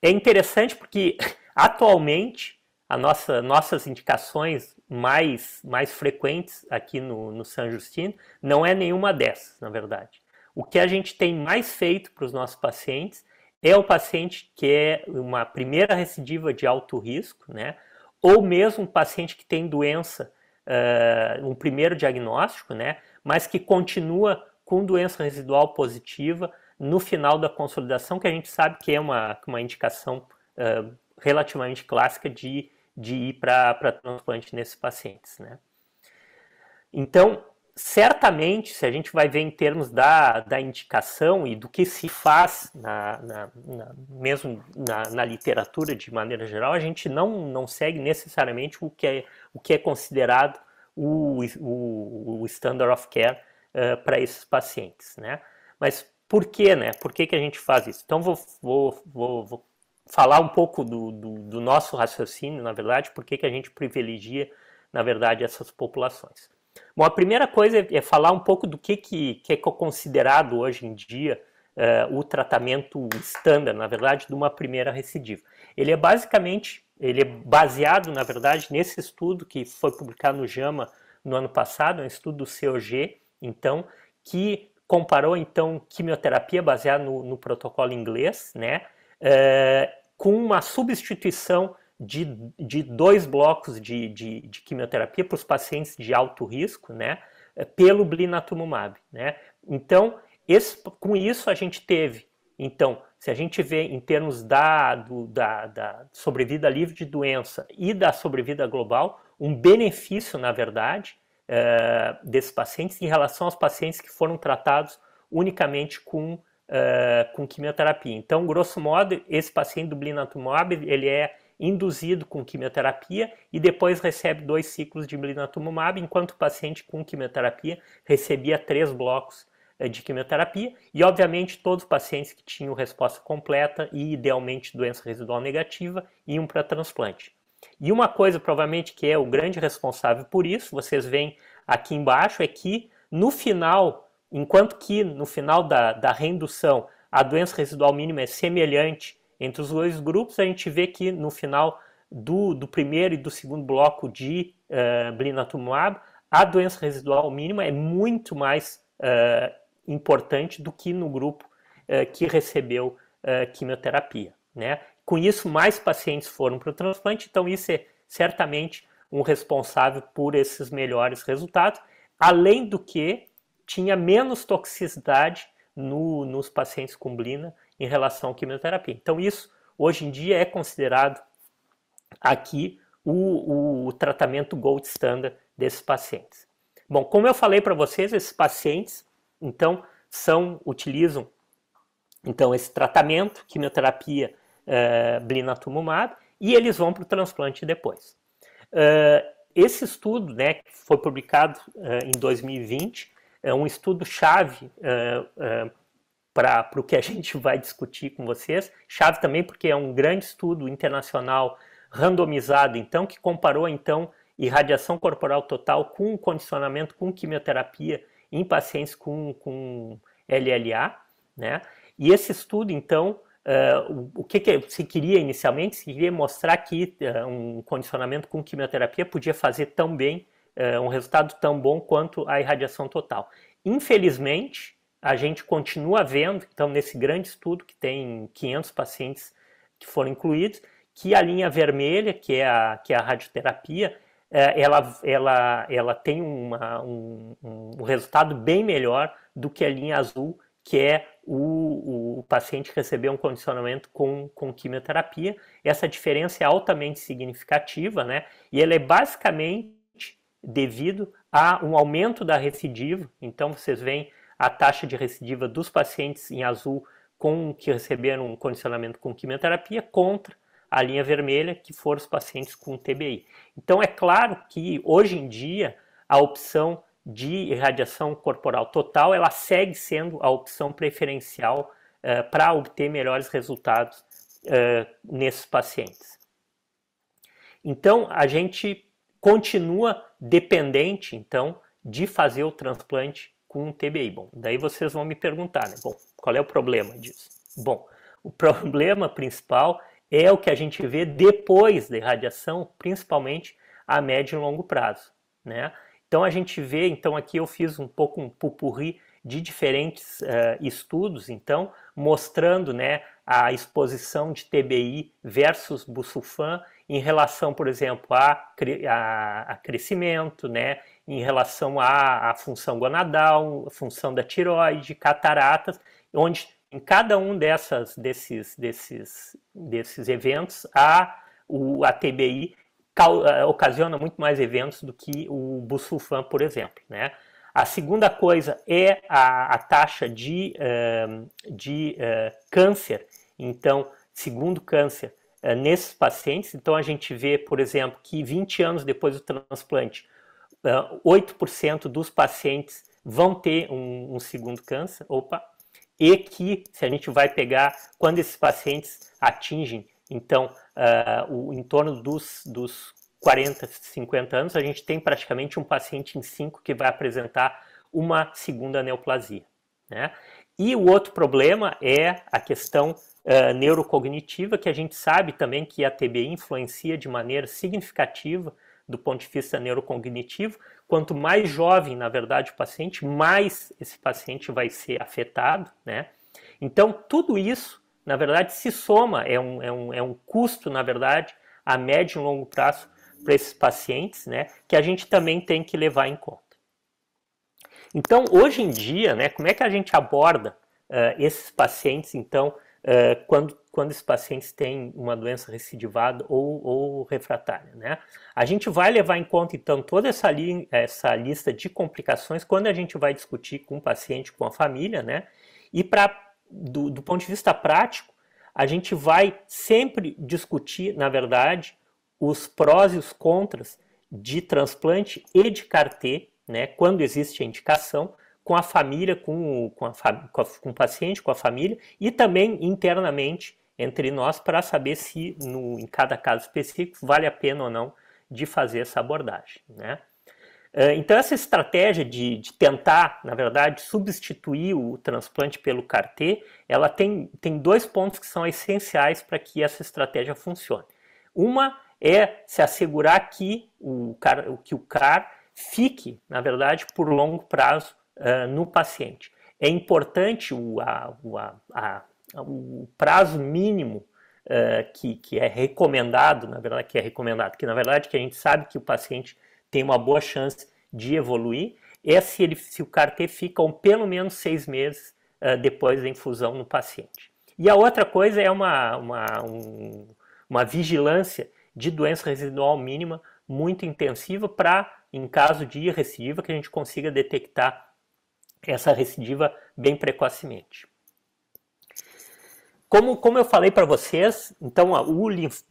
É interessante porque atualmente a nossa, nossas indicações mais, mais frequentes aqui no, no San Justino não é nenhuma dessas, na verdade. O que a gente tem mais feito para os nossos pacientes é o paciente que é uma primeira recidiva de alto risco, né? ou mesmo um paciente que tem doença, uh, um primeiro diagnóstico, né? mas que continua com doença residual positiva no final da consolidação, que a gente sabe que é uma, uma indicação uh, relativamente clássica de de ir para transplante nesses pacientes. Né? Então, certamente, se a gente vai ver em termos da, da indicação e do que se faz, na, na, na mesmo na, na, literatura de maneira geral, a gente não, não segue necessariamente o que é, o que é considerado o, o, o standard of care uh, para esses pacientes. Né? Mas por que, né? Por que, que a gente faz isso? Então, vou, vou, vou, vou falar um pouco do, do, do nosso raciocínio, na verdade, por que a gente privilegia, na verdade, essas populações. Bom, a primeira coisa é, é falar um pouco do que, que, que é considerado hoje em dia uh, o tratamento estándar, na verdade, de uma primeira recidiva. Ele é basicamente, ele é baseado, na verdade, nesse estudo que foi publicado no JAMA no ano passado, um estudo do COG, então, que comparou, então, quimioterapia baseada no, no protocolo inglês, né, é, com uma substituição de, de dois blocos de, de, de quimioterapia para os pacientes de alto risco, né, é, pelo blinatumomab, né. Então, esse, com isso a gente teve, então, se a gente vê em termos da, do, da, da sobrevida livre de doença e da sobrevida global, um benefício, na verdade, é, desses pacientes em relação aos pacientes que foram tratados unicamente com uh, com quimioterapia. Então, grosso modo, esse paciente do blinatumomab, ele é induzido com quimioterapia e depois recebe dois ciclos de blinatumomab, enquanto o paciente com quimioterapia recebia três blocos de quimioterapia e, obviamente, todos os pacientes que tinham resposta completa e, idealmente, doença residual negativa iam para transplante. E uma coisa, provavelmente, que é o grande responsável por isso, vocês veem aqui embaixo, é que no final Enquanto que no final da, da reindução a doença residual mínima é semelhante entre os dois grupos, a gente vê que no final do, do primeiro e do segundo bloco de uh, blinatumomab, a doença residual mínima é muito mais uh, importante do que no grupo uh, que recebeu quimioterapia. Né? Com isso, mais pacientes foram para o transplante, então isso é certamente um responsável por esses melhores resultados, além do que tinha menos toxicidade no, nos pacientes com blina em relação à quimioterapia. Então, isso hoje em dia é considerado aqui o, o, o tratamento gold standard desses pacientes. Bom, como eu falei para vocês, esses pacientes, então, são, utilizam então esse tratamento, quimioterapia uh, blinatumomab, e eles vão para o transplante depois. Uh, esse estudo, né, que foi publicado uh, em 2020, é um estudo-chave é, é, para o que a gente vai discutir com vocês. Chave também porque é um grande estudo internacional randomizado, então, que comparou, então, irradiação corporal total com condicionamento com quimioterapia em pacientes com, com LLA, né? E esse estudo, então, uh, o, o que, que, se queria inicialmente? Se queria mostrar que uh, um condicionamento com quimioterapia podia fazer tão bem é, um resultado tão bom quanto a irradiação total. Infelizmente, a gente continua vendo, então, nesse grande estudo que tem 500 pacientes que foram incluídos, que a linha vermelha, que é a, que é a radioterapia, é, ela, ela, ela tem uma, um, um resultado bem melhor do que a linha azul, que é o, o paciente receber um condicionamento com, com quimioterapia. Essa diferença é altamente significativa, né? E ela é basicamente devido a um aumento da recidiva. Então, vocês veem a taxa de recidiva dos pacientes em azul com que receberam um condicionamento com quimioterapia contra a linha vermelha, que foram os pacientes com TBI. Então, é claro que hoje em dia a opção de irradiação corporal total ela segue sendo a opção preferencial uh, para obter melhores resultados uh, nesses pacientes. Então, a gente continua dependente, então, de fazer o transplante com TBI. Bom, daí vocês vão me perguntar, né? Bom, qual é o problema disso? Bom, o problema principal é o que a gente vê depois da irradiação, principalmente a médio e longo prazo, né? Então a gente vê, então aqui eu fiz um pouco um pupurri de diferentes uh, estudos, então mostrando, né, a exposição de TBI versus busulfan em relação, por exemplo, a, a, a crescimento, né, em relação à, função gonadal, função da tiroide, cataratas, onde em cada um dessas, desses, desses, desses eventos a, o, a TBI eh, ocasiona muito mais eventos do que o busulfan, por exemplo. Né? A segunda coisa é a, a taxa de, uh, de uh, câncer. Então, segundo câncer, nesses pacientes, então a gente vê, por exemplo, que 20 anos depois do transplante, 8% dos pacientes vão ter um, um, segundo câncer, opa, e que se a gente vai pegar quando esses pacientes atingem, então, uh, o, em torno dos, dos 40, 50 anos, a gente tem praticamente um paciente em 5 que vai apresentar uma segunda neoplasia. Né? E o outro problema é a questão uh, neurocognitiva, que a gente sabe também que a TBI influencia de maneira significativa do ponto de vista neurocognitivo. Quanto mais jovem, na verdade, o paciente, mais esse paciente vai ser afetado. Né? Então, tudo isso, na verdade, se soma, é um, é um, é um custo, na verdade, a médio e longo prazo para esses pacientes, né, que a gente também tem que levar em conta. Então, hoje em dia, né, como é que a gente aborda uh, esses pacientes, então, uh, quando, quando esses pacientes têm uma doença recidivada ou, ou refratária, né? A gente vai levar em conta, então, toda essa, li essa lista de complicações quando a gente vai discutir com o paciente, com a família, né? E para do, do ponto de vista prático, a gente vai sempre discutir, na verdade, os prós e os contras de transplante e de CAR-T, né, quando existe a indicação, com a família, com, com, a, com, a, com o paciente, com a família, e também internamente entre nós para saber se no, em cada caso específico vale a pena ou não de fazer essa abordagem. Né? Eh, então essa estratégia de, de, tentar, na verdade, substituir o transplante pelo CAR-T, ela tem, tem dois pontos que são essenciais para que essa estratégia funcione. Uma é se assegurar que o CAR, que o CAR fique, na verdade, por longo prazo no paciente. É importante o, a, a, a, o prazo mínimo uh, que, que é recomendado, na verdade, que é recomendado, que na verdade que a gente sabe que o paciente tem uma boa chance de evoluir, é se, ele, se o CAR-T fica um, pelo menos seis meses uh, depois da infusão no paciente. E a outra coisa é uma, uma, um, uma vigilância de doença residual mínima muito intensiva para, em caso de recidiva, que a gente consiga detectar essa recidiva bem precocemente. Como, como eu falei para vocês, então o, linf,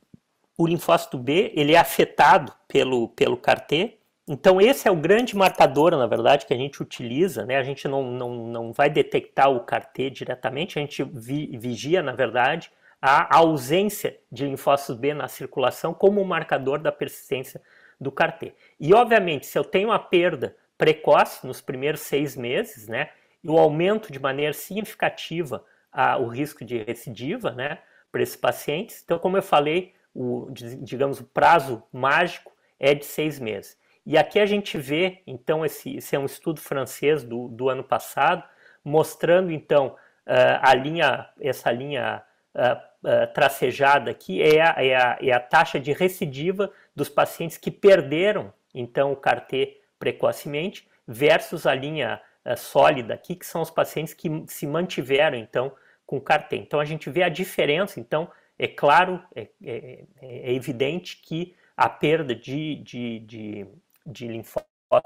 o linfócito B ele é afetado pelo, pelo CAR-T, então esse é o grande marcador, na verdade, que a gente utiliza, né? A gente não, não, não vai detectar o CAR-T diretamente, a gente vi, vigia, na verdade, a ausência de linfócitos B na circulação como marcador da persistência do CAR-T. E, obviamente, se eu tenho uma perda precoce nos primeiros seis meses, né, e o aumento de maneira significativa a, o risco de recidiva, né, para esses pacientes, então, como eu falei, o, digamos, o prazo mágico é de seis meses. E aqui a gente vê, então, esse, esse é um estudo francês do, do ano passado, mostrando, então, uh, a linha, essa linha uh, tracejada aqui é a, é, a, é a taxa de recidiva dos pacientes que perderam, então, o CAR-T precocemente, versus a linha uh, sólida aqui, que são os pacientes que se mantiveram, então, com CAR-T. Então, a gente vê a diferença, então, é claro, é, é, é evidente que a perda de, de, de, de linfócito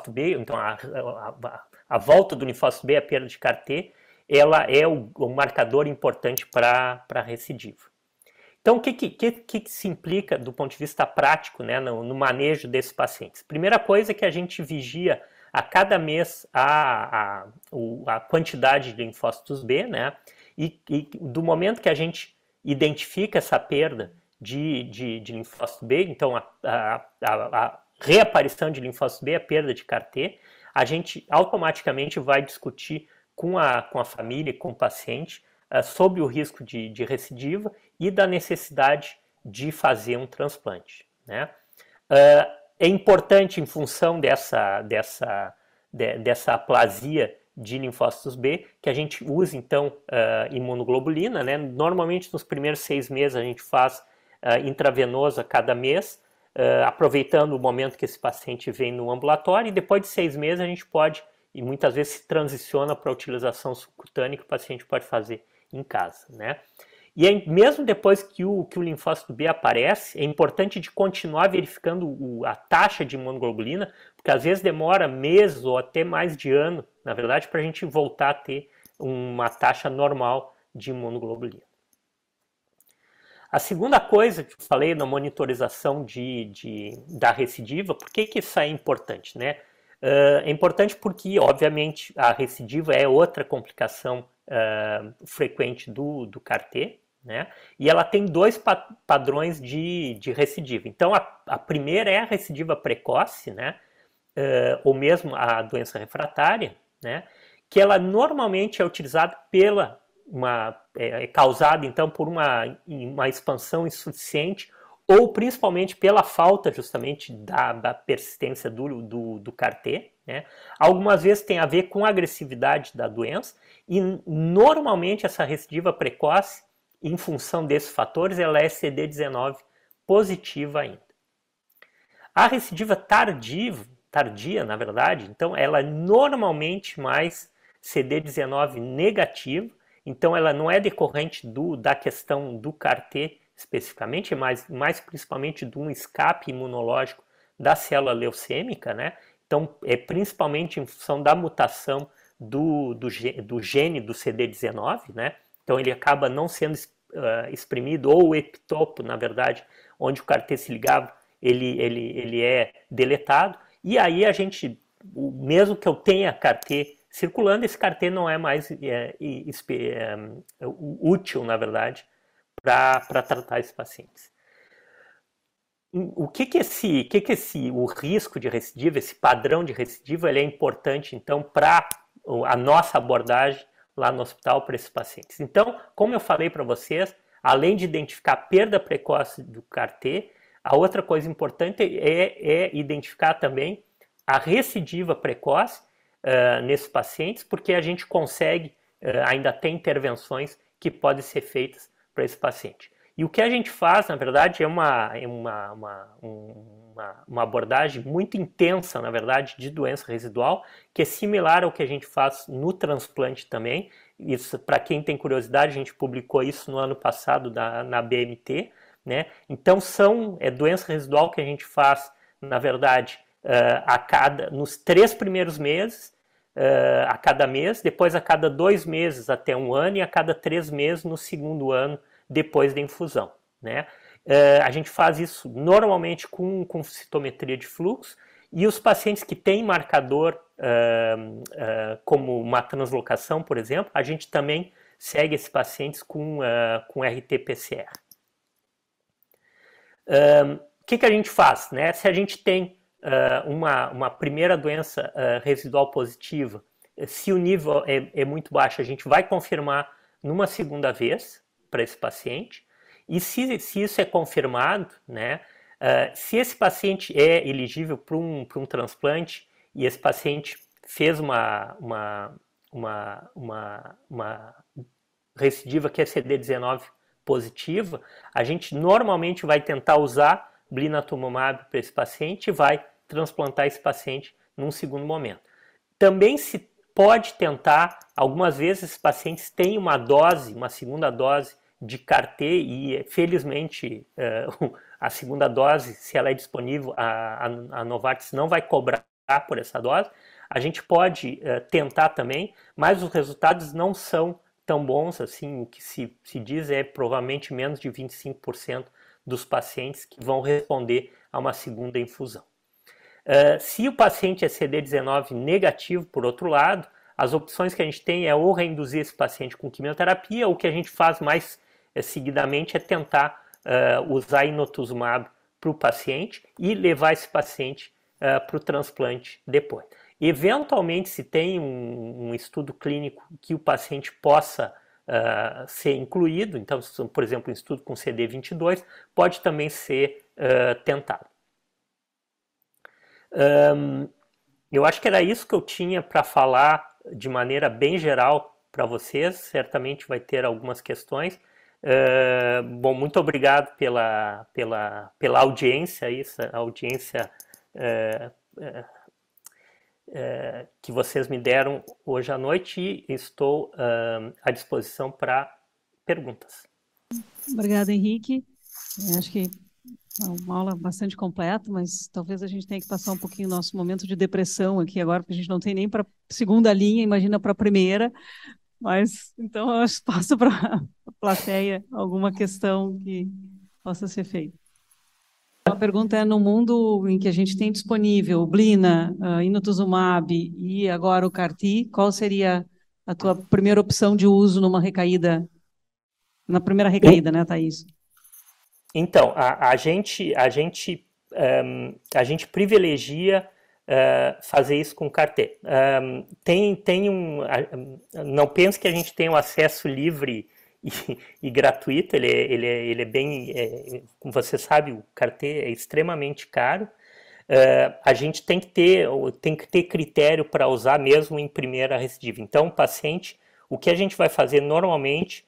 B, então a, a, a, volta do linfócito B, a perda de CAR-T, ela é o, o marcador importante para recidiva. Então, o que, que, que, que, se implica do ponto de vista prático né, no, no, manejo desses pacientes? Primeira coisa é que a gente vigia a cada mês a, a, a quantidade de linfócitos B, né? E, e, do momento que a gente identifica essa perda de, de, de linfócito B, então a, a, a, reaparição de linfócito B, a perda de CAR-T, a gente automaticamente vai discutir com a, com a família e com o paciente uh, sobre o risco de, de recidiva e da necessidade de fazer um transplante. Né? Uh, é importante, em função dessa, dessa, de, dessa aplasia de linfócitos B, que a gente use, então, uh, imunoglobulina. Né? Normalmente, nos primeiros seis meses, a gente faz uh, intravenosa cada mês, uh, aproveitando o momento que esse paciente vem no ambulatório, e depois de seis meses, a gente pode, e muitas vezes se transiciona para a utilização subcutânea, que o paciente pode fazer em casa. Né? E aí, mesmo depois que o, que o linfócito B aparece, é importante de continuar verificando o, a taxa de imunoglobulina, porque às vezes demora meses ou até mais de ano, na verdade, para a gente voltar a ter uma taxa normal de imunoglobulina. A segunda coisa que eu falei na monitorização de, de da recidiva, por que, que isso é importante? Né? Uh, é importante porque, obviamente, a recidiva é outra complicação uh, frequente do, do CAR-T, né? E ela tem dois pa padrões de, de recidiva. Então, a, a, primeira é a recidiva precoce, né? Uh, ou mesmo a doença refratária, né? Que ela normalmente é utilizada pela uma é, é causada então por uma, uma expansão insuficiente ou principalmente pela falta justamente da, da persistência do, do, do CAR-T. Né? Algumas vezes tem a ver com a agressividade da doença e normalmente essa recidiva precoce em função desses fatores, ela é CD19 positiva ainda. A recidiva tardiva, tardia, na verdade, então ela é normalmente mais CD19 negativa, então ela não é decorrente do, da questão do CAR-T especificamente, mas mais principalmente de um escape imunológico da célula leucêmica, né? Então é principalmente em função da mutação do, do, do gene do CD19, né? Então ele acaba não sendo uh, exprimido, ou o epitopo, na verdade, onde o CAR-T se ligava, ele, ele, ele é deletado. E aí a gente, mesmo que eu tenha CAR-T circulando, esse CAR-T não é mais é, é, útil, na verdade, para tratar esses pacientes. O que que esse, que que esse, o risco de recidiva, esse padrão de recidiva, ele é importante então para a nossa abordagem lá no hospital para esses pacientes. Então, como eu falei para vocês, além de identificar a perda precoce do CAR-T, a outra coisa importante é, é identificar também a recidiva precoce uh, nesses pacientes, porque a gente consegue uh, ainda ter intervenções que podem ser feitas para esse paciente. E o que a gente faz, na verdade, é uma, é uma, uma, uma, uma abordagem muito intensa, na verdade, de doença residual, que é similar ao que a gente faz no transplante também. Isso, para quem tem curiosidade, a gente publicou isso no ano passado da, na BMT. Né? Então, são é doença residual que a gente faz, na verdade, uh, a cada, nos três primeiros meses, uh, a cada mês, depois a cada dois meses até um ano e a cada três meses no segundo ano depois da infusão. Né? Uh, a gente faz isso normalmente com, com citometria de fluxo e os pacientes que têm marcador uh, uh, como uma translocação, por exemplo, a gente também segue esses pacientes com, com RT-PCR. O que, que a gente faz? Né? Se a gente tem uma, uma primeira doença residual positiva, se o nível é, é muito baixo, a gente vai confirmar numa segunda vez, para esse paciente. E se, se isso é confirmado, né, uh, se esse paciente é elegível para um, um transplante e esse paciente fez uma, uma, uma, uma, uma recidiva que é CD19 positiva, a gente normalmente vai tentar usar blinatumomab para esse paciente e vai transplantar esse paciente num segundo momento. Também se pode tentar, algumas vezes esses pacientes têm uma dose, uma segunda dose de CAR-T e felizmente a segunda dose, se ela é disponível, a, a, Novartis não vai cobrar por essa dose. A gente pode tentar também, mas os resultados não são tão bons assim. O que se, se diz é provavelmente menos de 25% dos pacientes que vão responder a uma segunda infusão. Uh, se o paciente é CD19 negativo, por outro lado, as opções que a gente tem é ou reinduzir esse paciente com quimioterapia, ou que a gente faz mais seguidamente é tentar uh, usar inotuzumab para o paciente e levar esse paciente uh, para o transplante depois. Eventualmente, se tem um, um, estudo clínico que o paciente possa uh, ser incluído, então, por exemplo, um estudo com CD22, pode também ser tentado. Um, eu acho que era isso que eu tinha para falar de maneira bem geral para vocês. Certamente vai ter algumas questões. Bom, muito obrigado pela, pela, pela audiência, essa audiência uh, uh, que vocês me deram hoje à noite e estou à disposição para perguntas. Obrigada, Henrique. Acho que uma aula bastante completa, mas talvez a gente tenha que passar um pouquinho o nosso momento de depressão aqui agora, porque a gente não tem nem para segunda linha, imagina para a primeira. Mas então eu passo para plateia alguma questão que possa ser feita. A pergunta é: no mundo em que a gente tem disponível Blina, uh, Inotuzumab e agora o CAR-T, qual seria a tua primeira opção de uso numa recaída, na primeira recaída, né, Thaís? Então, a, a gente, a gente, um, a gente privilegia uh, fazer isso com carteira. Um, tem, tem um, não pense que a gente tem um acesso livre e, e gratuito. Ele é, ele é, ele é bem, é, como você sabe, o carteira é extremamente caro. Uh, a gente tem que ter, tem que ter critério para usar mesmo em primeira recidiva. Então, o paciente, o que a gente vai fazer normalmente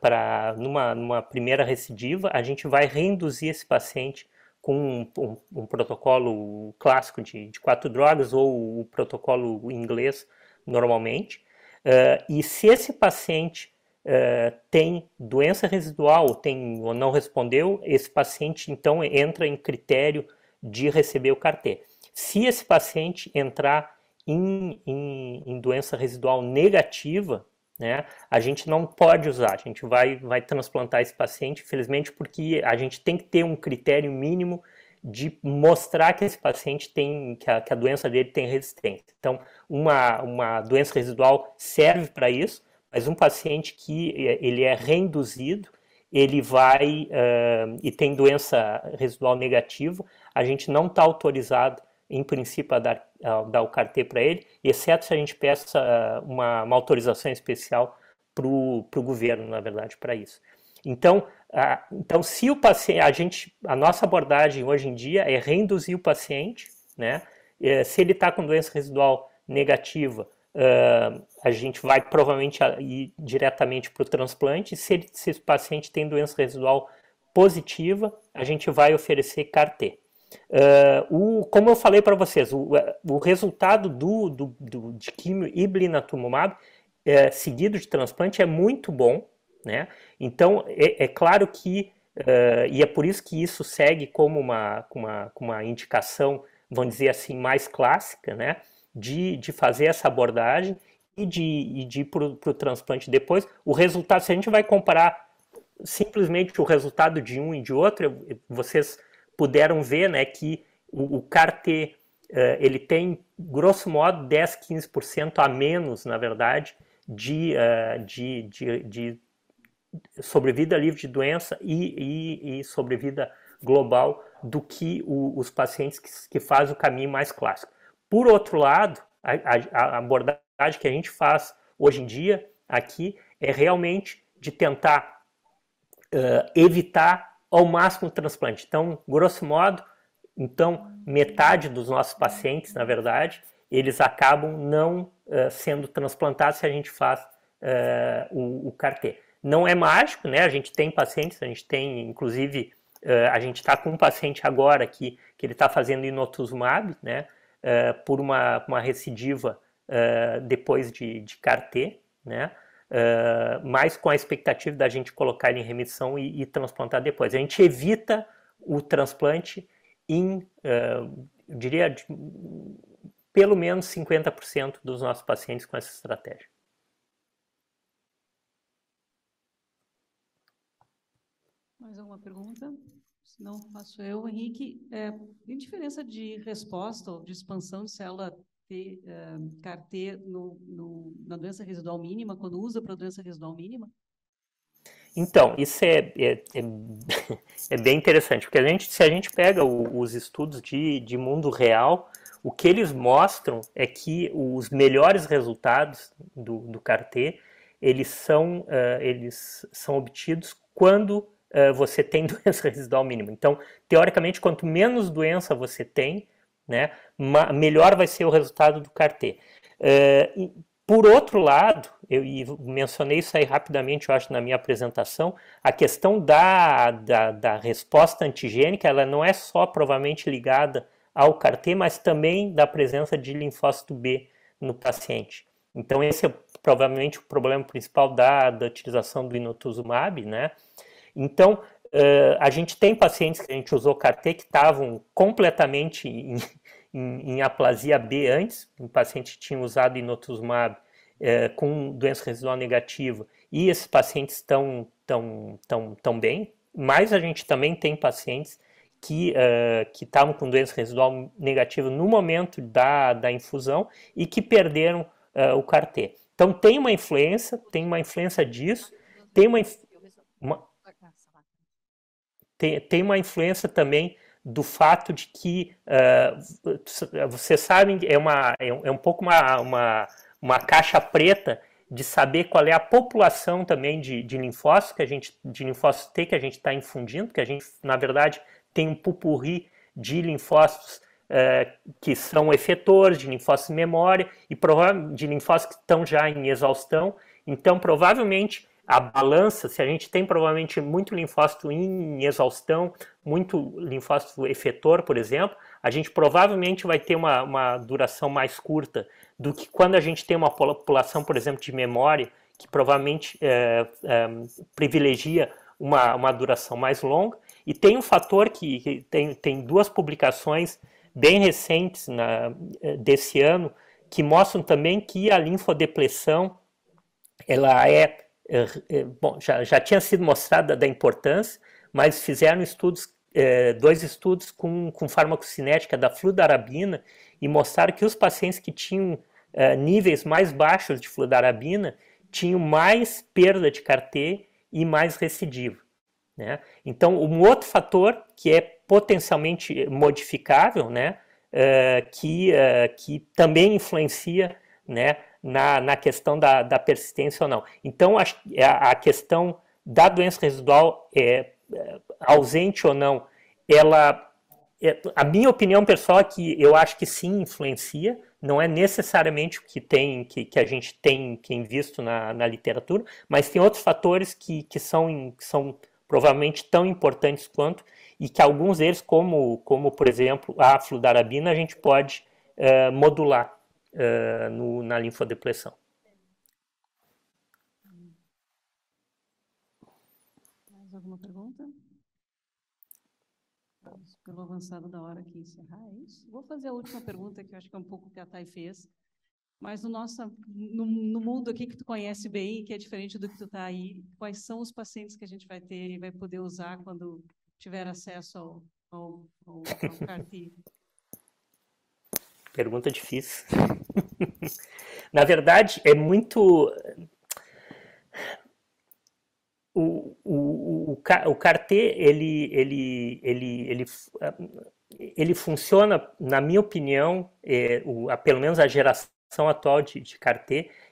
para numa, numa primeira recidiva, a gente vai reinduzir esse paciente com um, um, um protocolo clássico de, de, quatro drogas ou o protocolo inglês normalmente. Uh, e se esse paciente uh, tem doença residual, tem ou não respondeu, esse paciente então entra em critério de receber o CAR-T. Se esse paciente entrar em, em, em doença residual negativa, né? A gente não pode usar, a gente vai, vai transplantar esse paciente, infelizmente, porque a gente tem que ter um critério mínimo de mostrar que esse paciente tem, que a, que a doença dele tem resistência. Então, uma, uma doença residual serve para isso, mas um paciente que eh, ele é reinduzido, ele vai uh, e tem doença residual negativa, a gente não está autorizado em princípio, a dar, a dar o CAR-T para ele, exceto se a gente peça uma, uma autorização especial para o governo, na verdade, para isso. Então, a, então, se o paciente, a gente, a nossa abordagem hoje em dia é reinduzir o paciente, né? É, se ele está com doença residual negativa, uh, a gente vai provavelmente ir diretamente para o transplante. Se, ele, se esse paciente tem doença residual positiva, a gente vai oferecer CAR-T. Uh, o, como eu falei para vocês, o, o resultado do, do, do, de quimio e blinatumomab é, seguido de transplante é muito bom, né? Então, é, é claro que, uh, e é por isso que isso segue como uma, uma, uma indicação, vamos dizer assim, mais clássica, né? De, de fazer essa abordagem e de, e de ir para o transplante depois. O resultado, se a gente vai comparar simplesmente o resultado de um e de outro, vocês puderam ver né, que o, o CAR-T uh, ele tem, grosso modo, 10, 15% a menos, na verdade, de, uh, de, de, de, sobrevida livre de doença e, e, e sobrevida global do que o, os pacientes que, que fazem o caminho mais clássico. Por outro lado, a, a, abordagem que a gente faz hoje em dia aqui é realmente de tentar uh, evitar ao máximo o transplante. Então, grosso modo, então metade dos nossos pacientes, na verdade, eles acabam não uh, sendo transplantados se a gente faz uh, o, o CAR-T. Não é mágico, né? A gente tem pacientes, a gente tem, inclusive, a gente está com um paciente agora que, que ele está fazendo inotuzumab, né? Por uma, uma recidiva uh, depois de, de CAR-T, né? Uh, mas com a expectativa da gente colocar ele em remissão e, e transplantar depois. A gente evita o transplante em, uh, eu diria, de, pelo menos 50% dos nossos pacientes com essa estratégia. Mais alguma pergunta? Não, faço eu. Henrique, é, tem diferença de resposta ou de expansão de célula T, uh, CAR-T no, no, na doença residual mínima, quando usa para doença residual mínima? Então, isso é, é, é, é, bem interessante, porque a gente, se a gente pega o, os estudos de, de mundo real, o que eles mostram é que os melhores resultados do, do CAR-T, eles são, uh, eles são obtidos quando uh, você tem doença residual mínima. Então, teoricamente, quanto menos doença você tem, né, melhor vai ser o resultado do CAR-T. Uh, por outro lado, eu mencionei isso aí rapidamente, eu acho, na minha apresentação, a questão da, da, da resposta antigênica, ela não é só provavelmente ligada ao CAR-T, mas também da presença de linfócito B no paciente. Então, esse é provavelmente o problema principal da, da utilização do inotuzumab, né? Então, uh, a gente tem pacientes que a gente usou CAR-T que estavam completamente em, em, em, aplasia B antes, um paciente que tinha usado inotuzumab uh, com doença residual negativa, e esses pacientes estão tão, tão, tão bem, mas a gente também tem pacientes que uh, que estavam com doença residual negativa no momento da, da infusão e que perderam uh, o CAR-T. Então tem uma influência, tem uma influência disso, tem uma, uma tem, tem uma influência também do fato de que uh, vocês sabem é uma é um, é um pouco uma, uma, uma caixa preta de saber qual é a população também de, de linfócitos que a gente de linfócitos T que a gente está infundindo, que a gente na verdade tem um pupurri de linfócitos uh, que são efetores, de linfócitos memória e de linfócitos que estão já em exaustão. Então, provavelmente a balança, se a gente tem provavelmente muito linfócito em exaustão, muito linfócito efetor, por exemplo, a gente provavelmente vai ter uma, uma duração mais curta do que quando a gente tem uma população, por exemplo, de memória, que provavelmente é, é, privilegia uma, uma duração mais longa. E tem um fator que, que tem, tem duas publicações bem recentes na, desse ano que mostram também que a linfodepressão ela é é, é, bom, já, já tinha sido mostrada da importância, mas fizeram estudos, é, dois estudos com, com farmacocinética da fludarabina e mostraram que os pacientes que tinham níveis mais baixos de fludarabina tinham mais perda de CAR-T e mais recidiva. Né? Então, um outro fator que é potencialmente modificável, né, que, que também influencia né, na, na questão da, da persistência ou não. Então, a, a questão da doença residual é, é, ausente ou não, ela, é, a minha opinião pessoal é que eu acho que sim influencia, não é necessariamente o que tem que, que a gente tem, tem visto na, na literatura, mas tem outros fatores que, que, são, que são provavelmente tão importantes quanto e que alguns deles, como, como por exemplo a fludarabina, a gente pode uh, modular uh, no, na linfodepressão. Mais alguma pergunta? Pelo avançado da hora aqui encerrar, é isso? Vou fazer a última pergunta, que eu acho que é um pouco o que a Thay fez. Mas no, nosso, no, no, mundo aqui que tu conhece bem, que é diferente do que tu está aí, quais são os pacientes que a gente vai ter e vai poder usar quando tiver acesso ao, ao, ao, ao? Pergunta difícil. Na verdade, é muito. O, o, o, o CAR-T, ele, ele, ele, ele, ele funciona, na minha opinião, é, o, a, pelo menos a geração atual de, de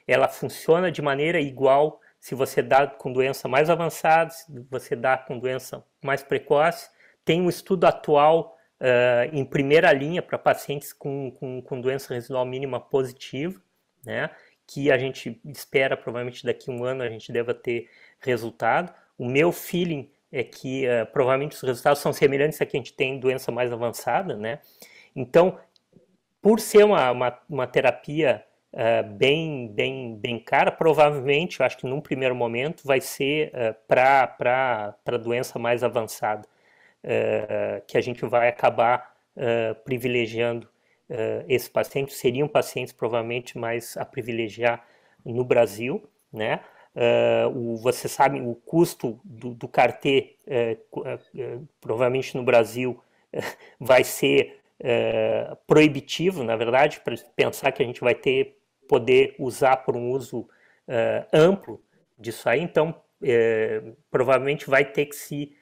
ela funciona de maneira igual se você dá com doença mais avançada, se você dá com doença mais precoce. Tem um estudo atual uh, em primeira linha para pacientes com, com, com, doença residual mínima positiva, né? Que a gente espera, provavelmente daqui a um ano a gente deva ter resultado. O meu feeling é que uh, provavelmente os resultados são semelhantes a que a gente tem doença mais avançada, né? Então, por ser uma, uma, uma terapia uh, bem, bem, bem cara. Provavelmente, eu acho que num primeiro momento vai ser uh, para doença mais avançada, uh, que a gente vai acabar privilegiando esses pacientes. Seriam pacientes provavelmente mais a privilegiar no Brasil, né? o, você sabe, o custo do, do provavelmente no Brasil, vai ser proibitivo, na verdade, para pensar que a gente vai ter poder usar por um uso amplo disso aí, então provavelmente vai ter que se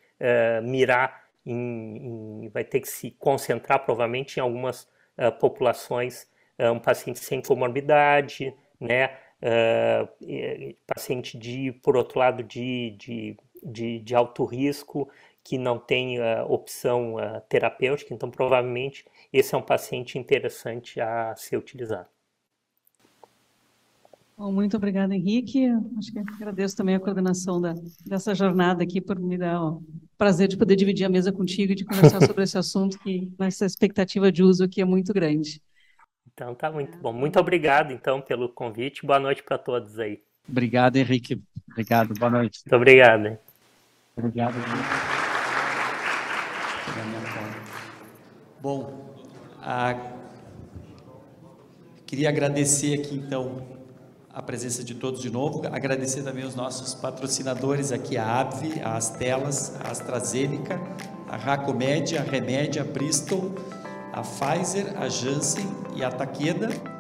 mirar em, em, vai ter que se concentrar provavelmente em algumas é, populações, é, um paciente sem comorbidade, né, paciente de, por outro lado, de, de, de, de alto risco, que não tem uh, opção uh, terapêutica, então provavelmente esse é um paciente interessante a ser utilizado. Bom, muito obrigada, Henrique. Acho que agradeço também a coordenação da, dessa jornada aqui por me dar prazer de poder dividir a mesa contigo e de conversar sobre esse assunto que nossa expectativa de uso aqui é muito grande. Então tá muito bom. Muito obrigado então pelo convite. Boa noite para todos aí. Obrigado, Henrique. Obrigado. Boa noite. Muito obrigado. Hein? Obrigado. Bom, a... queria agradecer aqui então a presença de todos de novo, agradecer também os nossos patrocinadores aqui, a ABV, a Astelas, a AstraZeneca, a Racomed, a Remédia, a Bristol, a Pfizer, a Janssen e a Takeda